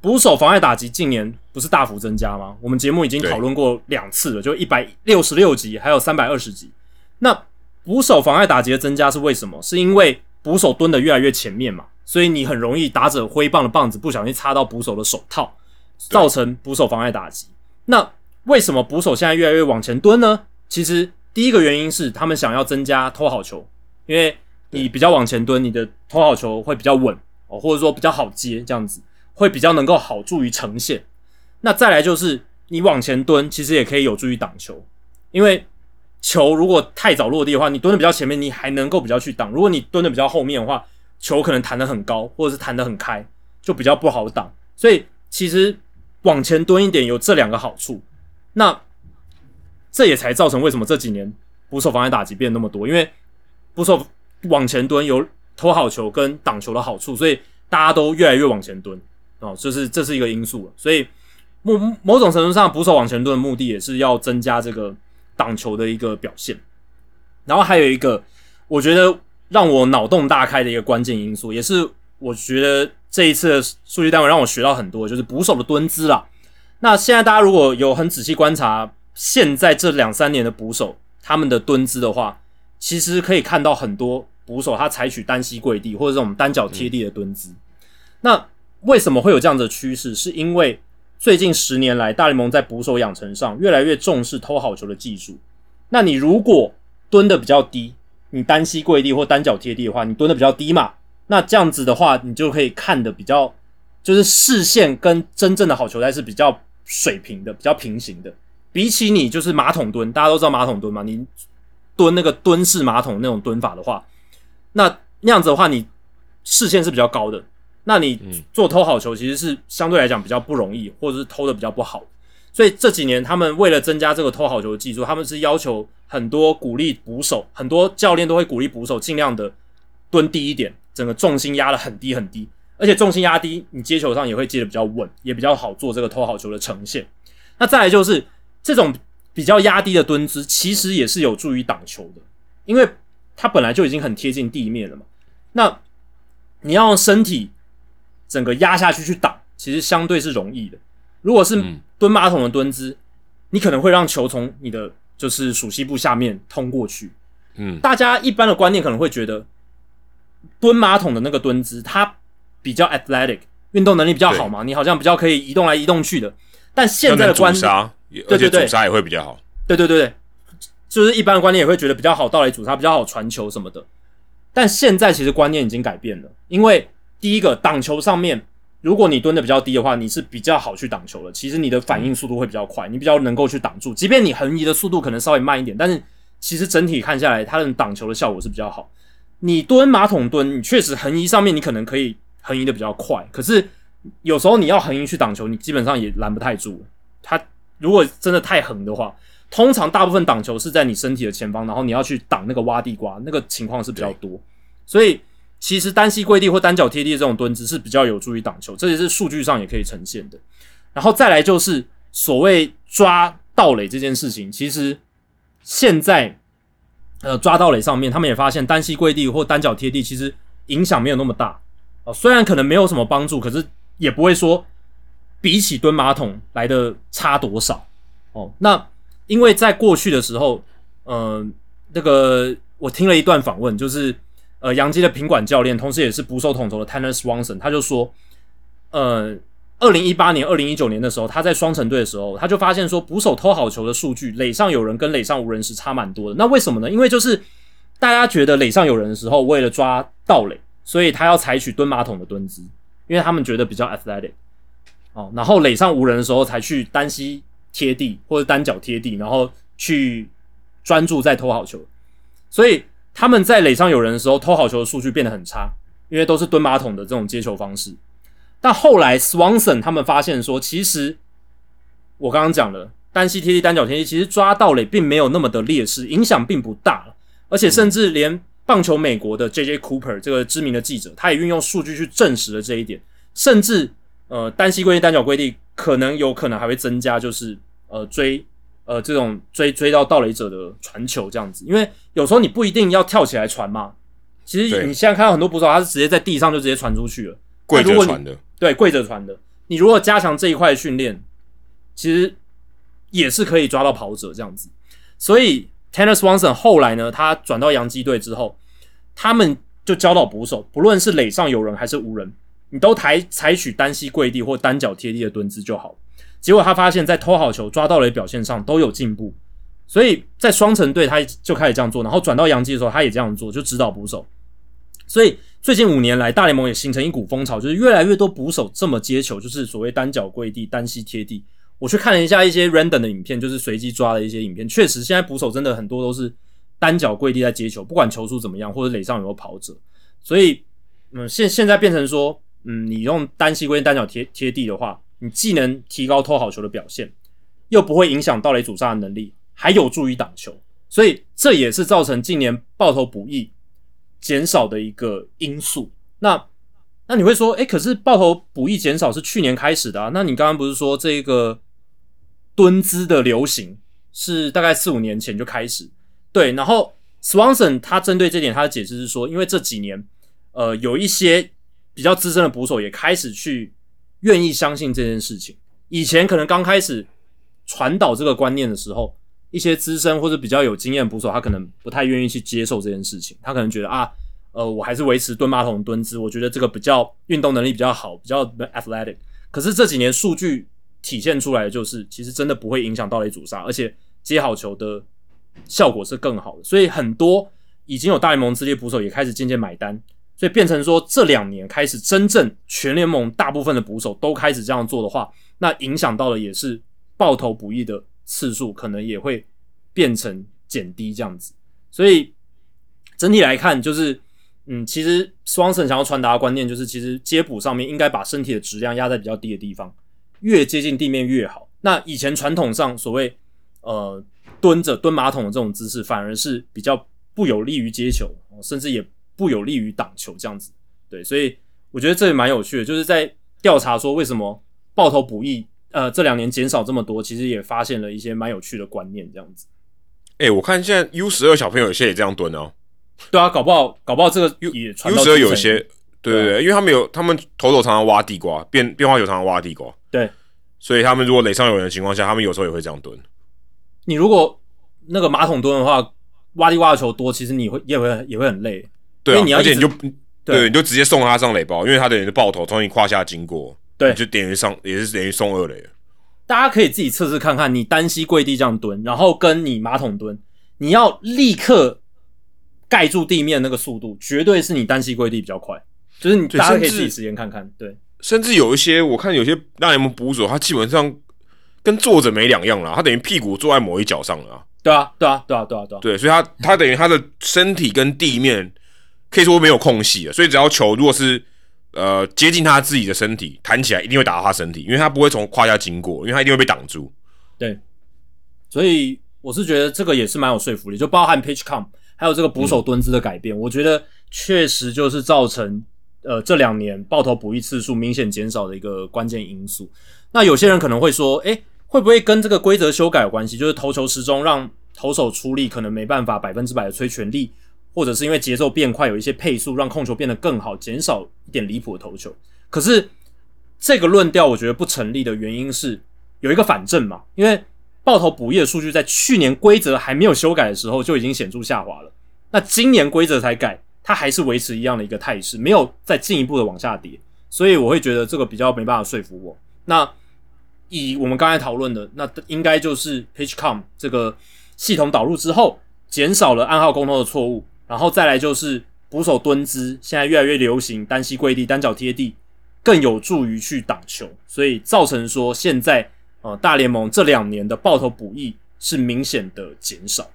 捕手妨碍打击，近年不是大幅增加吗？我们节目已经讨论过两次了，就一百六十六集，还有三百二十集，那。捕手妨碍打击的增加是为什么？是因为捕手蹲的越来越前面嘛，所以你很容易打者挥棒的棒子不小心插到捕手的手套，造成捕手妨碍打击。那为什么捕手现在越来越往前蹲呢？其实第一个原因是他们想要增加偷好球，因为你比较往前蹲，你的偷好球会比较稳哦，或者说比较好接，这样子会比较能够好助于呈现。那再来就是你往前蹲，其实也可以有助于挡球，因为。球如果太早落地的话，你蹲的比较前面，你还能够比较去挡；如果你蹲的比较后面的话，球可能弹得很高，或者是弹得很开，就比较不好挡。所以其实往前蹲一点有这两个好处，那这也才造成为什么这几年捕手防御打击变那么多，因为捕手往前蹲有投好球跟挡球的好处，所以大家都越来越往前蹲哦，就是这是一个因素，所以某某种程度上，捕手往前蹲的目的也是要增加这个挡球的一个表现。然后还有一个，我觉得让我脑洞大开的一个关键因素，也是我觉得这一次的数据单位让我学到很多，就是捕手的蹲姿啦。那现在大家如果有很仔细观察现在这两三年的捕手他们的蹲姿的话，其实可以看到很多捕手他采取单膝跪地或者这种单脚贴地的蹲姿。那为什么会有这样的趋势？是因为最近十年来大联盟在捕手养成上越来越重视偷好球的技术。那你如果蹲的比较低，你单膝跪地或单脚贴地的话，你蹲的比较低嘛？那这样子的话，你就可以看的比较，就是视线跟真正的好球带是比较水平的，比较平行的。比起你就是马桶蹲，大家都知道马桶蹲嘛，你蹲那个蹲式马桶那种蹲法的话，那那样子的话，你视线是比较高的，那你做偷好球其实是相对来讲比较不容易，或者是偷的比较不好。所以这几年他们为了增加这个偷好球的技术，他们是要求。很多鼓励捕手，很多教练都会鼓励捕手尽量的蹲低一点，整个重心压的很低很低，而且重心压低，你接球上也会接的比较稳，也比较好做这个偷好球的呈现。那再来就是这种比较压低的蹲姿，其实也是有助于挡球的，因为它本来就已经很贴近地面了嘛。那你要用身体整个压下去去挡，其实相对是容易的。如果是蹲马桶的蹲姿，你可能会让球从你的就是属膝部下面通过去，嗯，大家一般的观念可能会觉得蹲马桶的那个蹲姿，它比较 athletic，运动能力比较好嘛，你好像比较可以移动来移动去的。但现在的观念，对对对，阻杀也会比较好。对对对，就是一般的观念也会觉得比较好，到来阻杀比较好传球什么的。但现在其实观念已经改变了，因为第一个挡球上面。如果你蹲的比较低的话，你是比较好去挡球的。其实你的反应速度会比较快，你比较能够去挡住。即便你横移的速度可能稍微慢一点，但是其实整体看下来，它的挡球的效果是比较好。你蹲马桶蹲，你确实横移上面你可能可以横移的比较快，可是有时候你要横移去挡球，你基本上也拦不太住。它如果真的太横的话，通常大部分挡球是在你身体的前方，然后你要去挡那个挖地瓜，那个情况是比较多，所以。其实单膝跪地或单脚贴地这种蹲姿是比较有助于挡球，这也是数据上也可以呈现的。然后再来就是所谓抓盗垒这件事情，其实现在呃抓盗垒上面，他们也发现单膝跪地或单脚贴地其实影响没有那么大哦，虽然可能没有什么帮助，可是也不会说比起蹲马桶来的差多少哦。那因为在过去的时候，嗯，那个我听了一段访问，就是。呃，杨基的品管教练，同时也是捕手统筹的 Tanner Swanson，他就说，呃，二零一八年、二零一九年的时候，他在双城队的时候，他就发现说，捕手偷好球的数据，垒上有人跟垒上无人是差蛮多的。那为什么呢？因为就是大家觉得垒上有人的时候，为了抓盗垒，所以他要采取蹲马桶的蹲姿，因为他们觉得比较 athletic。哦，然后垒上无人的时候，才去单膝贴地或者单脚贴地，然后去专注在偷好球，所以。他们在垒上有人的时候偷好球的数据变得很差，因为都是蹲马桶的这种接球方式。但后来 Swanson 他们发现说，其实我刚刚讲了单膝贴地、单脚贴地，其实抓到垒并没有那么的劣势，影响并不大而且甚至连棒球美国的 JJ Cooper 这个知名的记者，他也运用数据去证实了这一点。甚至呃单膝跪地、单脚跪地，可能有可能还会增加，就是呃追。呃，这种追追到盗垒者的传球这样子，因为有时候你不一定要跳起来传嘛。其实你现在看到很多捕手，他是直接在地上就直接传出去了，跪着传的。对，跪着传的。你如果加强这一块训练，其实也是可以抓到跑者这样子。所以 Tanner Swanson 后来呢，他转到洋基队之后，他们就教导捕手，不论是垒上有人还是无人，你都抬采取单膝跪地或单脚贴地的蹲姿就好。结果他发现，在偷好球、抓到垒表现上都有进步，所以在双城队他就开始这样做，然后转到洋基的时候他也这样做，就指导捕手。所以最近五年来，大联盟也形成一股风潮，就是越来越多捕手这么接球，就是所谓单脚跪地、单膝贴地。我去看了一下一些 random 的影片，就是随机抓的一些影片，确实现在捕手真的很多都是单脚跪地在接球，不管球速怎么样，或者垒上有没有跑者。所以，嗯，现现在变成说，嗯，你用单膝跪、单脚贴贴地的话。你既能提高偷好球的表现，又不会影响盗垒阻杀的能力，还有助于挡球，所以这也是造成近年爆头补益减少的一个因素。那那你会说，哎，可是爆头补益减少是去年开始的啊？那你刚刚不是说这个蹲姿的流行是大概四五年前就开始？对，然后 Swanson 他针对这点他的解释是说，因为这几年呃有一些比较资深的捕手也开始去。愿意相信这件事情。以前可能刚开始传导这个观念的时候，一些资深或者比较有经验捕手，他可能不太愿意去接受这件事情。他可能觉得啊，呃，我还是维持蹲马桶蹲姿，我觉得这个比较运动能力比较好，比较 athletic。可是这几年数据体现出来的就是，其实真的不会影响到垒阻杀，而且接好球的效果是更好的。所以很多已经有大联盟资历捕手也开始渐渐买单。所以变成说，这两年开始，真正全联盟大部分的捕手都开始这样做的话，那影响到的也是爆头补益的次数，可能也会变成减低这样子。所以整体来看，就是嗯，其实 Swanson 想要传达的观念就是，其实接捕上面应该把身体的质量压在比较低的地方，越接近地面越好。那以前传统上所谓呃蹲着蹲马桶的这种姿势，反而是比较不有利于接球，甚至也。不有利于挡球这样子，对，所以我觉得这也蛮有趣的，就是在调查说为什么爆头补益呃这两年减少这么多，其实也发现了一些蛮有趣的观念这样子。哎，我看现在 U 十二小朋友有些也这样蹲哦。对啊，搞不好搞不好这个 U U 十二有些，对对对，因为他们有他们头头常常挖地瓜，变变化球常常挖地瓜，对，所以他们如果垒上有人的情况下，他们有时候也会这样蹲。你如果那个马桶蹲的话，挖地瓜的球多，其实你会也会也会很累。对，而且你就对，你就直接送他上垒包，因为他等于是爆头从你胯下经过，对，就等于上也是等于送二垒。大家可以自己测试看看，你单膝跪地这样蹲，然后跟你马桶蹲，你要立刻盖住地面那个速度，绝对是你单膝跪地比较快。就是你大家可以自己实验看看，对。甚至有一些我看有些让你们捕手，他基本上跟坐着没两样了，他等于屁股坐在某一脚上了。对啊，对啊，对啊，对啊，对啊。对，所以他他等于他的身体跟地面。可以说没有空隙了，所以只要球如果是呃接近他自己的身体，弹起来一定会打到他身体，因为他不会从胯下经过，因为他一定会被挡住。对，所以我是觉得这个也是蛮有说服力，就包含 pitch com 还有这个捕手蹲姿的改变，我觉得确实就是造成呃这两年爆头捕一次数明显减少的一个关键因素。那有些人可能会说，诶，会不会跟这个规则修改有关系？就是投球时钟让投手出力可能没办法百分之百的吹全力。或者是因为节奏变快，有一些配速让控球变得更好，减少一点离谱的投球。可是这个论调我觉得不成立的原因是有一个反证嘛，因为爆头补益的数据在去年规则还没有修改的时候就已经显著下滑了。那今年规则才改，它还是维持一样的一个态势，没有再进一步的往下跌。所以我会觉得这个比较没办法说服我。那以我们刚才讨论的，那应该就是 PitchCom 这个系统导入之后，减少了暗号沟通的错误。然后再来就是捕手蹲姿，现在越来越流行单膝跪地、单脚贴地，更有助于去挡球，所以造成说现在呃大联盟这两年的爆头补益是明显的减少。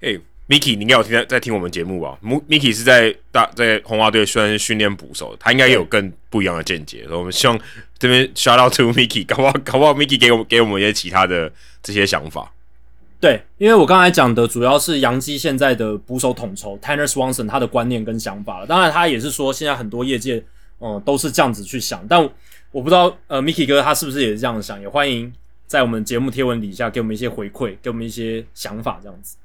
哎，Mickey，你应该有听在在听我们节目吧？Mickey 是在大在红花队虽然是训练捕手，他应该有更不一样的见解。我们希望这边 shout out to Mickey，搞不好搞不好 Mickey 给我给我们一些其他的这些想法。对，因为我刚才讲的主要是杨基现在的捕手统筹 Tanner Swanson 他的观念跟想法了。当然，他也是说现在很多业界嗯都是这样子去想，但我不知道呃 Mickey 哥他是不是也是这样想？也欢迎在我们节目贴文底下给我们一些回馈，给我们一些想法这样子。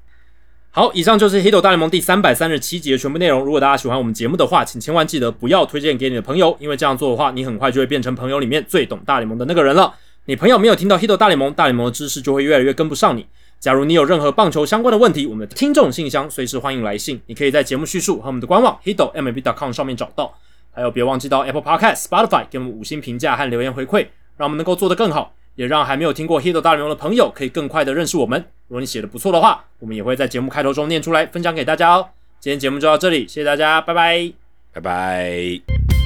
好，以上就是《黑斗大联盟》第三百三十七集的全部内容。如果大家喜欢我们节目的话，请千万记得不要推荐给你的朋友，因为这样做的话，你很快就会变成朋友里面最懂大联盟的那个人了。你朋友没有听到《黑斗大联盟》，大联盟的知识就会越来越跟不上你。假如你有任何棒球相关的问题，我们的听众信箱随时欢迎来信。你可以在节目叙述和我们的官网 hiddlemlb.com 上面找到。还有，别忘记到 Apple Podcast、Spotify 给我们五星评价和留言回馈，让我们能够做得更好，也让还没有听过 Hiddle 大联盟的朋友可以更快的认识我们。如果你写的不错的话，我们也会在节目开头中念出来，分享给大家哦。今天节目就到这里，谢谢大家，拜拜，拜拜。